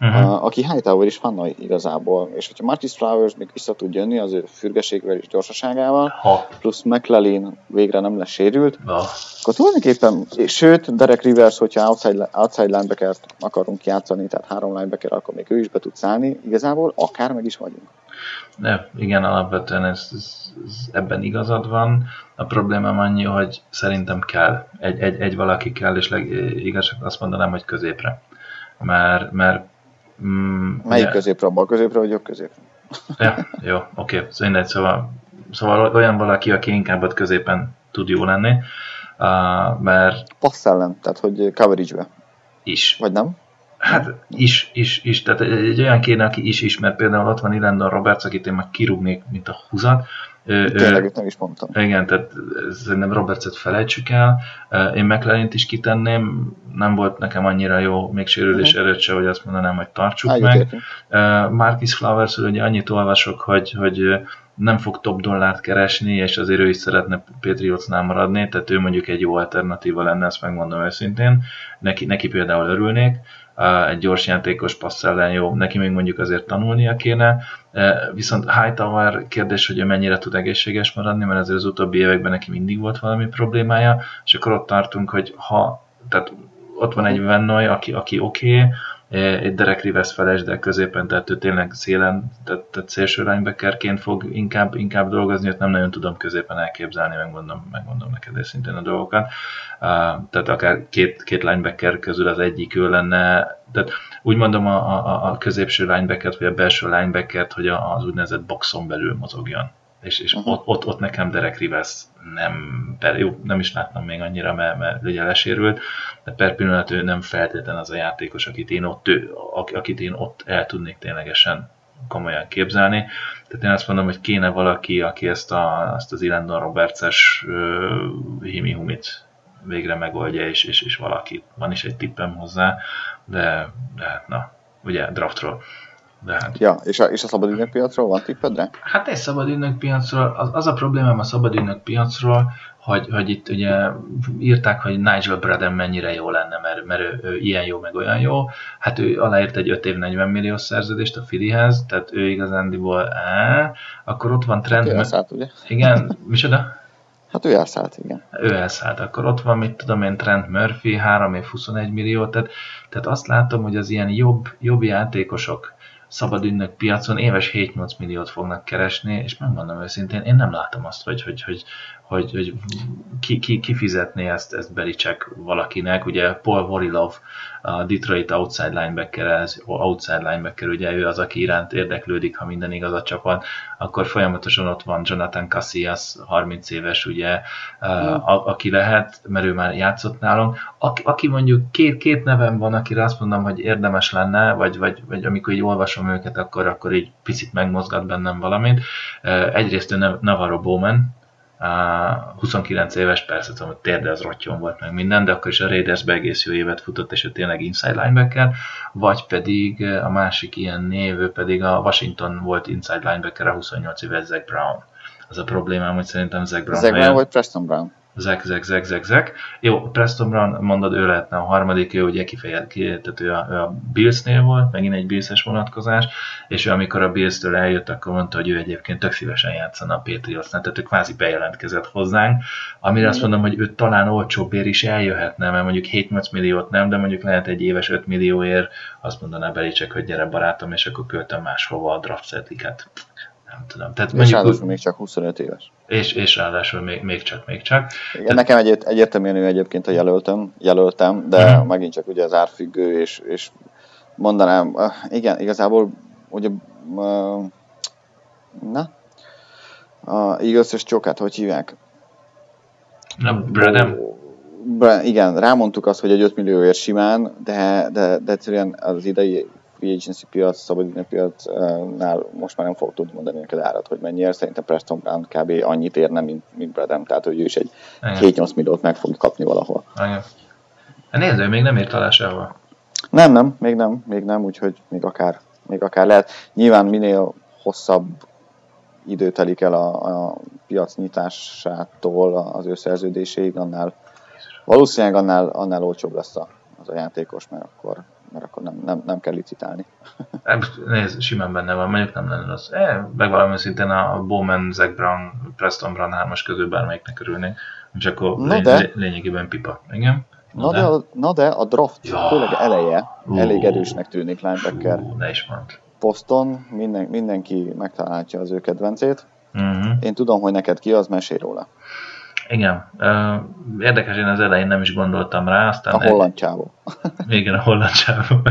uh-huh. aki Hightower is fanna igazából, és hogyha Marcus Flowers még vissza tud jönni az ő fürgeségvel és gyorsaságával, ha. plusz McLellan végre nem lesz sérült, ha. akkor tulajdonképpen, és sőt, Derek Rivers, hogyha outside, outside linebacker akarunk játszani, tehát három linebacker, akkor még ő is be tud szállni, igazából akár meg is vagyunk. De igen, alapvetően ez, ez, ez ebben igazad van. A problémám annyi, hogy szerintem kell. Egy, egy, egy valaki kell, és leg, igaz, azt mondanám, hogy középre. Mert, mert Mm, Melyik ugye... középre, a bal középre, vagy jobb ja, jó, oké. Okay. Szóval, szóval, szóval olyan valaki, aki inkább ott középen tud jó lenni, uh, mert... Passz ellen, tehát hogy coverage-be. Is. Vagy nem? Hát is, is, is. Tehát egy olyan kéne, aki is ismer. Például ott van Ilendon Roberts, akit én meg kirúgnék, mint a húzat. Tényleg, őt nem is mondtam. Igen, tehát szerintem Robertset felejtsük el. Én mclaren is kitenném, nem volt nekem annyira jó, még sérülés uh-huh. előtt se, hogy azt mondanám, hogy tartsuk Eljött meg. Értünk. Marcus Flowers, ugye annyit olvasok, hogy, hogy nem fog top dollárt keresni, és azért ő is szeretne Patriotsnál maradni, tehát ő mondjuk egy jó alternatíva lenne, ezt megmondom őszintén. Neki, neki például örülnék egy gyors játékos passz ellen jó, neki még mondjuk azért tanulnia kéne, viszont Hightower kérdés, hogy ő mennyire tud egészséges maradni, mert azért az utóbbi években neki mindig volt valami problémája, és akkor ott tartunk, hogy ha, tehát ott van egy Vennoy, aki, aki oké, okay, egy Derek Rivers feles, de középen, tehát ő tényleg szélen, tehát, tehát szélső linebackerként fog inkább, inkább dolgozni, ott nem nagyon tudom középen elképzelni, megmondom, megmondom neked szintén a dolgokat. Uh, tehát akár két, két linebacker közül az egyik ő lenne, tehát úgy mondom a, a, a középső linebackert, vagy a belső linebackert, hogy az úgynevezett boxon belül mozogjon. És, és uh-huh. ott, ott, ott, nekem Derek Rivers nem, per, jó, nem is láttam még annyira, mert, mert ugye lesérült, de per pillanat ő nem feltétlen az a játékos, akit én ott, ő, akit én ott el tudnék ténylegesen komolyan képzelni. Tehát én azt mondom, hogy kéne valaki, aki ezt, a, ezt az Ilendon Roberts-es uh, himi-humit végre megoldja, és, és, és valaki. Van is egy tippem hozzá, de, de na, ugye draftról. De hát... Ja, és a, és a szabadügynök piacról van tippedre? Hát egy szabadügynök piacról, az, az a problémám a szabadügynök piacról, hogy, hogy itt ugye írták, hogy Nigel Braden mennyire jó lenne, mert, mert ő, ő ilyen jó, meg olyan jó. Hát ő aláírt egy 5 év 40 millió szerződést a Filihez, tehát ő igazándiból á, akkor ott van Trent... Hát elszállt, ugye? Igen, micsoda? Hát ő elszállt, igen. Ő elszállt. Akkor ott van, mit tudom én, Trent Murphy, 3 év 21 millió, tehát, tehát azt látom, hogy az ilyen jobb, jobb játékosok, szabad ünnök piacon éves 7-8 milliót fognak keresni, és megmondom őszintén, én nem látom azt, hogy, hogy, hogy, hogy, hogy ki, ki, ki fizetné ezt, ezt Belicek valakinek. Ugye Paul Vorilov, a Detroit outside linebacker, ez outside linebacker, ugye ő az, aki iránt érdeklődik, ha minden igaz a csapat, akkor folyamatosan ott van Jonathan Casillas, 30 éves, ugye, mm. a, aki lehet, mert ő már játszott nálunk. Aki, aki mondjuk két, két nevem van, akire azt mondom, hogy érdemes lenne, vagy, vagy, vagy amikor így olvasom őket, akkor, akkor így picit megmozgat bennem valamit. Egyrészt ő Navarro Bowman, 29 éves, persze tudom, hogy térde az rottyon volt meg minden, de akkor is a Raiders egész jó évet futott, és ő tényleg inside linebacker, vagy pedig a másik ilyen név, ő pedig a Washington volt inside linebacker, a 28 éves Zach Brown. Az a problémám, hogy szerintem Zach Brown... Zach Brown vagy Preston Brown? Zek, zek, zek, zek, zek. Jó, Preston Brown, mondod, ő lehetne a harmadik, ő ugye kifejezett, ki, tehát ő a, ő a Bills-nél volt, megint egy Bills-es vonatkozás, és ő amikor a Bills-től eljött, akkor mondta, hogy ő egyébként tök szívesen játszana a Patriots-nál, tehát ő kvázi bejelentkezett hozzánk, amire azt mondom, hogy ő talán olcsóbbér is eljöhetne, mert mondjuk 7-8 milliót nem, de mondjuk lehet egy éves 5 millióért, azt mondaná Belicek, hogy gyere barátom, és akkor költöm máshova a draft nem tudom. Tehát és ráadásul még csak 25 éves. És, és ráadásul még, még csak, még csak. Igen, Tehát... nekem egy, egyértelműen ő egyébként a jelöltem, jelöltem, de hmm. megint csak ugye az árfüggő, és, és mondanám, igen, igazából ugye, na, a Eagles és Csokát, hogy hívják? Na, Bradham? Igen, rámondtuk azt, hogy egy 5 millióért simán, de, de, de egyszerűen az idei free agency piac, szabadidő piacnál most már nem fog tudni mondani neked árat, hogy mennyiért. Szerintem Preston Brown kb. annyit érne, mint, mint Bradham, tehát hogy ő is egy 7-8 milliót meg fog kapni valahol. Igen. Hát nézd, ő még nem ért alá sehol. Nem, nem, még nem, még nem, úgyhogy még akár, még akár lehet. Nyilván minél hosszabb idő telik el a, a piac nyitásától az ő szerződéséig, annál valószínűleg annál, annál olcsóbb lesz a, az a játékos, mert akkor mert akkor nem, nem, nem kell licitálni. <laughs> Nézd, simán benne van, mondjuk nem lenne rossz. E, megvalami szintén a Bowman, Zach Brown, Preston Brown hármas közül bármelyiknek örülnék, és akkor na lény, de, lényegében pipa. Igen? Na, na de, de, a, na de a draft, ja. főleg eleje, uh, elég erősnek tűnik linebacker. Uh, ne is mond. Poston minden, mindenki megtalálhatja az ő kedvencét. Uh-huh. Én tudom, hogy neked ki az, mesélj róla. Igen. Érdekes, én az elején nem is gondoltam rá. Aztán a holland csávó. <laughs> Igen, a holland csávó.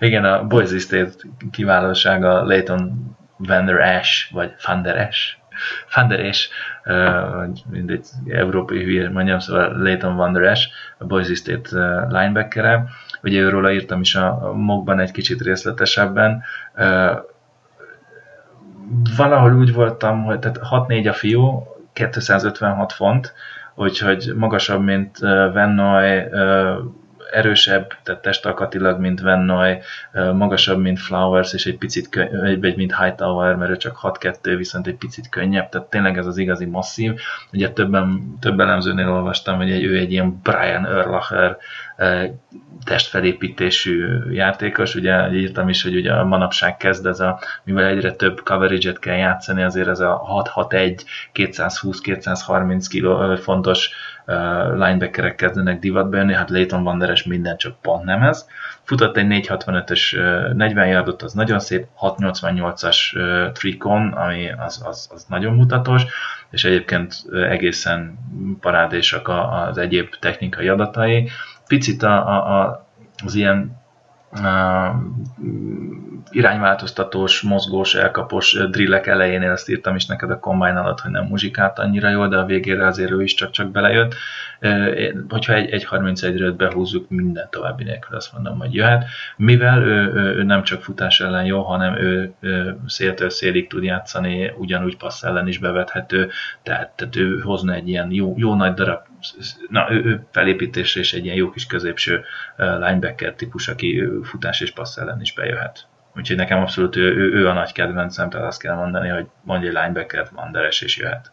Igen, a Boise State kiválósága Leighton Van der Ash, vagy Van der Ash, Van der Ash, mindegy európai hülye mondjam, szóval Leighton Van der Ash, a Boise State linebacker Ugye őről írtam is a mokban egy kicsit részletesebben. Valahol úgy voltam, hogy tehát 6-4 a fiú, 256 font, úgyhogy magasabb, mint Vennoy, erősebb, tehát testalkatilag, mint Vennoy, magasabb, mint Flowers, és egy picit könny- mint Hightower, mert ő csak 6-2, viszont egy picit könnyebb, tehát tényleg ez az igazi masszív. Ugye többen, több elemzőnél olvastam, hogy ő egy ilyen Brian Erlacher testfelépítésű játékos. Ugye írtam is, hogy ugye a manapság kezd ez a, mivel egyre több coverage-et kell játszani, azért ez a 6-6-1, 220-230 kg fontos linebackerek kezdenek divatba jönni, hát Leighton Van Der minden csak pont nem ez. Futott egy 465-ös 40 yardot, az nagyon szép, 688-as trikon, ami az, az, az nagyon mutatos, és egyébként egészen parádésak az egyéb technikai adatai. Picit a, a, a, az ilyen irányváltoztatós, mozgós, elkapos drillek elejénél azt írtam is neked a combine alatt, hogy nem muzsikált annyira jól, de a végére azért ő is csak-csak belejött. Hogyha egy, egy 31-ről behúzzuk minden további nélkül, azt mondom, hogy jöhet. Mivel ő, ő, ő nem csak futás ellen jó, hanem ő, ő széltől szélig tud játszani, ugyanúgy passz ellen is bevethető, tehát, tehát ő hozna egy ilyen jó, jó nagy darab na, ő, ő felépítésre és egy ilyen jó kis középső linebacker típus, aki futás és passz ellen is bejöhet. Úgyhogy nekem abszolút ő, ő, ő a nagy kedvencem, tehát azt kell mondani, hogy mondja egy linebacker, Manderes és jöhet.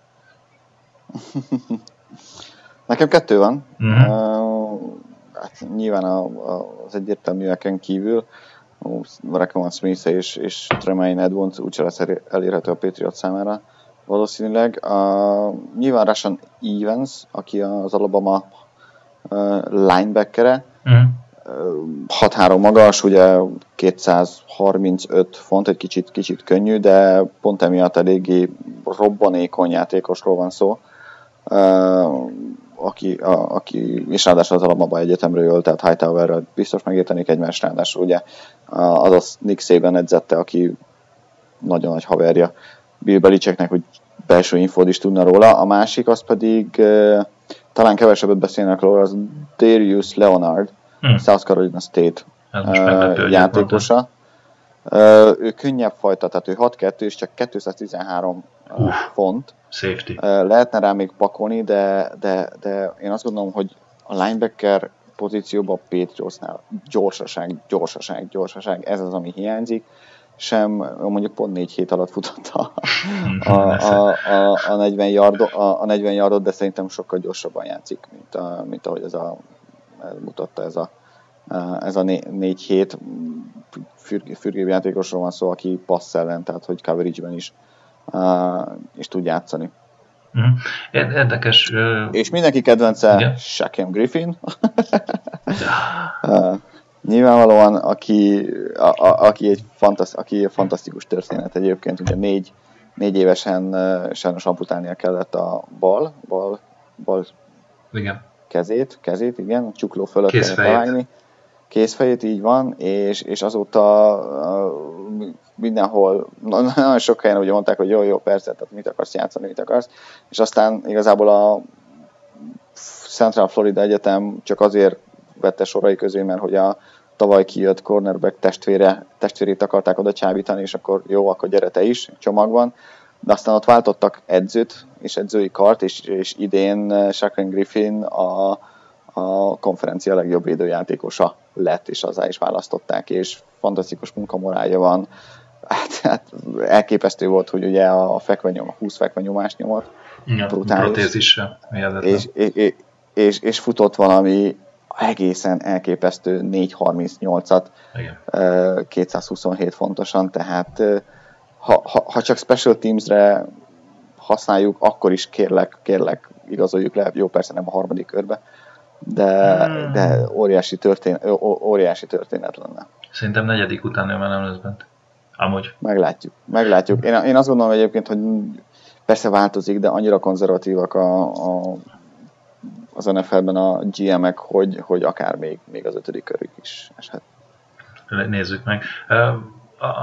<laughs> Nekem kettő van. Uh-huh. Uh, hát nyilván a, a, az egyértelműeken kívül Rakamon Smith és, és Tremaine Edmonds úgyse lesz elérhető a Patriot számára valószínűleg. Uh, nyilván Russian Evans, aki az Alabama uh, linebackere, uh-huh. 6-3 magas, ugye 235 font, egy kicsit, kicsit könnyű, de pont emiatt eléggé robbanékony játékosról van szó, uh, aki, a, aki és ráadásul az Alabama egyetemről jött, tehát Hightowerrel biztos megértenék egymást, ráadásul ugye az a Nick Saban edzette, aki nagyon nagy haverja Bill Belichicknek, hogy belső infód is tudna róla. A másik az pedig talán kevesebbet beszélnek róla, az Darius Leonard, hmm. South Carolina State uh, játékosa. Uh, ő könnyebb fajta, tehát ő 6-2 és csak 213 uh, font. Safety. Uh, lehetne rá még pakolni, de, de, de én azt gondolom, hogy a linebacker pozícióban Patriotsnál gyorsaság, gyorsaság, gyorsaság, ez az, ami hiányzik sem mondjuk pont négy hét alatt futott a, <laughs> a, a, a, a, 40, yardot, a, a 40 yardot, de szerintem sokkal gyorsabban játszik, mint, a, mint ahogy ez a, ez mutatta ez a, ez a né, négy hét fürgébb játékosról van szó, aki passz ellen, tehát hogy coverage-ben is, is tud játszani. Uh-huh. Érdekes. És mindenki kedvence yeah. Shaquem Griffin. Nyilvánvalóan, aki, a, a, aki, egy fantasz, aki fantasztikus történet egyébként, ugye négy, négy évesen sajnos amputálnia kellett a bal, bal, bal igen. kezét, kezét, igen, a csukló fölött kellett találni. Kézfejét, így van, és, és azóta mindenhol, nagyon sok helyen ugye mondták, hogy jó, jó, persze, tehát mit akarsz játszani, mit akarsz, és aztán igazából a Central Florida Egyetem csak azért vette sorai közé, mert hogy a tavaly kijött cornerback testvére, testvérét akarták oda csábítani, és akkor jó, akkor gyere te is csomagban. De aztán ott váltottak edzőt és edzői kart, és, és idén eh, Shaquan Griffin a, a konferencia legjobb védőjátékosa lett, és azzá is választották, és fantasztikus munkamorálja van. Hát, hát elképesztő volt, hogy ugye a fekvenyom, a 20 fekvenyomás nyomott. Ja, brutális. És, és, és, és futott valami egészen elképesztő 4.38-at, 227 fontosan, tehát ha, ha, ha csak special teamsre használjuk, akkor is kérlek, kérlek, igazoljuk le, jó persze nem a harmadik körbe, de, hmm. de óriási, történet, óriási történet lenne. Szerintem negyedik után ő már nem lesz bent. Amúgy. Meglátjuk. Meglátjuk. Én, én azt gondolom egyébként, hogy persze változik, de annyira konzervatívak a, a az NFL-ben a GM-ek, hogy, hogy akár még, még az ötödik körük is eshet. Nézzük meg.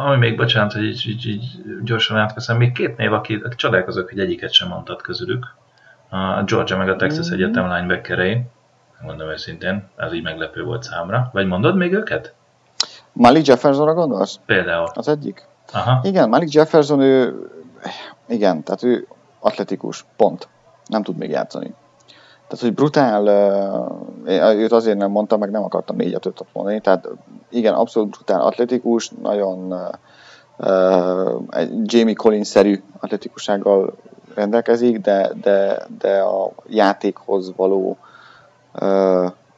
Ami még, bocsánat, hogy így, így, így gyorsan átveszem, még két név, aki csodálkozok, hogy egyiket sem mondtad közülük. A Georgia meg a Texas mm-hmm. Egyetem linebackerei. Mondom őszintén, ez így meglepő volt számra. Vagy mondod még őket? Malik Jeffersonra gondolsz? Például. Az egyik? Aha. Igen, Malik Jefferson, ő, igen, tehát ő atletikus, pont. Nem tud még játszani. Tehát, hogy brutál, őt azért nem mondtam, meg nem akartam négy ötöt mondani, tehát igen, abszolút brutál atletikus, nagyon egy Jamie Collins-szerű atletikussággal rendelkezik, de, de, de a játékhoz való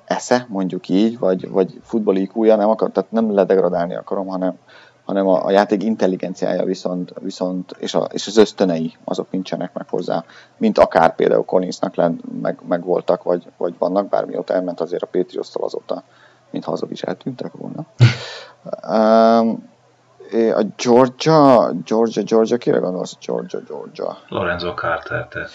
esze, mondjuk így, vagy, vagy futballi nem akar, tehát nem ledegradálni akarom, hanem, hanem a, a játék intelligenciája viszont, viszont és, a, és az ösztönei azok nincsenek meg hozzá, mint akár például Collinsnak len, meg, meg, voltak, vagy, vagy vannak, bármióta elment azért a patriots azóta, mint azok is eltűntek volna. <laughs> Um, a Georgia, Georgia, Georgia, kire gondolsz? Georgia, Georgia. Lorenzo Carter, te.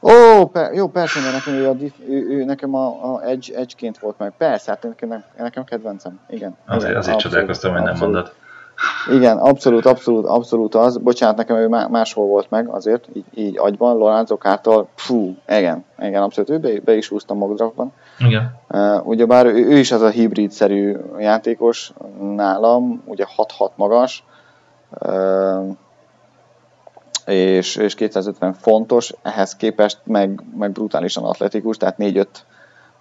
Ó, per, jó, persze, mert nekem ő, a, ő, ő nekem a, a edge, edge volt meg. Persze, hát nekem, nekem kedvencem. Igen. Azért, igen, azért csodálkoztam, hogy nem mondod. Igen, abszolút, abszolút, abszolút az. Bocsánat, nekem ő máshol volt meg azért, így, így agyban, Lorenzo Kártól, fú, igen, igen, abszolút, ő be, be is húztam Mogdrafban. Igen. Uh, ugyebár ő, ő is az a hibrid-szerű játékos nálam, ugye 6-6 magas, uh, és, és 250 fontos, ehhez képest meg, meg brutálisan atletikus, tehát 4-5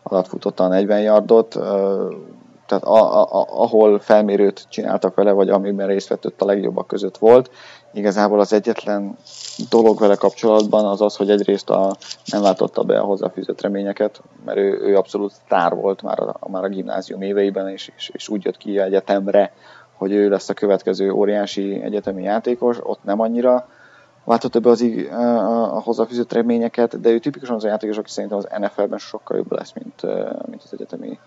alatt futotta a 40 yardot, tehát a, a, a, ahol felmérőt csináltak vele, vagy amiben részt vett, ott a legjobbak között volt. Igazából az egyetlen dolog vele kapcsolatban az az, hogy egyrészt a, nem látotta be a hozzáfűzött reményeket, mert ő, ő abszolút sztár volt már a, már a gimnázium éveiben, és, és, és úgy jött ki egyetemre, hogy ő lesz a következő óriási egyetemi játékos, ott nem annyira váltotta be az, a, a hozzáfűzött reményeket, de ő tipikusan az a játékos, aki szerintem az NFL-ben sokkal jobb lesz, mint, mint az egyetemi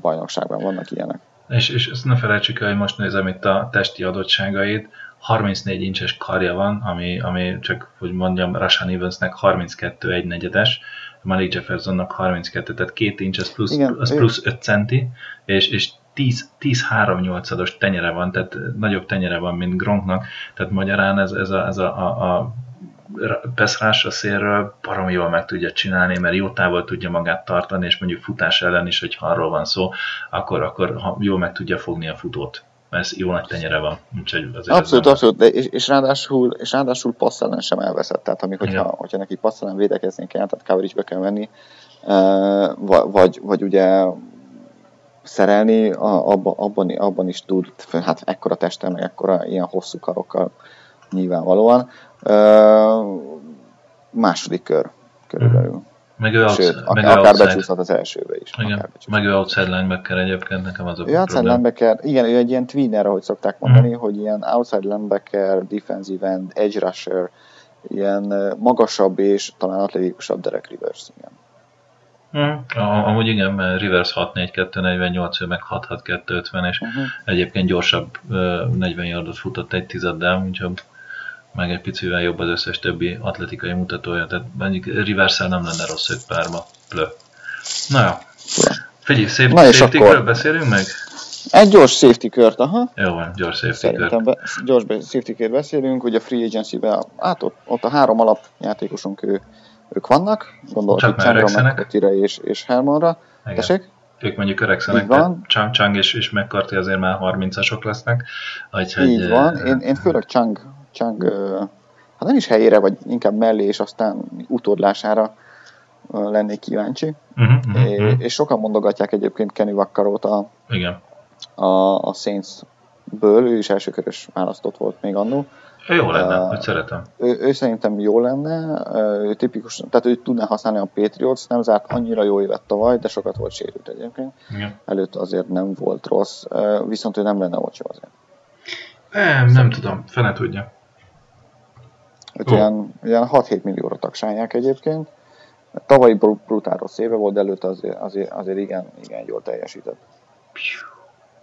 bajnokságban vannak ilyenek. És, és ezt ne felejtsük el, hogy most nézem itt a testi adottságait, 34 incses karja van, ami, ami csak, hogy mondjam, Rashan Evansnek 32 egy negyedes, Malik Jeffersonnak 32, tehát két incs, az plusz, Igen, az plusz 5 centi, és, és 10, 10 3 8 os tenyere van, tehát nagyobb tenyere van, mint Gronknak, tehát magyarán ez, ez a, ez a, a, a Peszrás a szélről baromi jól meg tudja csinálni, mert jó távol tudja magát tartani, és mondjuk futás ellen is, hogyha arról van szó, akkor, akkor jól meg tudja fogni a futót mert ez jó nagy tenyere van. Úgyhogy azért abszolút, abszolút, de és, és, ráadásul, és ráadásul passz ellen sem elveszett. Tehát amikor, hogyha, hogyha neki passz ellen védekezni kell, tehát coverage kell venni, vagy, vagy ugye szerelni, abban, abban, abban is tud, hát ekkora testel, meg ekkora ilyen hosszú karokkal nyilvánvalóan. Második kör körülbelül. Meg ő Sőt, outside, meg akár outside. becsúszhat az elsőbe is. Igen, meg ő outside linebacker egyébként, nekem az a ő outside linebacker, igen, ő egy ilyen tweener, ahogy szokták mondani, mm. hogy ilyen outside linebacker, defensive end, edge rusher, ilyen magasabb és talán atletikusabb Derek Rivers, igen. Mm. Amúgy igen, mert Rivers 6-4-2-48, ő meg 6-6-2-50, és uh-huh. egyébként gyorsabb 40 yardot futott egy tizeddel, úgyhogy meg egy picivel jobb az összes többi atletikai mutatója, tehát mondjuk rivers nem lenne rossz egy párba. Plö. Na jó. Figyelj, safety, Na safety akkor... beszélünk meg? Egy gyors safety kört, aha. Jó van, gyors safety Szerintem be, gyors safety kört beszélünk, ugye a free agency-ben, hát ott, ott a három alapjátékosunk ő, ők vannak, gondolok, hogy Chandra, McCarthy-re és, és Hermanra. Tessék? ők mondjuk öregszenek, tehát Chang, Chang és, és McCarthy azért már 30-asok lesznek. Úgyhogy, Így van, én, én főleg Chang Chang, hát nem is helyére, vagy inkább mellé, és aztán utódlására lennék kíváncsi. Uh-huh, uh-huh, és, és sokan mondogatják egyébként Kenny Vaccarot a, Igen. a, a Saints-ből, ő is elsőkörös választott volt még annó. Ő jó lenne, uh, hogy szeretem. Ő, ő szerintem jó lenne, ő tipikus, tehát ő tudná használni a Patriots, nem zárt annyira jó évet tavaly, de sokat volt sérült egyébként. Igen. Előtt azért nem volt rossz, viszont ő nem lenne olcsó azért. Nem, nem tudom, fene tudja. Öt oh. ilyen, ilyen 6-7 millióra tagsálják egyébként. Tavalyi brutál rossz éve volt, de előtte azért, azért, azért igen, igen jól teljesített.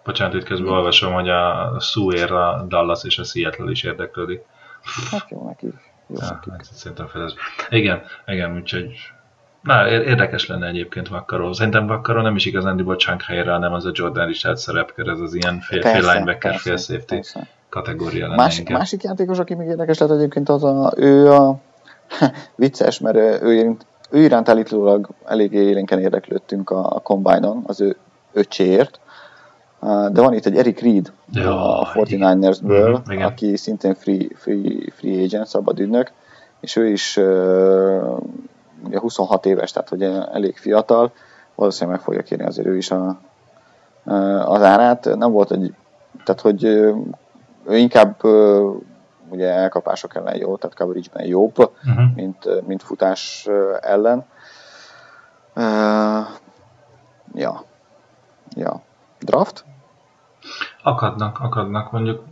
Bocsánat, itt közben olvasom, hogy a Suér, a Dallas és a Seattle is érdeklődik. Hát jó neki. Jó ja. Hát szerintem felez. Igen, igen, úgyhogy Na, érdekes lenne egyébként Vakkaró. Szerintem Vakkaró nem is igazán Chunk helyre, hanem az a Jordan Richard szerepkör, ez az ilyen fél, fél linebacker, fél safety. Persze kategória lenne Más, inkább. Másik játékos, aki még érdekes lehet egyébként, az a, ő a <laughs> vicces, mert ő, iránt, ő iránt állítólag eléggé élénken érdeklődtünk a, a Combine-on, az ő öcséért, de van itt egy Eric Reed ja, a 49ersből, igen. aki szintén free, free, free agent, szabad ügynök, és ő is ugye 26 éves, tehát hogy elég fiatal, valószínűleg meg fogja kérni azért ő is a, az árát. Nem volt egy, tehát hogy ő inkább ugye elkapások ellen jó, tehát coverage-ben jobb, uh-huh. mint, mint futás ellen. Uh, ja. Ja. Draft? Akadnak, akadnak, mondjuk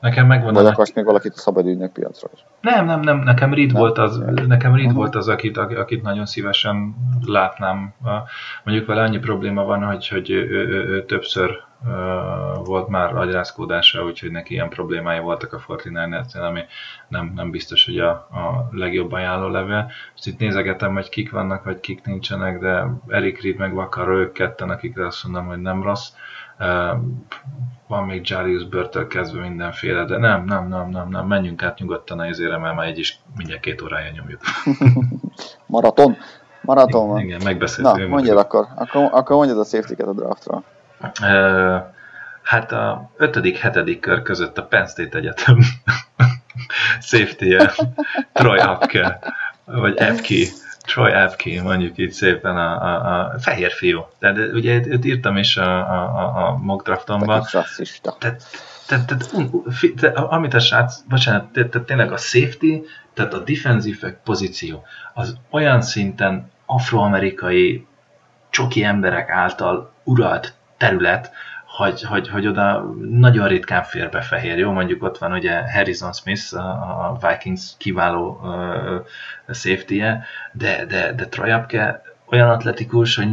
Nekem megvan Vagy akarsz még valakit a szabadügynök piacra is? Nem, nem, nem, nekem Reed nem? volt az, nekem Reed uh-huh. volt az akit, akit nagyon szívesen látnám. Mondjuk vele annyi probléma van, hogy, hogy ő, ő, ő, ő többször volt már agyrázkódása, úgyhogy neki ilyen problémái voltak a 49 ami nem, nem biztos, hogy a, a legjobb ajánló levél. Most itt nézegetem, hogy kik vannak, vagy kik nincsenek, de Eric Reed meg Vakar, ők ketten, akikre azt mondom, hogy nem rossz. Van még Jarius Börtől kezdve mindenféle, de nem, nem, nem, nem, nem, menjünk át nyugodtan a izére, mert már egy is mindjárt két órája nyomjuk. <laughs> Maraton? Maraton van? Igen, megbeszéltük. Na, mondjad akkor. akkor. Akkor mondjad a safety a draftra. Hát a ötödik, hetedik kör között a Penn State Egyetem <laughs> safety -e, Troy Apke, vagy Apke, Troy Apke, mondjuk így szépen a, a, a fehér fiú. De, ugye őt írtam is a, a, a mock draftomban. Tehát, tehát, tehát, tehát, amit a srác, bocsánat, tehát tényleg a safety, tehát a defensive pozíció, az olyan szinten afroamerikai csoki emberek által uralt terület, hogy, hogy, hogy oda nagyon ritkán fér be fehér. Jó, mondjuk ott van ugye Harrison Smith, a Vikings kiváló uh, safety-je, de, de, de Troy Apke olyan atletikus, hogy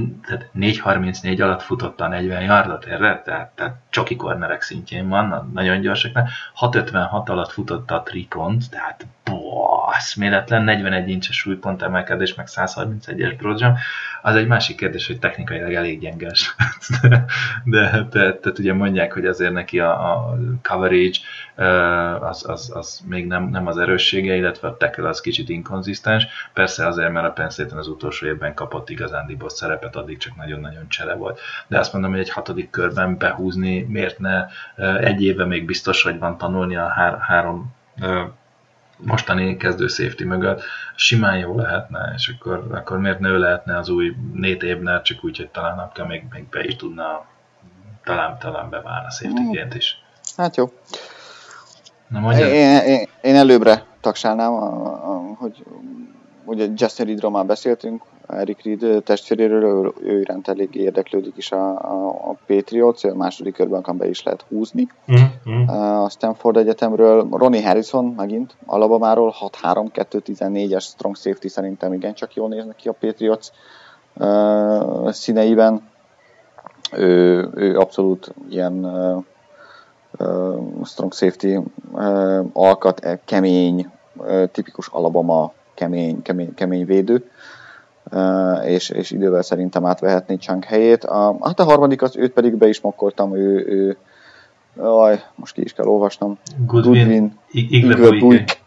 4.34 alatt futotta a 40 yardot, erre? Tehát, tehát csoki kornerek szintjén van, nagyon gyorsaknak. 6.56 alatt futotta a trikont, tehát boh, eszméletlen, 41 incses súlypont emelkedés, meg 131-es broadzsam. Az egy másik kérdés, hogy technikailag elég gyenges. de, <laughs> de, de, de, ugye mondják, hogy azért neki a, a coverage az, az, az még nem, nem az erőssége, illetve a tackle az kicsit inkonzisztens. Persze azért, mert a Penn az utolsó évben kapott igazándiból szerepet, addig csak nagyon-nagyon csere volt. De azt mondom, hogy egy hatodik körben behúzni, miért ne egy éve még biztos, hogy van tanulni a há- három mostani kezdő safety mögött, simán jó lehetne, és akkor, akkor miért nő lehetne az új Nate Ebner, csak úgy, hogy talán napja még, még be is tudna talán, talán beválna safety is. Hát jó. Na én, én, én, előbbre a, a, hogy ugye Justin Reedről már beszéltünk, Eric Reed testvéréről, ő, ő iránt elég érdeklődik is a, a, a Patriots, a második körben akár be is lehet húzni. Mm-hmm. A Stanford Egyetemről Ronnie Harrison megint, Alabamáról 6-3-2-14-es strong safety szerintem igencsak jól néznek ki a Patriots uh, színeiben. Ő, ő abszolút ilyen uh, uh, strong safety uh, alkat, kemény, uh, tipikus Alabama kemény, kemény, kemény védő és, és idővel szerintem átvehetné Chunk helyét. A, hát a harmadik, az őt pedig be is mokkoltam, ő, ő aj, most ki is kell olvasnom. Goodwin, Iglebuik.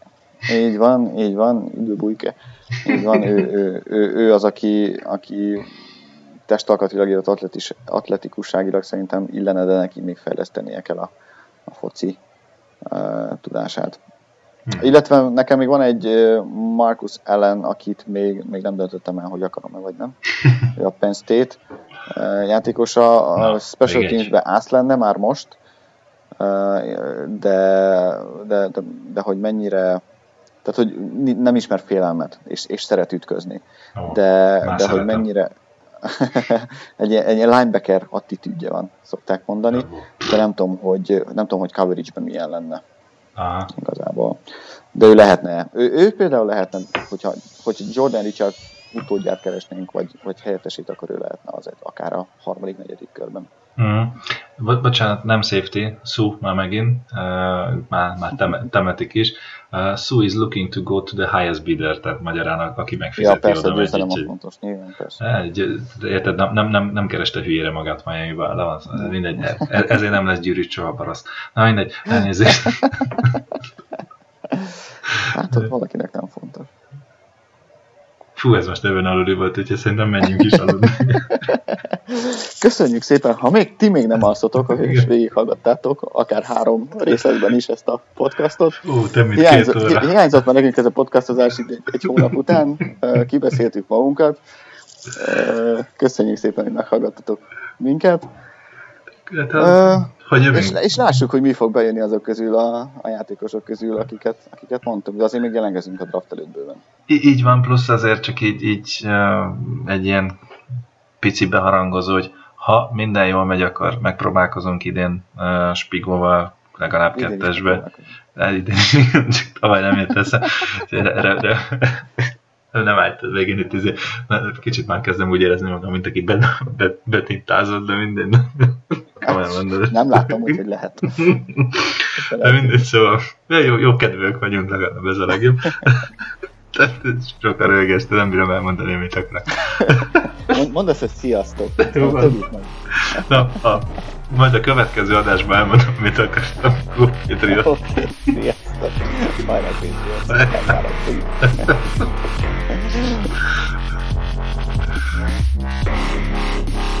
Így van, így van, Iglebuike. Így van, ő, ő, ő, ő, az, aki, aki testalkatilag, illetve atletis, atletikusságilag szerintem illene, de neki még fejlesztenie kell a, a foci uh, tudását. Hmm. Illetve nekem még van egy Marcus Allen, akit még, még nem döntöttem el, hogy akarom-e vagy nem. <laughs> Ő a Penn State játékosa, a Special Teams-be ász lenne már most, de, de, de, de hogy mennyire tehát, hogy nem ismer félelmet, és, és szeret ütközni. Oh, de, de hogy mennyire <laughs> egy, egy linebacker attitűdje van, szokták mondani, de nem tudom, hogy, nem tudom, hogy coverage-ben milyen lenne. Aha. igazából. De ő lehetne, ő, ő például lehetne, hogyha, hogyha Jordan Richard utódját keresnénk, vagy, vagy helyettesít, akkor ő lehetne az egy, akár a harmadik, negyedik körben. Mm. Bo- bocsánat, nem safety, Sue már megint, uh, már, már tem- temetik is. Uh, Sue is looking to go to the highest bidder, tehát magyarán aki megfizeti ja, persze, oda megy. Így, fontos, nyilván, persze. Egy, érted, nem, nem, nem, nem kereste hülyére magát Miami-ba, de az, mindegy, e- ezért nem lesz gyűrűt soha paraszt. Na mindegy, elnézést. <laughs> hát ott valakinek nem fontos. Fú, ez most ebben aludni volt, úgyhogy szerintem menjünk is aludni. <laughs> Köszönjük szépen, ha még ti még nem alszotok, akkor is végighallgattátok, akár három részletben is ezt a podcastot. Ú, te mit hiányzott, hi, hiányzott már nekünk ez a podcastozás egy, egy hónap után, kibeszéltük magunkat. Köszönjük szépen, hogy meghallgattatok minket. Hát, uh, hogy és, és lássuk, hogy mi fog bejönni azok közül a, a játékosok közül, akiket, akiket mondtam, de azért még jelentkezünk a draft előtt bőven. Í- így van, plusz azért csak így, így egy ilyen pici beharangozó, hogy ha minden jól megy, akkor megpróbálkozunk idén uh, Spigóval legalább idén kettesbe. Idén csak <laughs> tavaly nem jött össze. <laughs> nem állt végén itt izé, kicsit már kezdem úgy érezni magam, mint aki betintázott, de minden. <laughs> Nem látom, hogy, lehet. De mindegy, szóval jó, jó kedvők vagyunk, legalább ez a legjobb. <laughs> Tehát sok a rögés, de nem bírom elmondani, mit akarok. Mond, mondd azt, hogy sziasztok. Na, a, majd a következő adásban elmondom, mit akartam kópítani. Sziasztok! Majd megnézzük. <laughs>